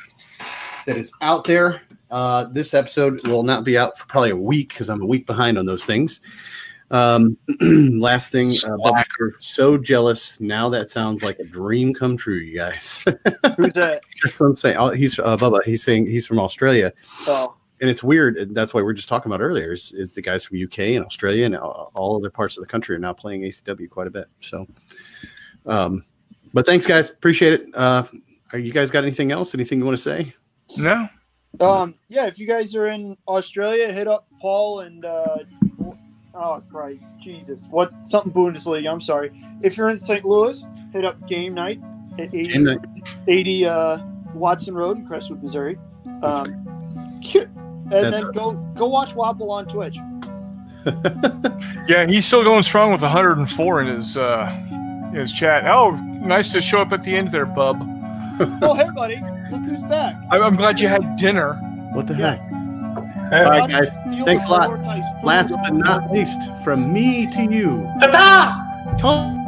that is out there. Uh, this episode will not be out for probably a week because I'm a week behind on those things. Um, last thing, uh, you're so jealous. Now that sounds like a dream come true, you guys. Who's that? I'm saying. Oh, he's uh, Bubba. He's saying he's from Australia, Oh, and it's weird. And that's why we are just talking about earlier. Is, is the guys from UK and Australia and all, all other parts of the country are now playing ACW quite a bit. So, um, but thanks, guys. Appreciate it. Uh, are you guys got anything else? Anything you want to say? No, um, yeah. If you guys are in Australia, hit up Paul and uh, oh Christ, Jesus, what something Bundesliga? I'm sorry. If you're in St. Louis, hit up Game Night at 80, Game night. 80 uh, Watson Road in Crestwood, Missouri. Um, cute. And That- then go go watch Wobble on Twitch. yeah, he's still going strong with 104 in his uh, in his chat. Oh, nice to show up at the end there, bub. Oh, hey, buddy, look who's back. I'm, I'm glad you had dinner. What the Yeah. heck? All All right, How do you guys. Thanks a lot. Last but not least, from me to you, Ta-ta! Tom.